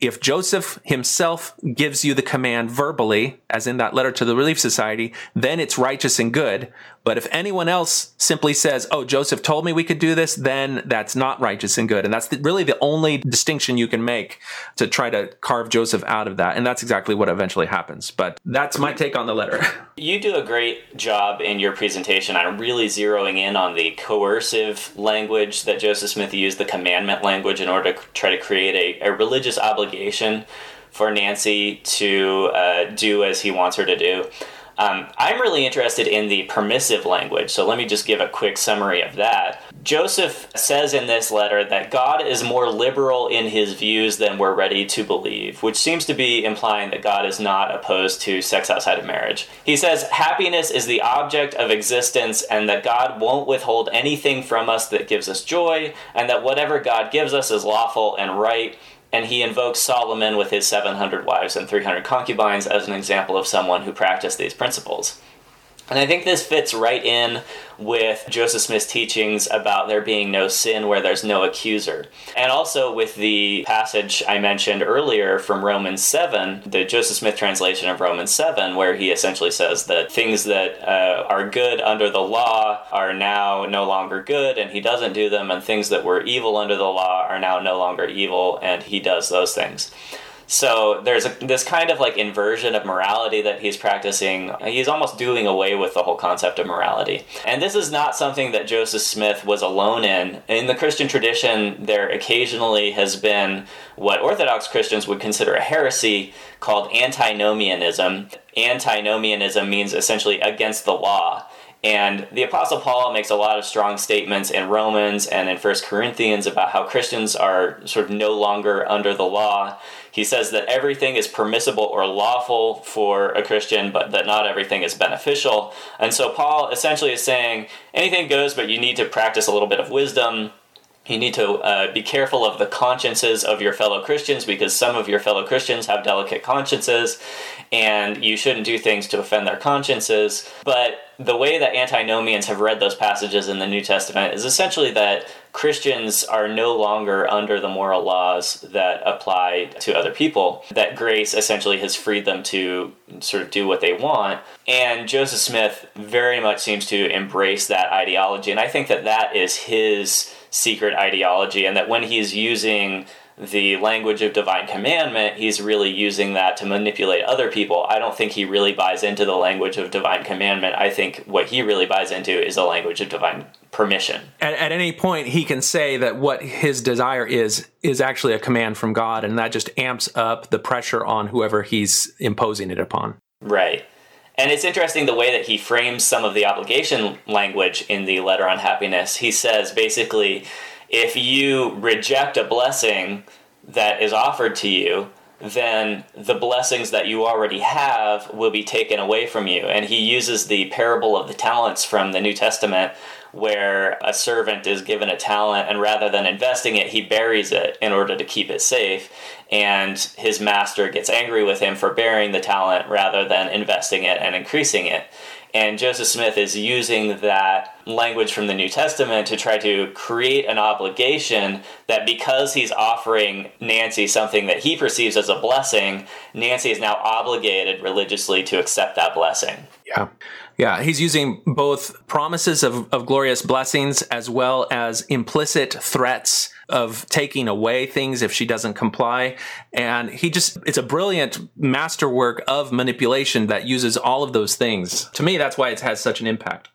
Speaker 11: if Joseph himself gives you the command verbally, as in that letter to the Relief Society, then it's righteous and good. But if anyone else simply says, oh, Joseph told me we could do this, then that's not righteous and good. And that's the, really the only distinction you can make to try to carve Joseph out of that. And that's exactly what eventually happens. But that's my take on the letter.
Speaker 8: You do a great job in your presentation on really zeroing in on the coercive language that Joseph Smith used, the commandment language, in order to try to create a, a religious obligation for Nancy to uh, do as he wants her to do. Um, I'm really interested in the permissive language, so let me just give a quick summary of that. Joseph says in this letter that God is more liberal in his views than we're ready to believe, which seems to be implying that God is not opposed to sex outside of marriage. He says happiness is the object of existence and that God won't withhold anything from us that gives us joy, and that whatever God gives us is lawful and right and he invokes Solomon with his 700 wives and 300 concubines as an example of someone who practiced these principles. And I think this fits right in with Joseph Smith's teachings about there being no sin where there's no accuser. And also with the passage I mentioned earlier from Romans 7, the Joseph Smith translation of Romans 7, where he essentially says that things that uh, are good under the law are now no longer good and he doesn't do them, and things that were evil under the law are now no longer evil and he does those things. So there's a, this kind of like inversion of morality that he's practicing. He's almost doing away with the whole concept of morality. And this is not something that Joseph Smith was alone in. In the Christian tradition, there occasionally has been what Orthodox Christians would consider a heresy called antinomianism. Antinomianism means essentially against the law. And the Apostle Paul makes a lot of strong statements in Romans and in First Corinthians about how Christians are sort of no longer under the law. He says that everything is permissible or lawful for a Christian, but that not everything is beneficial. And so Paul essentially is saying anything goes, but you need to practice a little bit of wisdom. You need to uh, be careful of the consciences of your fellow Christians because some of your fellow Christians have delicate consciences and you shouldn't do things to offend their consciences. But the way that antinomians have read those passages in the New Testament is essentially that Christians are no longer under the moral laws that apply to other people, that grace essentially has freed them to sort of do what they want. And Joseph Smith very much seems to embrace that ideology. And I think that that is his secret ideology, and that when he's using the language of divine commandment, he's really using that to manipulate other people. I don't think he really buys into the language of divine commandment. I think what he really buys into is the language of divine permission.
Speaker 10: At, at any point, he can say that what his desire is is actually a command from God, and that just amps up the pressure on whoever he's imposing it upon.
Speaker 8: Right. And it's interesting the way that he frames some of the obligation language in the letter on happiness. He says basically, if you reject a blessing that is offered to you, then the blessings that you already have will be taken away from you. And he uses the parable of the talents from the New Testament, where a servant is given a talent, and rather than investing it, he buries it in order to keep it safe. And his master gets angry with him for burying the talent rather than investing it and increasing it. And Joseph Smith is using that language from the New Testament to try to create an obligation that because he's offering Nancy something that he perceives as a blessing, Nancy is now obligated religiously to accept that blessing.
Speaker 10: Yeah. Yeah, he's using both promises of, of glorious blessings as well as implicit threats of taking away things if she doesn't comply. And he just, it's a brilliant masterwork of manipulation that uses all of those things. To me, that's why it has such an impact.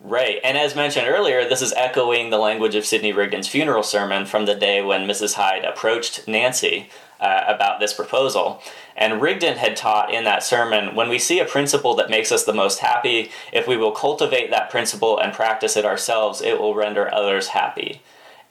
Speaker 8: Right. And as mentioned earlier, this is echoing the language of Sidney Rigdon's funeral sermon from the day when Mrs. Hyde approached Nancy uh, about this proposal. And Rigdon had taught in that sermon when we see a principle that makes us the most happy, if we will cultivate that principle and practice it ourselves, it will render others happy.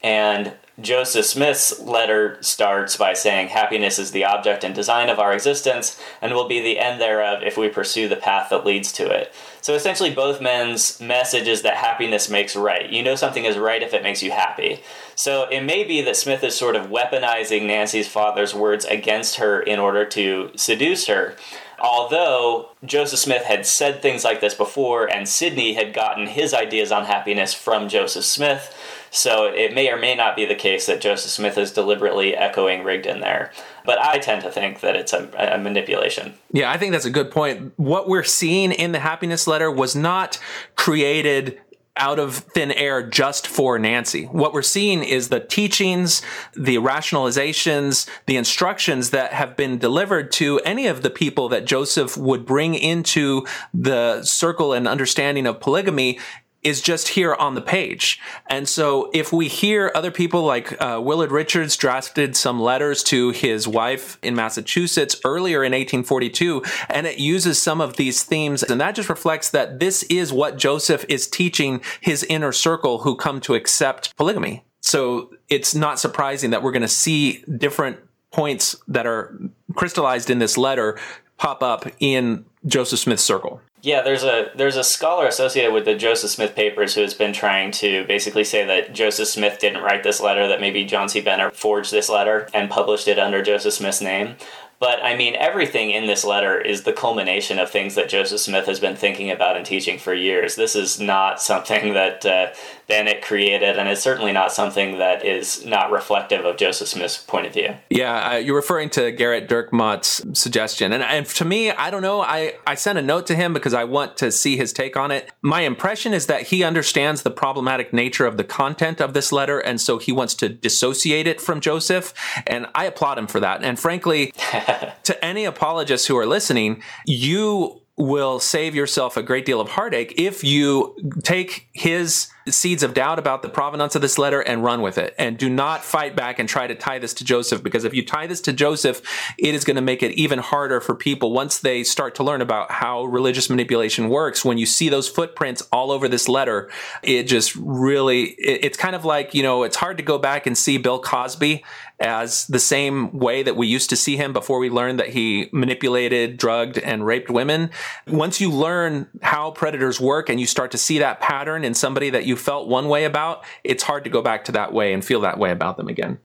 Speaker 8: And Joseph Smith's letter starts by saying, Happiness is the object and design of our existence, and will be the end thereof if we pursue the path that leads to it. So essentially, both men's message is that happiness makes right. You know something is right if it makes you happy. So it may be that Smith is sort of weaponizing Nancy's father's words against her in order to seduce her. Although Joseph Smith had said things like this before, and Sidney had gotten his ideas on happiness from Joseph Smith, so it may or may not be the case that Joseph Smith is deliberately echoing Rigdon there. But I tend to think that it's a, a, manipulation.
Speaker 10: Yeah, I think that's a good point. What we're seeing in the happiness letter was not created out of thin air just for Nancy. What we're seeing is the teachings, the rationalizations, the instructions that have been delivered to any of the people that Joseph would bring into the circle and understanding of polygamy is just here on the page. And so if we hear other people like uh, Willard Richards drafted some letters to his wife in Massachusetts earlier in 1842, and it uses some of these themes, and that just reflects that this is what Joseph is teaching his inner circle who come to accept polygamy. So it's not surprising that we're going to see different points that are crystallized in this letter pop up in Joseph Smith's circle.
Speaker 8: Yeah, there's a there's a scholar associated with the Joseph Smith papers who has been trying to basically say that Joseph Smith didn't write this letter, that maybe John C. Bennett forged this letter and published it under Joseph Smith's name. But I mean, everything in this letter is the culmination of things that Joseph Smith has been thinking about and teaching for years. This is not something that uh, Bennett created, and it's certainly not something that is not reflective of Joseph Smith's point of view.
Speaker 10: Yeah, uh, you're referring to Gerrit Dirkmaat's suggestion, and, and to me, I don't know. I I sent a note to him because I want to see his take on it. My impression is that he understands the problematic nature of the content of this letter, and so he wants to dissociate it from Joseph, and I applaud him for that. And frankly, to any apologists who are listening, you will save yourself a great deal of heartache if you take his seeds of doubt about the provenance of this letter and run with it. And do not fight back and try to tie this to Joseph, because if you tie this to Joseph, it is going to make it even harder for people once they start to learn about how religious manipulation works. When you see those footprints all over this letter, it just really, it, it's kind of like, you know, it's hard to go back and see Bill Cosby as the same way that we used to see him before we learned that he manipulated, drugged, and raped women. Once you learn how predators work and you start to see that pattern in somebody that you felt one way about, it's hard to go back to that way and feel that way about them again.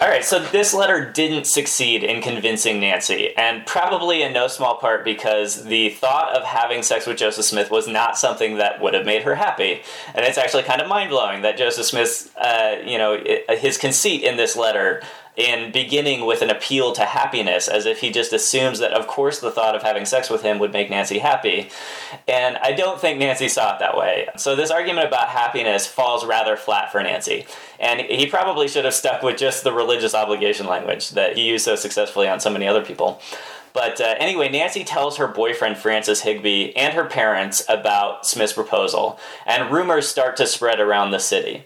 Speaker 8: All right, so this letter didn't succeed in convincing Nancy, and probably in no small part because the thought of having sex with Joseph Smith was not something that would have made her happy. And it's actually kind of mind blowing that Joseph Smith's, uh, you know, his conceit in this letter in beginning with an appeal to happiness, as if he just assumes that, of course, the thought of having sex with him would make Nancy happy. And I don't think Nancy saw it that way. So this argument about happiness falls rather flat for Nancy. And he probably should have stuck with just the religious obligation language that he used so successfully on so many other people. But uh, anyway, Nancy tells her boyfriend Francis Higbee and her parents about Smith's proposal, and rumors start to spread around the city.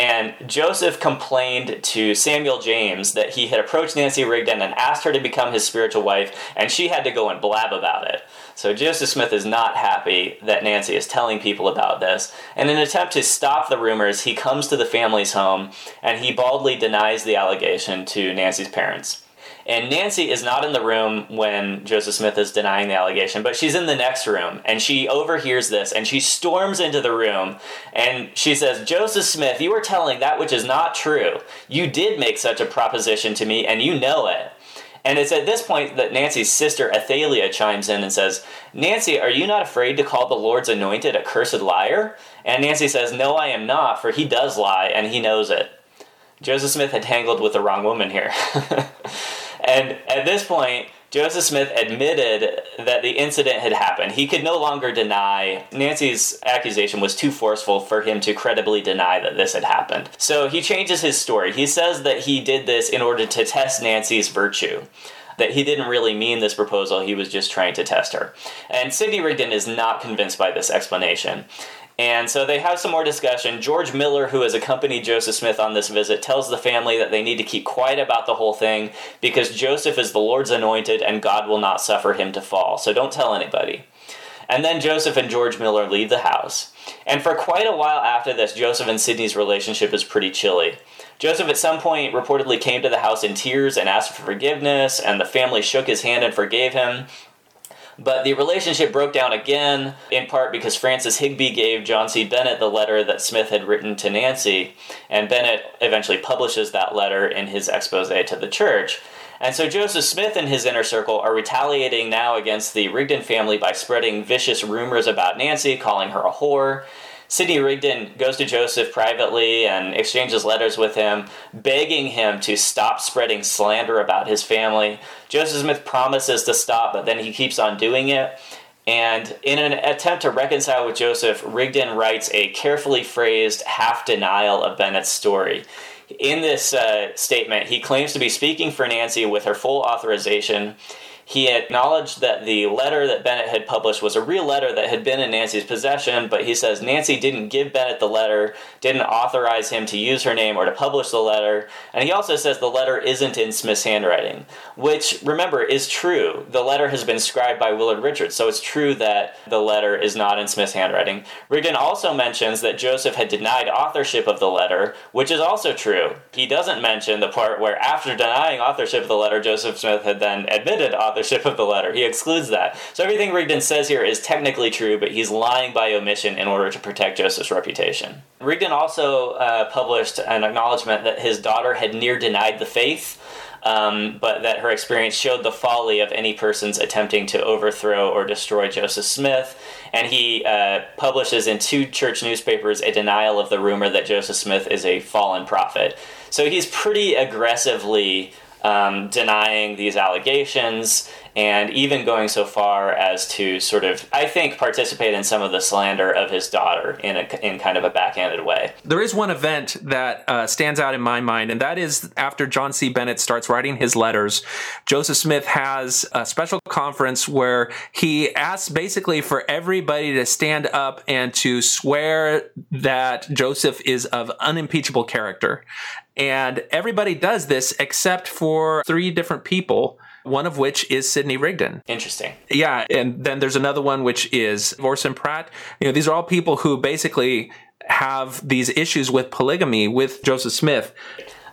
Speaker 8: And Joseph complained to Samuel James that he had approached Nancy Rigdon and asked her to become his spiritual wife, and she had to go and blab about it. So Joseph Smith is not happy that Nancy is telling people about this. And in an attempt to stop the rumors, he comes to the family's home and he baldly denies the allegation to Nancy's parents. And Nancy is not in the room when Joseph Smith is denying the allegation, but she's in the next room and she overhears this and she storms into the room and she says, Joseph Smith, you are telling that which is not true. You did make such a proposition to me and you know it. And it's at this point that Nancy's sister Athalia chimes in and says, Nancy, are you not afraid to call the Lord's anointed a cursed liar? And Nancy says, No, I am not, for he does lie and he knows it. Joseph Smith had tangled with the wrong woman here. And at this point, Joseph Smith admitted that the incident had happened. He could no longer deny Nancy's accusation was too forceful for him to credibly deny that this had happened. So he changes his story. He says that he did this in order to test Nancy's virtue that he didn't really mean this proposal, he was just trying to test her. And Sidney Rigdon is not convinced by this explanation. And so they have some more discussion. George Miller, who has accompanied Joseph Smith on this visit, tells the family that they need to keep quiet about the whole thing because Joseph is the Lord's anointed and God will not suffer him to fall. So don't tell anybody. And then Joseph and George Miller leave the house. And for quite a while after this, Joseph and Sidney's relationship is pretty chilly. Joseph at some point reportedly came to the house in tears and asked for forgiveness, and the family shook his hand and forgave him. But the relationship broke down again, in part because Francis Higbee gave John C. Bennett the letter that Smith had written to Nancy, and Bennett eventually publishes that letter in his expose to the church. And so Joseph Smith and his inner circle are retaliating now against the Rigdon family by spreading vicious rumors about Nancy, calling her a whore. Sidney Rigdon goes to Joseph privately and exchanges letters with him, begging him to stop spreading slander about his family. Joseph Smith promises to stop, but then he keeps on doing it. And in an attempt to reconcile with Joseph, Rigdon writes a carefully phrased half denial of Bennett's story. In this uh, statement, he claims to be speaking for Nancy with her full authorization. He acknowledged that the letter that Bennett had published was a real letter that had been in Nancy's possession, but he says Nancy didn't give Bennett the letter, didn't authorize him to use her name or to publish the letter, and he also says the letter isn't in Smith's handwriting, which, remember, is true. The letter has been scribed by Willard Richards, so it's true that the letter is not in Smith's handwriting. Rigdon also mentions that Joseph had denied authorship of the letter, which is also true. He doesn't mention the part where, after denying authorship of the letter, Joseph Smith had then admitted authorship authorship of the letter. He excludes that. So everything Rigdon says here is technically true, but he's lying by omission in order to protect Joseph's reputation. Rigdon also uh, published an acknowledgement that his daughter had near denied the faith. um, but that her experience showed the folly of any person's attempting to overthrow or destroy Joseph Smith. And he uh, publishes in two church newspapers a denial of the rumor that Joseph Smith is a fallen prophet. So he's pretty aggressively um, denying these allegations and even going so far as to sort of, I think, participate in some of the slander of his daughter in a, in kind of a backhanded way.
Speaker 10: There is one event that uh, stands out in my mind, and that is after John C. Bennett starts writing his letters, Joseph Smith has a special conference where he asks basically for everybody to stand up and to swear that Joseph is of unimpeachable character. And everybody does this except for three different people one of which is Sidney Rigdon.
Speaker 8: Interesting.
Speaker 10: Yeah, and then there's another one which is Orson Pratt. You know, these are all people who basically have these issues with polygamy with Joseph Smith.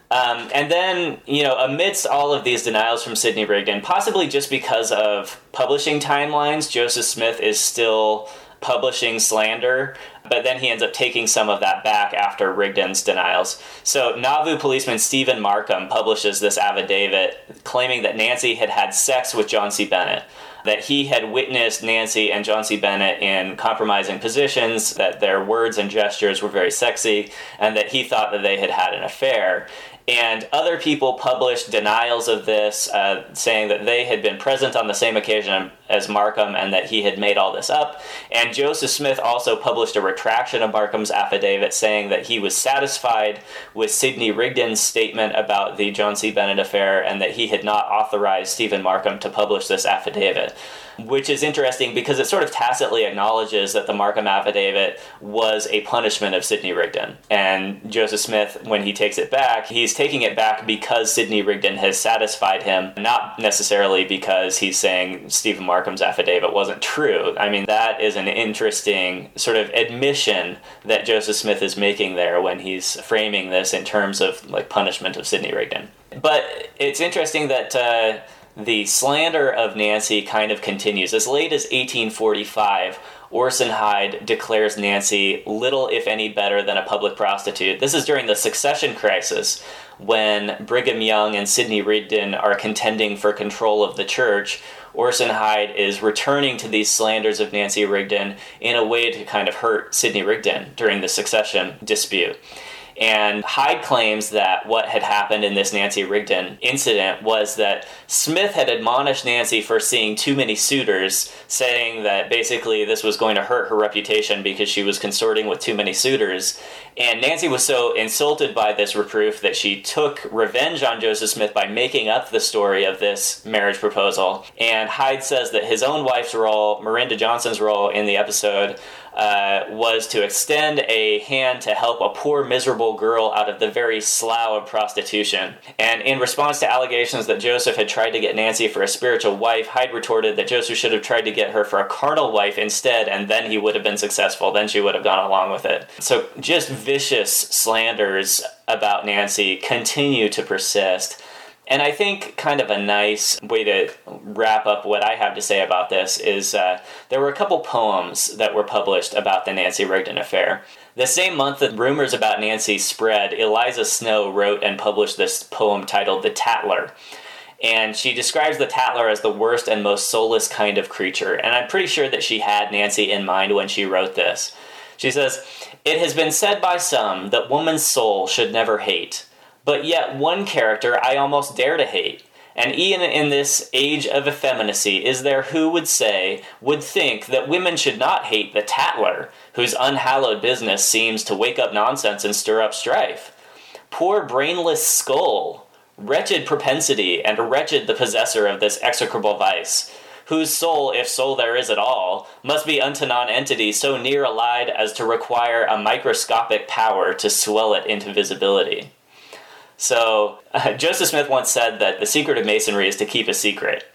Speaker 8: Um, and then, you know, amidst all of these denials from Sidney Rigdon, possibly just because of publishing timelines, Joseph Smith is still publishing slander, but then he ends up taking some of that back after Rigdon's denials. So Nauvoo policeman Stephen Markham publishes this affidavit claiming that Nancy had had sex with John C. Bennett. That he had witnessed Nancy and John C. Bennett in compromising positions, that their words and gestures were very sexy, and that he thought that they had had an affair. And other people published denials of this, uh, saying that they had been present on the same occasion as Markham and that he had made all this up. And Joseph Smith also published a retraction of Markham's affidavit saying that he was satisfied with Sidney Rigdon's statement about the John C. Bennett affair and that he had not authorized Stephen Markham to publish this affidavit which is interesting because it sort of tacitly acknowledges that the Markham affidavit was a punishment of Sidney Rigdon. And Joseph Smith, when he takes it back, he's taking it back because Sidney Rigdon has satisfied him, not necessarily because he's saying Stephen Markham's affidavit wasn't true. I mean, that is an interesting sort of admission that Joseph Smith is making there when he's framing this in terms of like punishment of Sidney Rigdon. But it's interesting that. Uh, the slander of Nancy kind of continues. As late as 1845, Orson Hyde declares Nancy little, if any, better than a public prostitute. This is during the succession crisis when Brigham Young and Sidney Rigdon are contending for control of the church. Orson Hyde is returning to these slanders of Nancy Rigdon in a way to kind of hurt Sidney Rigdon during the succession dispute. And Hyde claims that what had happened in this Nancy Rigdon incident was that Smith had admonished Nancy for seeing too many suitors, saying that basically this was going to hurt her reputation because she was consorting with too many suitors. And Nancy was so insulted by this reproof that she took revenge on Joseph Smith by making up the story of this marriage proposal. And Hyde says that his own wife's role, Marinda Johnson's role in the episode, uh, was to extend a hand to help a poor, miserable girl out of the very slough of prostitution. And in response to allegations that Joseph had tried to get Nancy for a spiritual wife, Hyde retorted that Joseph should have tried to get her for a carnal wife instead, and then he would have been successful. Then she would have gone along with it. So just vicious slanders about Nancy continue to persist. And I think kind of a nice way to wrap up what I have to say about this is uh, there were a couple poems that were published about the Nancy Rigdon affair. The same month that rumors about Nancy spread, Eliza Snow wrote and published this poem titled The Tattler. And she describes the Tattler as the worst and most soulless kind of creature. And I'm pretty sure that she had Nancy in mind when she wrote this. She says, It has been said by some that woman's soul should never hate. But yet, one character I almost dare to hate. And even in this age of effeminacy, is there who would say, would think that women should not hate the tattler, whose unhallowed business seems to wake up nonsense and stir up strife? Poor brainless skull, wretched propensity, and wretched the possessor of this execrable vice, whose soul, if soul there is at all, must be unto nonentity so near allied as to require a microscopic power to swell it into visibility. So uh, Joseph Smith once said that the secret of masonry is to keep a secret.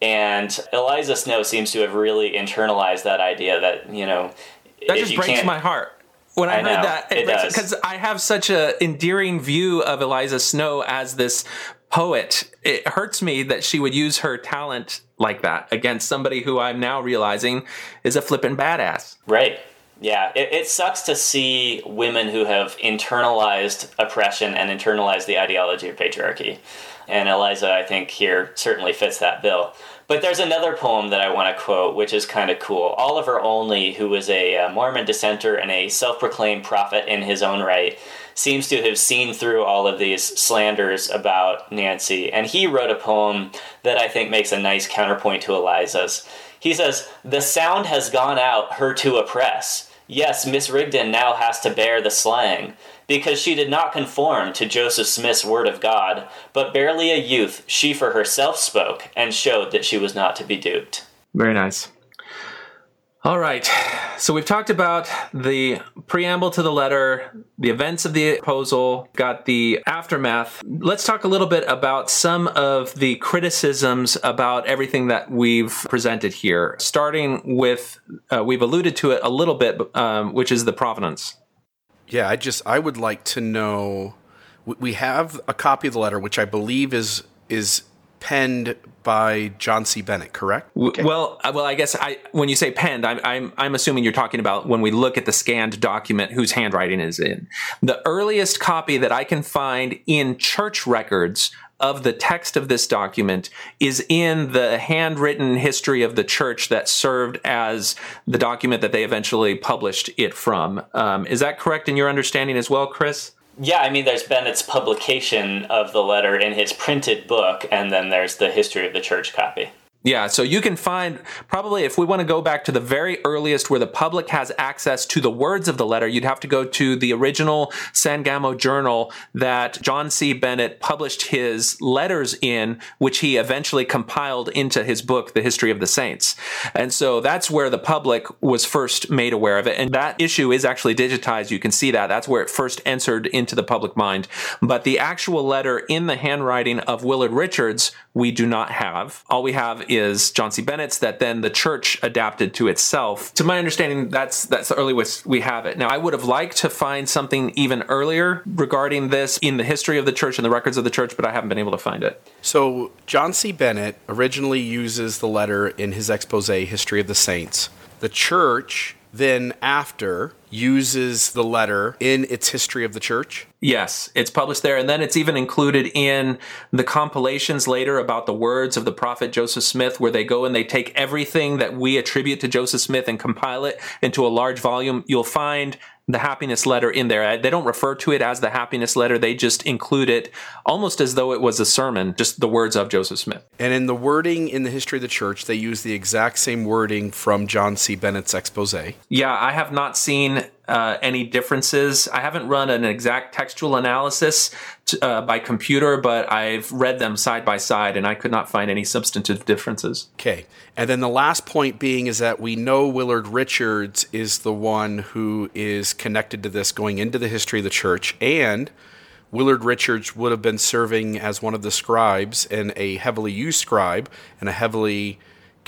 Speaker 8: And Eliza Snow seems to have really internalized that idea that, you know,
Speaker 10: that just breaks my heart when I, I heard
Speaker 8: know,
Speaker 10: that
Speaker 8: because
Speaker 10: I have such a endearing view of Eliza Snow as this poet. It hurts me that she would use her talent like that against somebody who I'm now realizing is a flippin' badass.
Speaker 8: Right. Yeah, it, it sucks to see women who have internalized oppression and internalized the ideology of patriarchy. And Eliza, I think, here certainly fits that bill. But there's another poem that I want to quote, which is kind of cool. Oliver Olney, who was a uh, Mormon dissenter and a self proclaimed prophet in his own right, seems to have seen through all of these slanders about Nancy. And he wrote a poem that I think makes a nice counterpoint to Eliza's. He says, The sound has gone out, her to oppress. Yes, Miss Rigdon now has to bear the slang because she did not conform to Joseph Smith's word of God, but barely a youth, she for herself spoke and showed that she was not to be duped.
Speaker 10: Very nice. All right. So we've talked about the preamble to the letter, the events of the proposal, got the aftermath. Let's talk a little bit about some of the criticisms about everything that we've presented here, starting with, uh, we've alluded to it a little bit, um, which is the provenance.
Speaker 9: Yeah, I just I would like to know. We have a copy of the letter, which I believe is is penned by John C. Bennett, correct?
Speaker 10: Okay. Well, uh, well, I guess I when you say penned, I'm, I'm I'm assuming you're talking about when we look at the scanned document whose handwriting is in. The earliest copy that I can find in church records of the text of this document is in the handwritten history of the church that served as the document that they eventually published it from. Um, is that correct in your understanding as well, Chris?
Speaker 8: Yeah, I mean, there's Bennett's publication of the letter in his printed book, and then there's the history of the church copy.
Speaker 10: Yeah, so you can find probably if we want to go back to the very earliest where the public has access to the words of the letter, you'd have to go to the original Sangamo journal that John C. Bennett published his letters in, which he eventually compiled into his book, The History of the Saints. And so that's where the public was first made aware of it. And that issue is actually digitized. You can see that. That's where it first entered into the public mind. But the actual letter in the handwriting of Willard Richards, we do not have. All we have is John C. Bennett's that then the church adapted to itself. To my understanding, that's that's the earliest we have it. Now, I would have liked to find something even earlier regarding this in the history of the church and the records of the church, but I haven't been able to find it.
Speaker 9: So, John C. Bennett originally uses the letter in his expose, History of the Saints. The church then after uses the letter in its history of the church?
Speaker 10: Yes, it's published there. And then it's even included in the compilations later about the words of the prophet Joseph Smith, where they go and they take everything that we attribute to Joseph Smith and compile it into a large volume. You'll find the happiness letter in there. They don't refer to it as the happiness letter. They just include it almost as though it was a sermon, just the words of Joseph Smith.
Speaker 9: And in the wording in the history of the church, they use the exact same wording from John C. Bennett's expose.
Speaker 10: Yeah, I have not seen uh, any differences. I haven't run an exact textual analysis uh, by computer, but I've read them side by side and I could not find any substantive differences.
Speaker 9: Okay. And then the last point being is that we know Willard Richards is the one who is connected to this going into the history of the church. And Willard Richards would have been serving as one of the scribes and a heavily used scribe and a heavily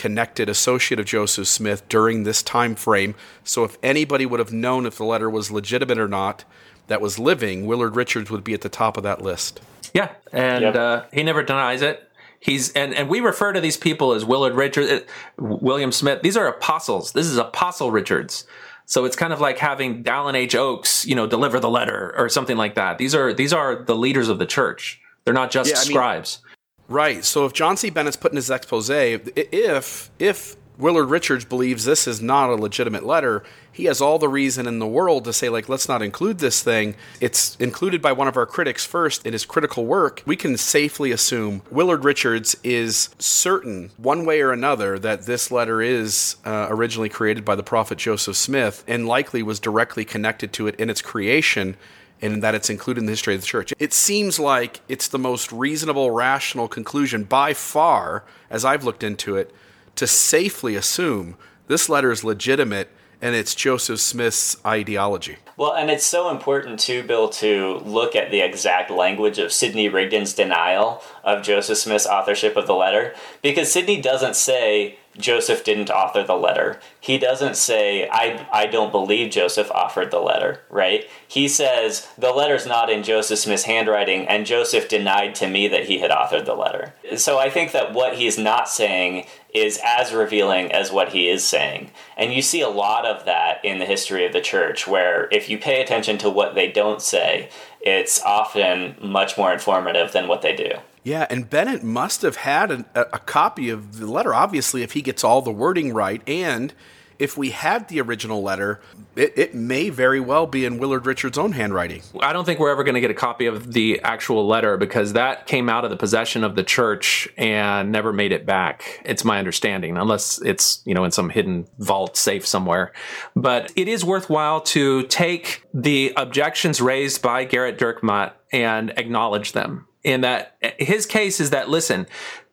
Speaker 9: connected associate of Joseph Smith during this time frame. So if anybody would have known if the letter was legitimate or not that was living, Willard Richards would be at the top of that list.
Speaker 10: Yeah, and yep. uh, he never denies it. He's and and we refer to these people as Willard Richards, uh, William Smith. These are apostles. This is Apostle Richards. So it's kind of like having Dallin H. Oaks, you know, deliver the letter or something like that. These are these are the leaders of the church. They're not just yeah, scribes.
Speaker 9: Mean, Right. So if John C. Bennett's put in his expose, if if Willard Richards believes this is not a legitimate letter, he has all the reason in the world to say, like, let's not include this thing. It's included by one of our critics first in his critical work. We can safely assume Willard Richards is certain, one way or another, that this letter is uh, originally created by the prophet Joseph Smith and likely was directly connected to it in its creation and that it's included in the history of the church. It seems like it's the most reasonable, rational conclusion by far, as I've looked into it, to safely assume this letter is legitimate and it's Joseph Smith's ideology.
Speaker 8: Well, and it's so important too, Bill, to look at the exact language of Sidney Rigdon's denial of Joseph Smith's authorship of the letter, because Sidney doesn't say Joseph didn't author the letter. He doesn't say, I, I don't believe Joseph offered the letter, right? He says, the letter's not in Joseph Smith's handwriting, and Joseph denied to me that he had authored the letter. So I think that what he's not saying is as revealing as what he is saying. And you see a lot of that in the history of the church, where if you pay attention to what they don't say, it's often much more informative than what they do.
Speaker 9: Yeah, and Bennett must have had a, a copy of the letter, obviously, if he gets all the wording right. And if we had the original letter, it, it may very well be in Willard Richards' own handwriting.
Speaker 10: I don't think we're ever going to get a copy of the actual letter because that came out of the possession of the church and never made it back. It's my understanding, unless it's, you know, in some hidden vault safe somewhere. But it is worthwhile to take the objections raised by Gerrit Dirkmaat and acknowledge them. In that his case is that, listen,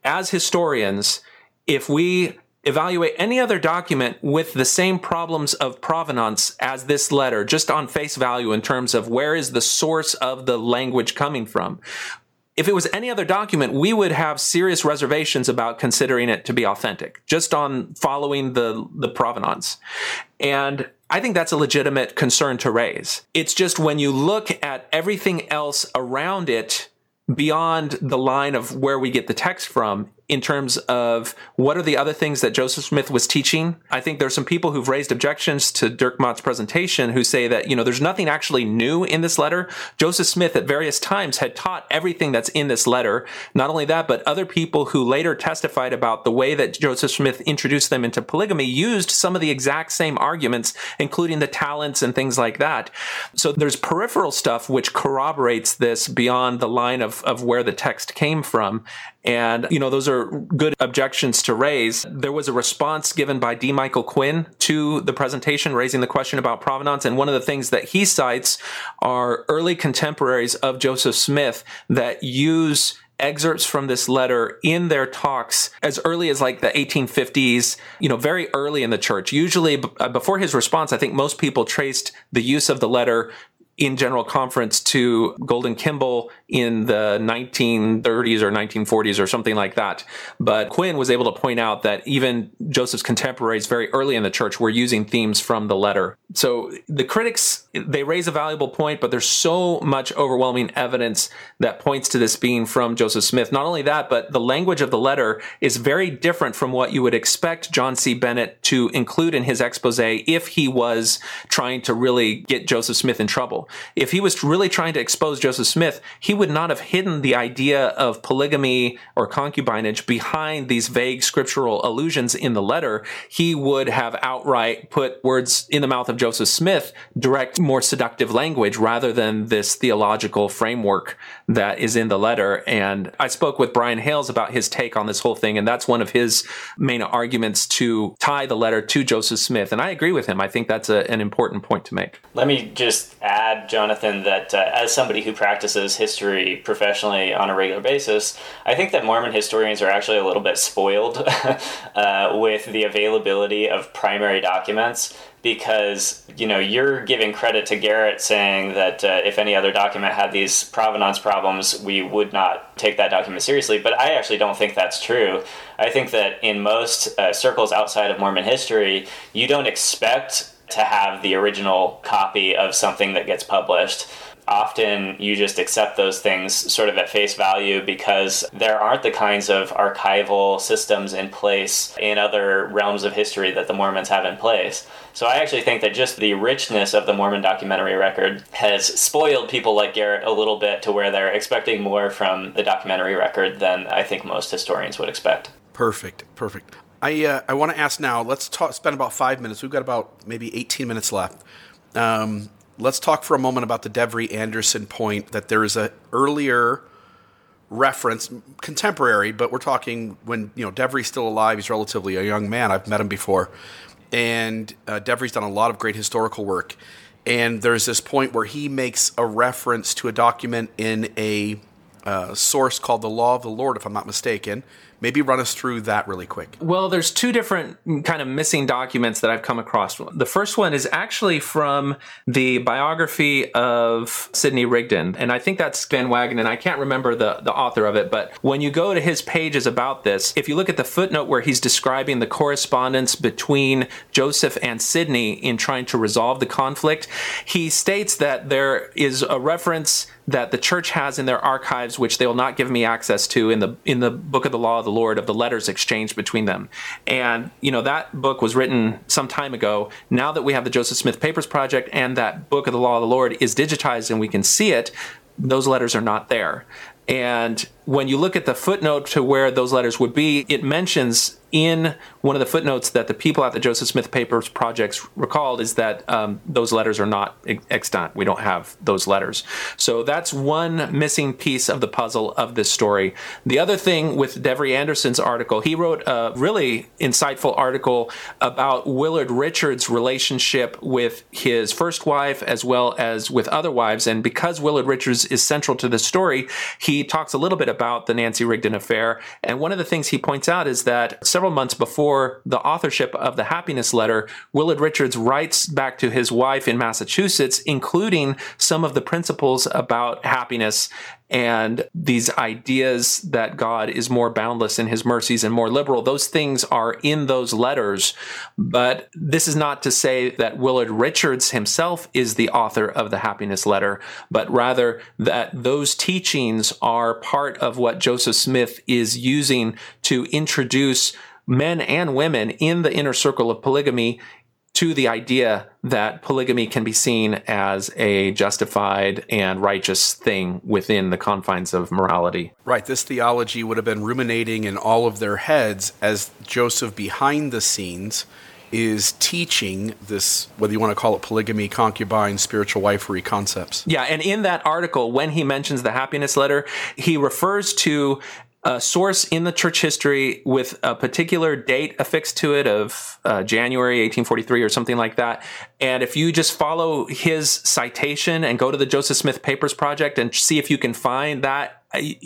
Speaker 10: as historians, if we evaluate any other document with the same problems of provenance as this letter, just on face value in terms of where is the source of the language coming from. If it was any other document, we would have serious reservations about considering it to be authentic, just on following the, the provenance. And I think that's a legitimate concern to raise. It's just when you look at everything else around it, beyond the line of where we get the text from, in terms of what are the other things that Joseph Smith was teaching. I think there's some people who've raised objections to Dirkmaat's presentation who say that, you know, there's nothing actually new in this letter. Joseph Smith at various times had taught everything that's in this letter. Not only that, but other people who later testified about the way that Joseph Smith introduced them into polygamy used some of the exact same arguments, including the talents and things like that. So there's peripheral stuff which corroborates this beyond the line of, of where the text came from. And, you know, those are good objections to raise. There was a response given by D. Michael Quinn to the presentation, raising the question about provenance. And one of the things that he cites are early contemporaries of Joseph Smith that use excerpts from this letter in their talks as early as like the 1850s, you know, very early in the church. Usually b- uh, before his response, I think most people traced the use of the letter in general conference to Golden Kimball in the 1930s or 1940s or something like that. But Quinn was able to point out that even Joseph's contemporaries very early in the church were using themes from the letter. So the critics, they raise a valuable point, but there's so much overwhelming evidence that points to this being from Joseph Smith. Not only that, but the language of the letter is very different from what you would expect John C. Bennett to include in his expose if he was trying to really get Joseph Smith in trouble. If he was really trying to expose Joseph Smith, he would not have hidden the idea of polygamy or concubinage behind these vague scriptural allusions in the letter. He would have outright put words in the mouth of Joseph Smith, direct, more seductive language rather than this theological framework that is in the letter. And I spoke with Brian Hales about his take on this whole thing, and that's one of his main arguments to tie the letter to Joseph Smith. And I agree with him. I think that's a, an important point to make.
Speaker 8: Let me just add, Jonathan, that uh, as somebody who practices history professionally on a regular basis, I think that Mormon historians are actually a little bit spoiled uh, with the availability of primary documents because you know you're giving credit to Gerrit saying that uh, if any other document had these provenance problems, we would not take that document seriously. But I actually don't think that's true. I think that in most uh, circles outside of Mormon history, you don't expect to have the original copy of something that gets published often you just accept those things sort of at face value because there aren't the kinds of archival systems in place in other realms of history that the Mormons have in place. So I actually think that just the richness of the Mormon documentary record has spoiled people like Gerrit a little bit to where they're expecting more from the documentary record than I think most historians would expect.
Speaker 9: Perfect, perfect. I uh, I want to ask now. Let's talk. Spend about five minutes. We've got about maybe eighteen minutes left. Um, let's talk for a moment about the Devery Anderson point that there is a earlier reference, contemporary, but we're talking when you know Devery's still alive. He's relatively a young man. I've met him before, and uh, done a lot of great historical work. And there's this point where he makes a reference to a document in a uh, source called the Law of the Lord, if I'm not mistaken, Maybe run us through that really quick.
Speaker 10: Well, there's two different kind of missing documents that I've come across. The first one is actually from the biography of Sidney Rigdon, and I think that's Van Wagoner. I can't remember the, the author of it, but when you go to his pages about this, if you look at the footnote where he's describing the correspondence between Joseph and Sidney in trying to resolve the conflict, he states that there is a reference that the church has in their archives, which they will not give me access to in the in the book of the law of the Lord, of the letters exchanged between them. And, you know, that book was written some time ago. Now that we have the Joseph Smith Papers Project and that book of the law of the Lord is digitized and we can see it, those letters are not there. And when you look at the footnote to where those letters would be, it mentions in one of the footnotes that the people at the Joseph Smith Papers projects recalled is that um, those letters are not extant. We don't have those letters. So that's one missing piece of the puzzle of this story. The other thing with Devery Anderson's article, he wrote a really insightful article about Willard Richards' relationship with his first wife as well as with other wives. And because Willard Richards is central to the story, he talks a little bit about the Nancy Rigdon affair. And one of the things he points out is that several months before the authorship of the Happiness Letter, Willard Richards writes back to his wife in Massachusetts, including some of the principles about happiness and these ideas that God is more boundless in his mercies and more liberal, those things are in those letters. But this is not to say that Willard Richards himself is the author of the happiness letter, but rather that those teachings are part of what Joseph Smith is using to introduce men and women in the inner circle of polygamy to the idea that polygamy can be seen as a justified and righteous thing within the confines of morality.
Speaker 9: Right. This theology would have been ruminating in all of their heads as Joseph behind the scenes is teaching this, whether you want to call it polygamy, concubine, spiritual wifery concepts.
Speaker 10: Yeah, and in that article, when he mentions the happiness letter, he refers to a source in the church history with a particular date affixed to it of uh, January 1843 or something like that. And if you just follow his citation and go to the Joseph Smith Papers Project and see if you can find that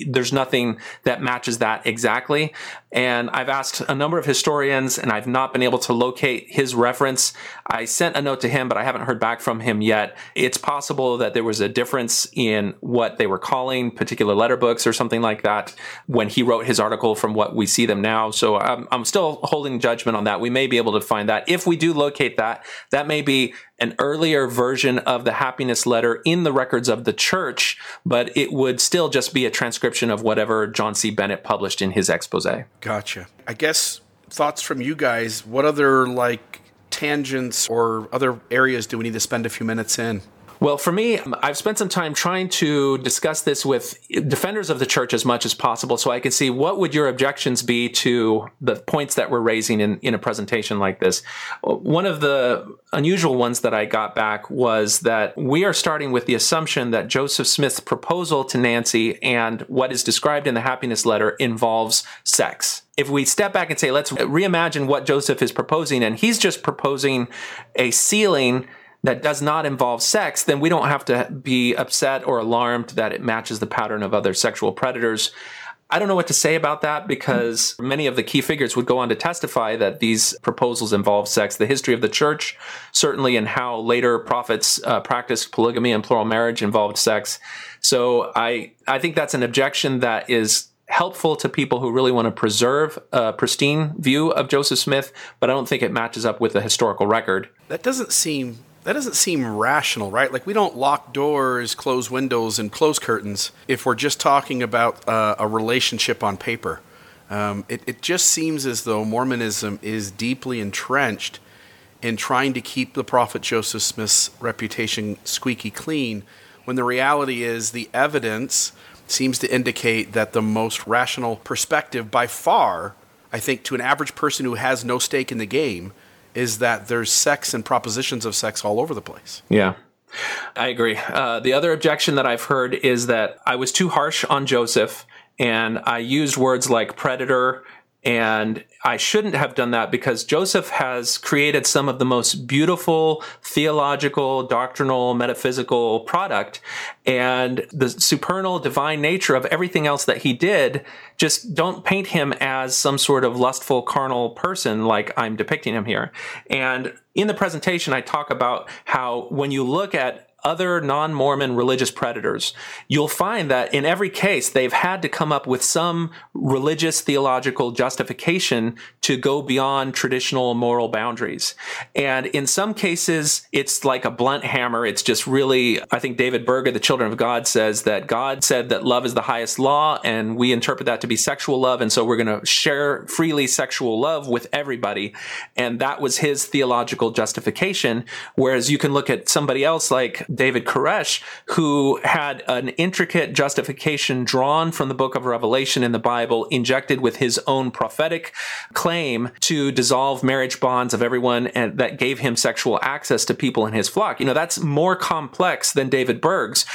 Speaker 10: there's nothing that matches that exactly. And I've asked a number of historians and I've not been able to locate his reference. I sent a note to him, but I haven't heard back from him yet. It's possible that there was a difference in what they were calling particular letter books or something like that when he wrote his article from what we see them now. So I'm, I'm still holding judgment on that. We may be able to find that. If we do locate that, that may be an earlier version of the happiness letter in the records of the church, but it would still just be a transcription of whatever John C. Bennett published in his expose.
Speaker 9: Gotcha. I guess thoughts from you guys. What other like tangents or other areas do we need to spend a few minutes in?
Speaker 10: Well, for me, I've spent some time trying to discuss this with defenders of the church as much as possible so I can see what would your objections be to the points that we're raising in, in a presentation like this. One of the unusual ones that I got back was that we are starting with the assumption that Joseph Smith's proposal to Nancy and what is described in the happiness letter involves sex if we step back and say, let's reimagine what Joseph is proposing, and he's just proposing a sealing that does not involve sex, then we don't have to be upset or alarmed that it matches the pattern of other sexual predators. I don't know what to say about that because many of the key figures would go on to testify that these proposals involve sex. The history of the church, certainly, and how later prophets uh, practiced polygamy and plural marriage involved sex. So I, I think that's an objection that is helpful to people who really want to preserve a pristine view of Joseph Smith, but I don't think it matches up with the historical record.
Speaker 9: That doesn't seem that doesn't seem rational, right? Like we don't lock doors, close windows, and close curtains if we're just talking about uh, a relationship on paper. Um, it, it just seems as though Mormonism is deeply entrenched in trying to keep the prophet Joseph Smith's reputation squeaky clean, when the reality is the evidence seems to indicate that the most rational perspective by far, I think, to an average person who has no stake in the game, is that there's sex and propositions of sex all over the place.
Speaker 10: Yeah. I agree. Uh, the other objection that I've heard is that I was too harsh on Joseph and I used words like predator and I shouldn't have done that because Joseph has created some of the most beautiful theological, doctrinal, metaphysical product. And the supernal divine nature of everything else that he did, just don't paint him as some sort of lustful, carnal person like I'm depicting him here. And in the presentation, I talk about how when you look at other non Mormon religious predators, you'll find that in every case, they've had to come up with some religious theological justification to go beyond traditional moral boundaries. And in some cases, it's like a blunt hammer. It's just really, I think David Berger, the Children of God, says that God said that love is the highest law, and we interpret that to be sexual love. And so we're going to share freely sexual love with everybody. And that was his theological justification. Whereas you can look at somebody else like David Koresh, who had an intricate justification drawn from the book of Revelation in the Bible, injected with his own prophetic claim to dissolve marriage bonds of everyone and that gave him sexual access to people in his flock. You know, that's more complex than David Berg's.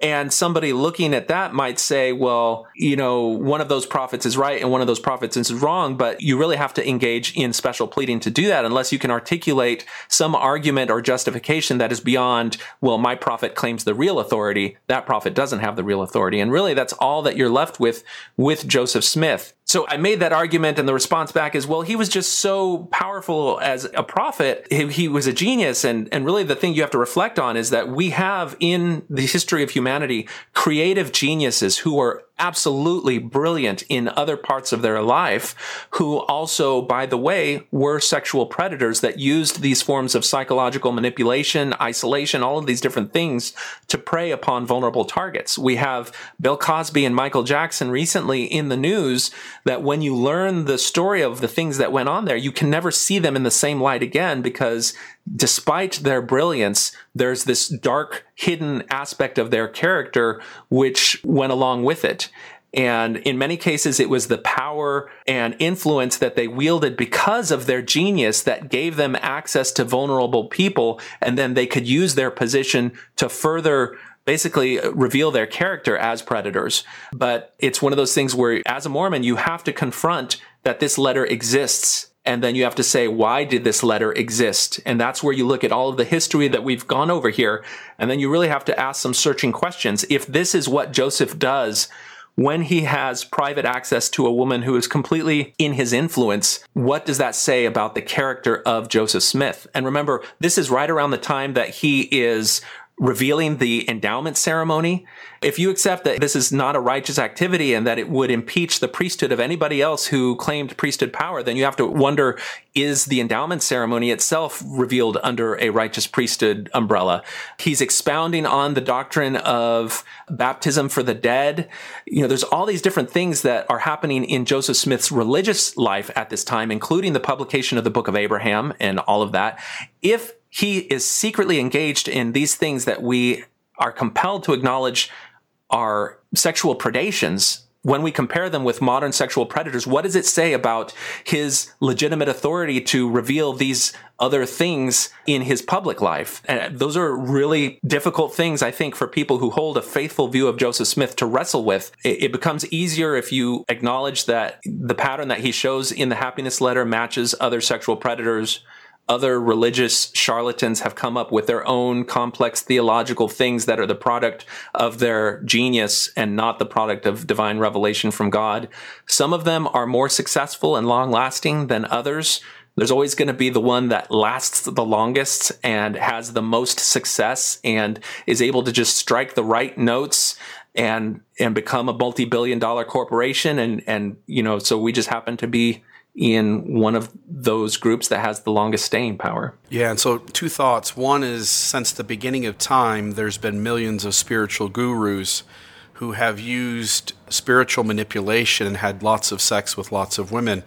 Speaker 10: And somebody looking at that might say, well, you know, one of those prophets is right and one of those prophets is wrong, but you really have to engage in special pleading to do that unless you can articulate some argument or justification that is beyond, well, my prophet claims the real authority. That prophet doesn't have the real authority. And really, that's all that you're left with with Joseph Smith. So I made that argument, and the response back is, well, he was just so powerful as a prophet. He, he, was a genius. And, and really, the thing you have to reflect on is that we have in the history of humanity creative geniuses who are absolutely brilliant in other parts of their life, who also, by the way, were sexual predators that used these forms of psychological manipulation, isolation, all of these different things to prey upon vulnerable targets. We have Bill Cosby and Michael Jackson recently in the news that when you learn the story of the things that went on there, you can never see them in the same light again because despite their brilliance, there's this dark, hidden aspect of their character which went along with it. And in many cases, it was the power and influence that they wielded because of their genius that gave them access to vulnerable people. And then they could use their position to further basically uh, reveal their character as predators. But it's one of those things where, as a Mormon, you have to confront that this letter exists and then you have to say, why did this letter exist? And that's where you look at all of the history that we've gone over here. And then you really have to ask some searching questions. If this is what Joseph does when he has private access to a woman who is completely in his influence, what does that say about the character of Joseph Smith? And remember, this is right around the time that he is revealing the endowment ceremony. If you accept that this is not a righteous activity and that it would impeach the priesthood of anybody else who claimed priesthood power, then you have to wonder, is the endowment ceremony itself revealed under a righteous priesthood umbrella? He's expounding on the doctrine of baptism for the dead. You know, there's all these different things that are happening in Joseph Smith's religious life at this time, including the publication of the book of Abraham and all of that. If he is secretly engaged in these things that we are compelled to acknowledge are sexual predations when we compare them with modern sexual predators, what does it say about his legitimate authority to reveal these other things in his public life? And those are really difficult things, I think, for people who hold a faithful view of Joseph Smith to wrestle with. It becomes easier if you acknowledge that the pattern that he shows in the happiness letter matches other sexual predators other religious charlatans have come up with their own complex theological things that are the product of their genius and not the product of divine revelation from God. Some of them are more successful and long lasting than others. There's always going to be the one that lasts the longest and has the most success and is able to just strike the right notes and and become a multi-billion dollar corporation and and you know so we just happen to be in one of those groups that has the longest staying power.
Speaker 9: Yeah, and so two thoughts. One is since the beginning of time, there's been millions of spiritual gurus who have used spiritual manipulation and had lots of sex with lots of women.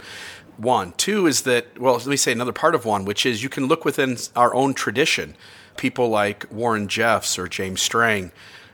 Speaker 9: One. Two is that, well, let me say another part of one, which is you can look within our own tradition. People like Warren Jeffs or James Strang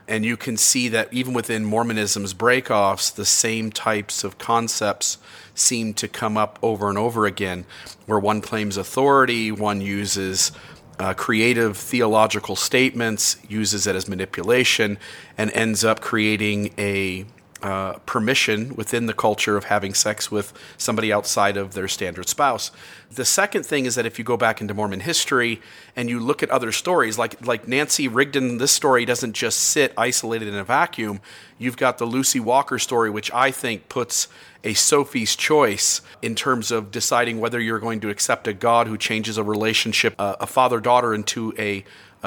Speaker 9: and you can see that even within Mormonism's breakoffs, the same types of concepts seem to come up over and over again, where one claims authority, one uses uh, creative theological statements, uses it as manipulation, and ends up creating a uh, permission within the culture of having sex with somebody outside of their standard spouse. The second thing is that if you go back into Mormon history and you look at other stories, like like Nancy Rigdon, this story doesn't just sit isolated in a vacuum. You've got the Lucy Walker story, which I think puts a Sophie's choice in terms of deciding whether you're going to accept a God who changes a relationship, uh, a father daughter, into a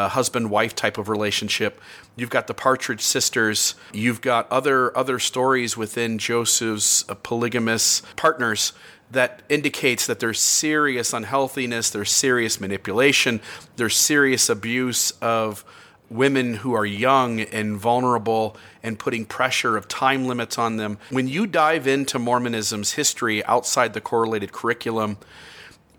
Speaker 9: husband wife type of relationship. You've got the Partridge sisters. You've got other other stories within Joseph's uh, polygamous partners that indicates that there's serious unhealthiness, there's serious manipulation, there's serious abuse of women who are young and vulnerable and putting pressure of time limits on them. When you dive into Mormonism's history outside the correlated curriculum,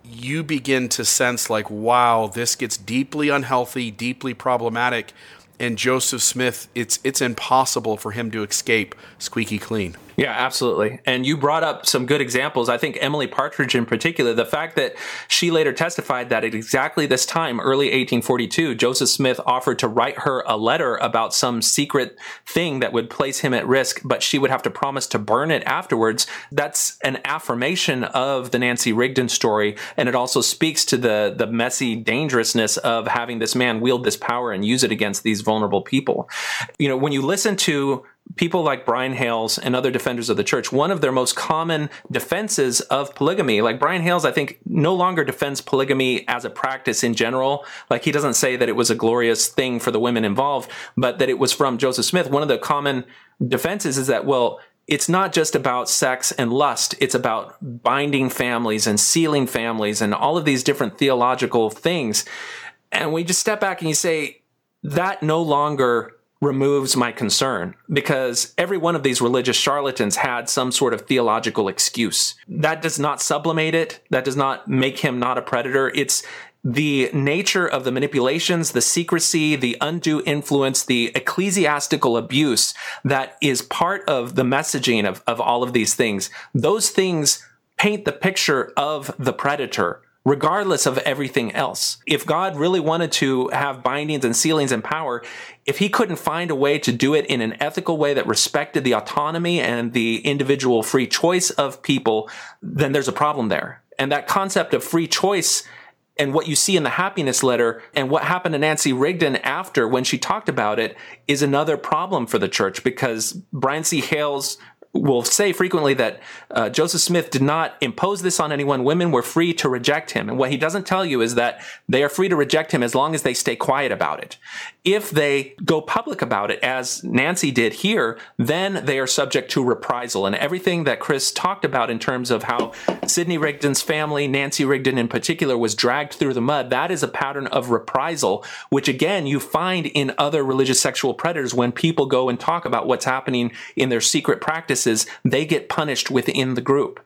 Speaker 9: you begin to sense like, wow, this gets deeply unhealthy, deeply problematic. And Joseph Smith, it's it's impossible for him to escape squeaky clean.
Speaker 10: Yeah, absolutely. And you brought up some good examples. I think Emily Partridge in particular, the fact that she later testified that at exactly this time, early 1842, Joseph Smith offered to write her a letter about some secret thing that would place him at risk, but she would have to promise to burn it afterwards. That's an affirmation of the Nancy Rigdon story. And it also speaks to the, the messy dangerousness of having this man wield this power and use it against these vulnerable people. You know, when you listen to people like Brian Hales and other defenders of the church, one of their most common defenses of polygamy, like Brian Hales, I think no longer defends polygamy as a practice in general. Like he doesn't say that it was a glorious thing for the women involved, but that it was from Joseph Smith. One of the common defenses is that, well, it's not just about sex and lust. It's about binding families and sealing families and all of these different theological things. And we just step back and you say, that no longer removes my concern because every one of these religious charlatans had some sort of theological excuse. That does not sublimate it. That does not make him not a predator. It's the nature of the manipulations, the secrecy, the undue influence, the ecclesiastical abuse that is part of the messaging of, of all of these things. Those things paint the picture of the predator regardless of everything else. If God really wanted to have bindings and sealings and power, if he couldn't find a way to do it in an ethical way that respected the autonomy and the individual free choice of people, then there's a problem there. And that concept of free choice and what you see in the happiness letter and what happened to Nancy Rigdon after when she talked about it is another problem for the church because Brian C. Hales will say frequently that uh, Joseph Smith did not impose this on anyone. Women were free to reject him. And what he doesn't tell you is that they are free to reject him as long as they stay quiet about it. If they go public about it, as Nancy did here, then they are subject to reprisal. And everything that Chris talked about in terms of how Sidney Rigdon's family, Nancy Rigdon in particular, was dragged through the mud, that is a pattern of reprisal, which again, you find in other religious sexual predators when people go and talk about what's happening in their secret practices, they get punished within the group.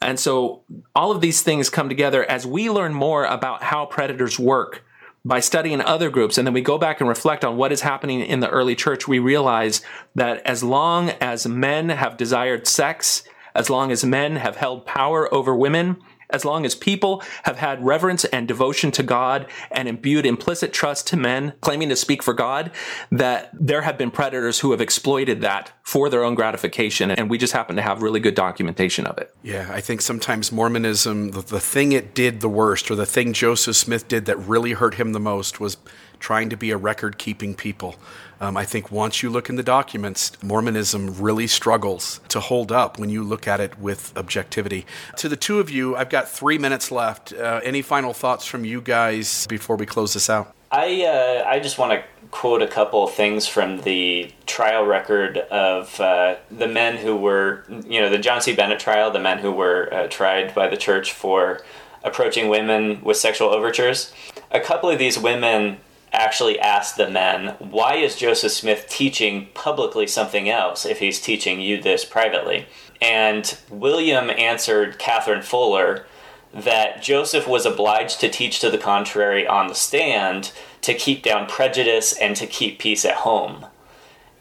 Speaker 10: And so all of these things come together as we learn more about how predators work by studying other groups. And then we go back and reflect on what is happening in the early church. We realize that as long as men have desired sex, as long as men have held power over women, as long as people have had reverence and devotion to God and imbued implicit trust to men claiming to speak for God, that there have been predators who have exploited that for their own gratification. And we just happen to have really good documentation of it.
Speaker 9: Yeah, I think sometimes Mormonism, the, the thing it did the worst, or the thing Joseph Smith did that really hurt him the most, was trying to be a record keeping people. Um, I think once you look in the documents, Mormonism really struggles to hold up when you look at it with objectivity. To the two of you, I've got three minutes left. Uh, any final thoughts from you guys before we close this out?
Speaker 8: I uh, I just want to quote a couple things from the trial record of uh, the men who were, you know, the John C. Bennett trial, the men who were uh, tried by the church for approaching women with sexual overtures. A couple of these women actually asked the men, why is Joseph Smith teaching publicly something else if he's teaching you this privately? And William answered Catherine Fuller that Joseph was obliged to teach to the contrary on the stand to keep down prejudice and to keep peace at home.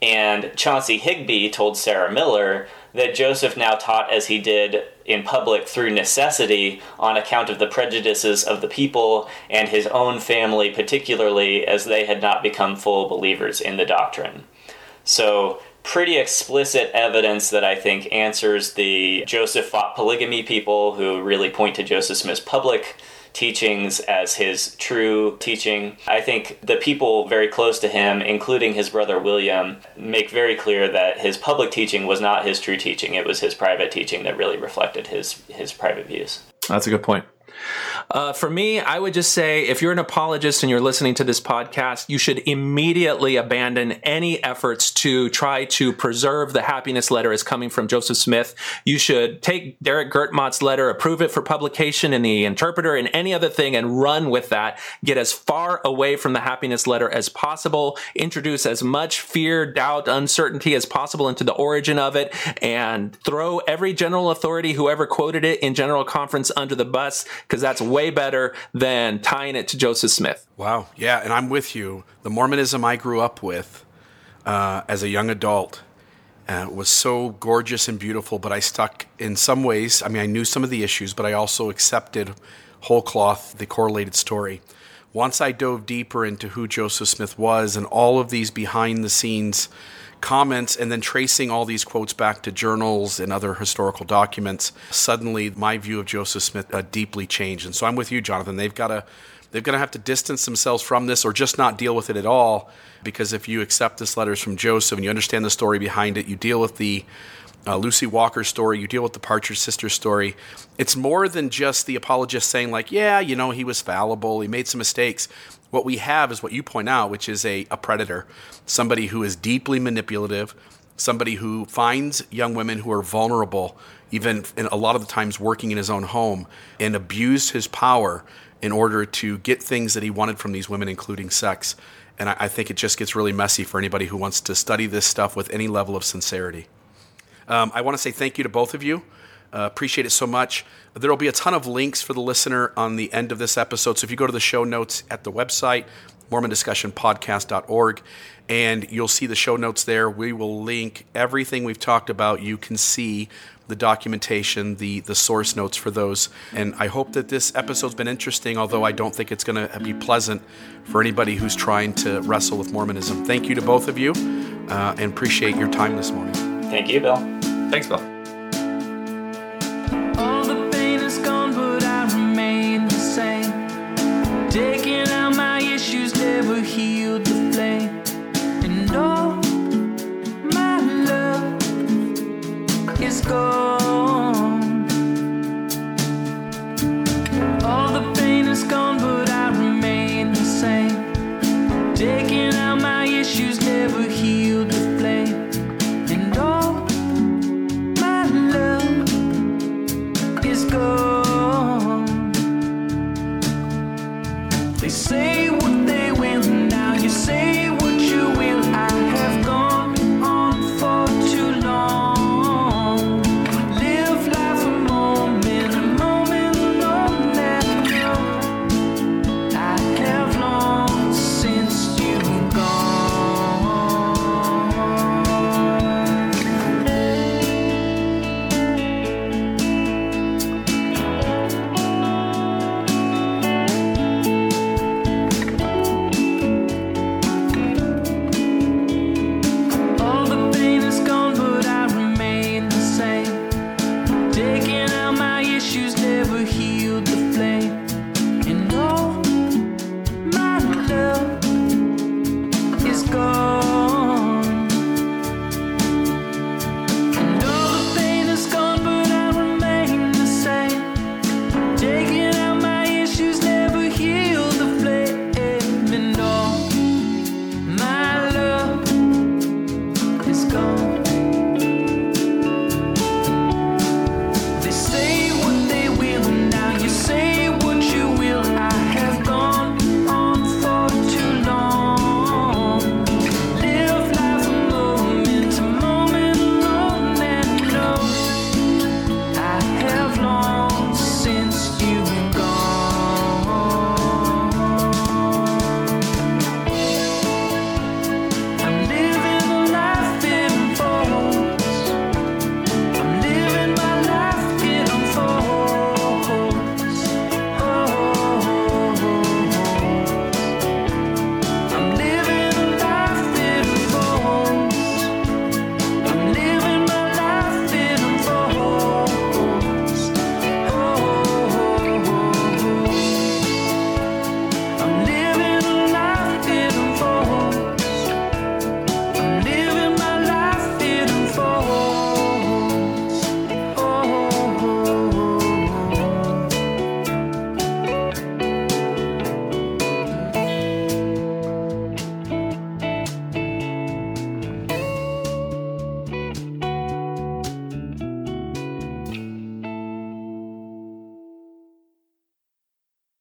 Speaker 8: And Chauncey Higbee told Sarah Miller that Joseph now taught as he did in public through necessity on account of the prejudices of the people and his own family, particularly as they had not become full believers in the doctrine. So, pretty explicit evidence that I think answers the Joseph fought polygamy people who really point to Joseph Smith's public teachings as his true teaching. I think the people very close to him, including his brother William, make very clear that his public teaching was not his true teaching. It was his private teaching that really reflected his his private views.
Speaker 10: That's a good point. Uh, for me, I would just say if you're an apologist and you're listening to this podcast, you should immediately abandon any efforts to try to preserve the happiness letter as coming from Joseph Smith. You should take Gerrit Dirkmaat's letter, approve it for publication in the interpreter and any other thing and run with that. Get as far away from the happiness letter as possible. Introduce as much fear, doubt, uncertainty as possible into the origin of it and throw every general authority, whoever quoted it in general conference under the bus because that's way better than tying it to Joseph Smith.
Speaker 9: Wow. Yeah. And I'm with you. The Mormonism I grew up with uh, as a young adult uh, was so gorgeous and beautiful, but I stuck in some ways. I mean, I knew some of the issues, but I also accepted whole cloth the correlated story. Once I dove deeper into who Joseph Smith was and all of these behind the scenes comments and then tracing all these quotes back to journals and other historical documents, suddenly my view of Joseph Smith uh, deeply changed. And so I'm with you, Jonathan. They've got to they're going to have to distance themselves from this or just not deal with it at all because if you accept this letters from Joseph and you understand the story behind it, you deal with the uh, Lucy Walker story, you deal with the Partridge Sisters story. It's more than just the apologist saying, like, yeah, you know, he was fallible, he made some mistakes. What we have is what you point out, which is a, a predator, somebody who is deeply manipulative, somebody who finds young women who are vulnerable, even in a lot of the times working in his own home, and abused his power in order to get things that he wanted from these women, including sex. And I, I think it just gets really messy for anybody who wants to study this stuff with any level of sincerity. Um, I want to say thank you to both of you. Uh, appreciate it so much. There will be a ton of links for the listener on the end of this episode. So if you go to the show notes at the website, MormonDiscussionPodcast.org, and you'll see the show notes there. We will link everything we've talked about. You can see the documentation, the the source notes for those. And I hope that this episode's been interesting, although I don't think it's going to be pleasant for anybody who's trying to wrestle with Mormonism. Thank you to both of you, uh, and appreciate your time this morning.
Speaker 8: Thank you, Bill.
Speaker 10: Thanks, Bill.
Speaker 12: Taking out my issues never healed the flame. And all my love is gone. All the pain is gone,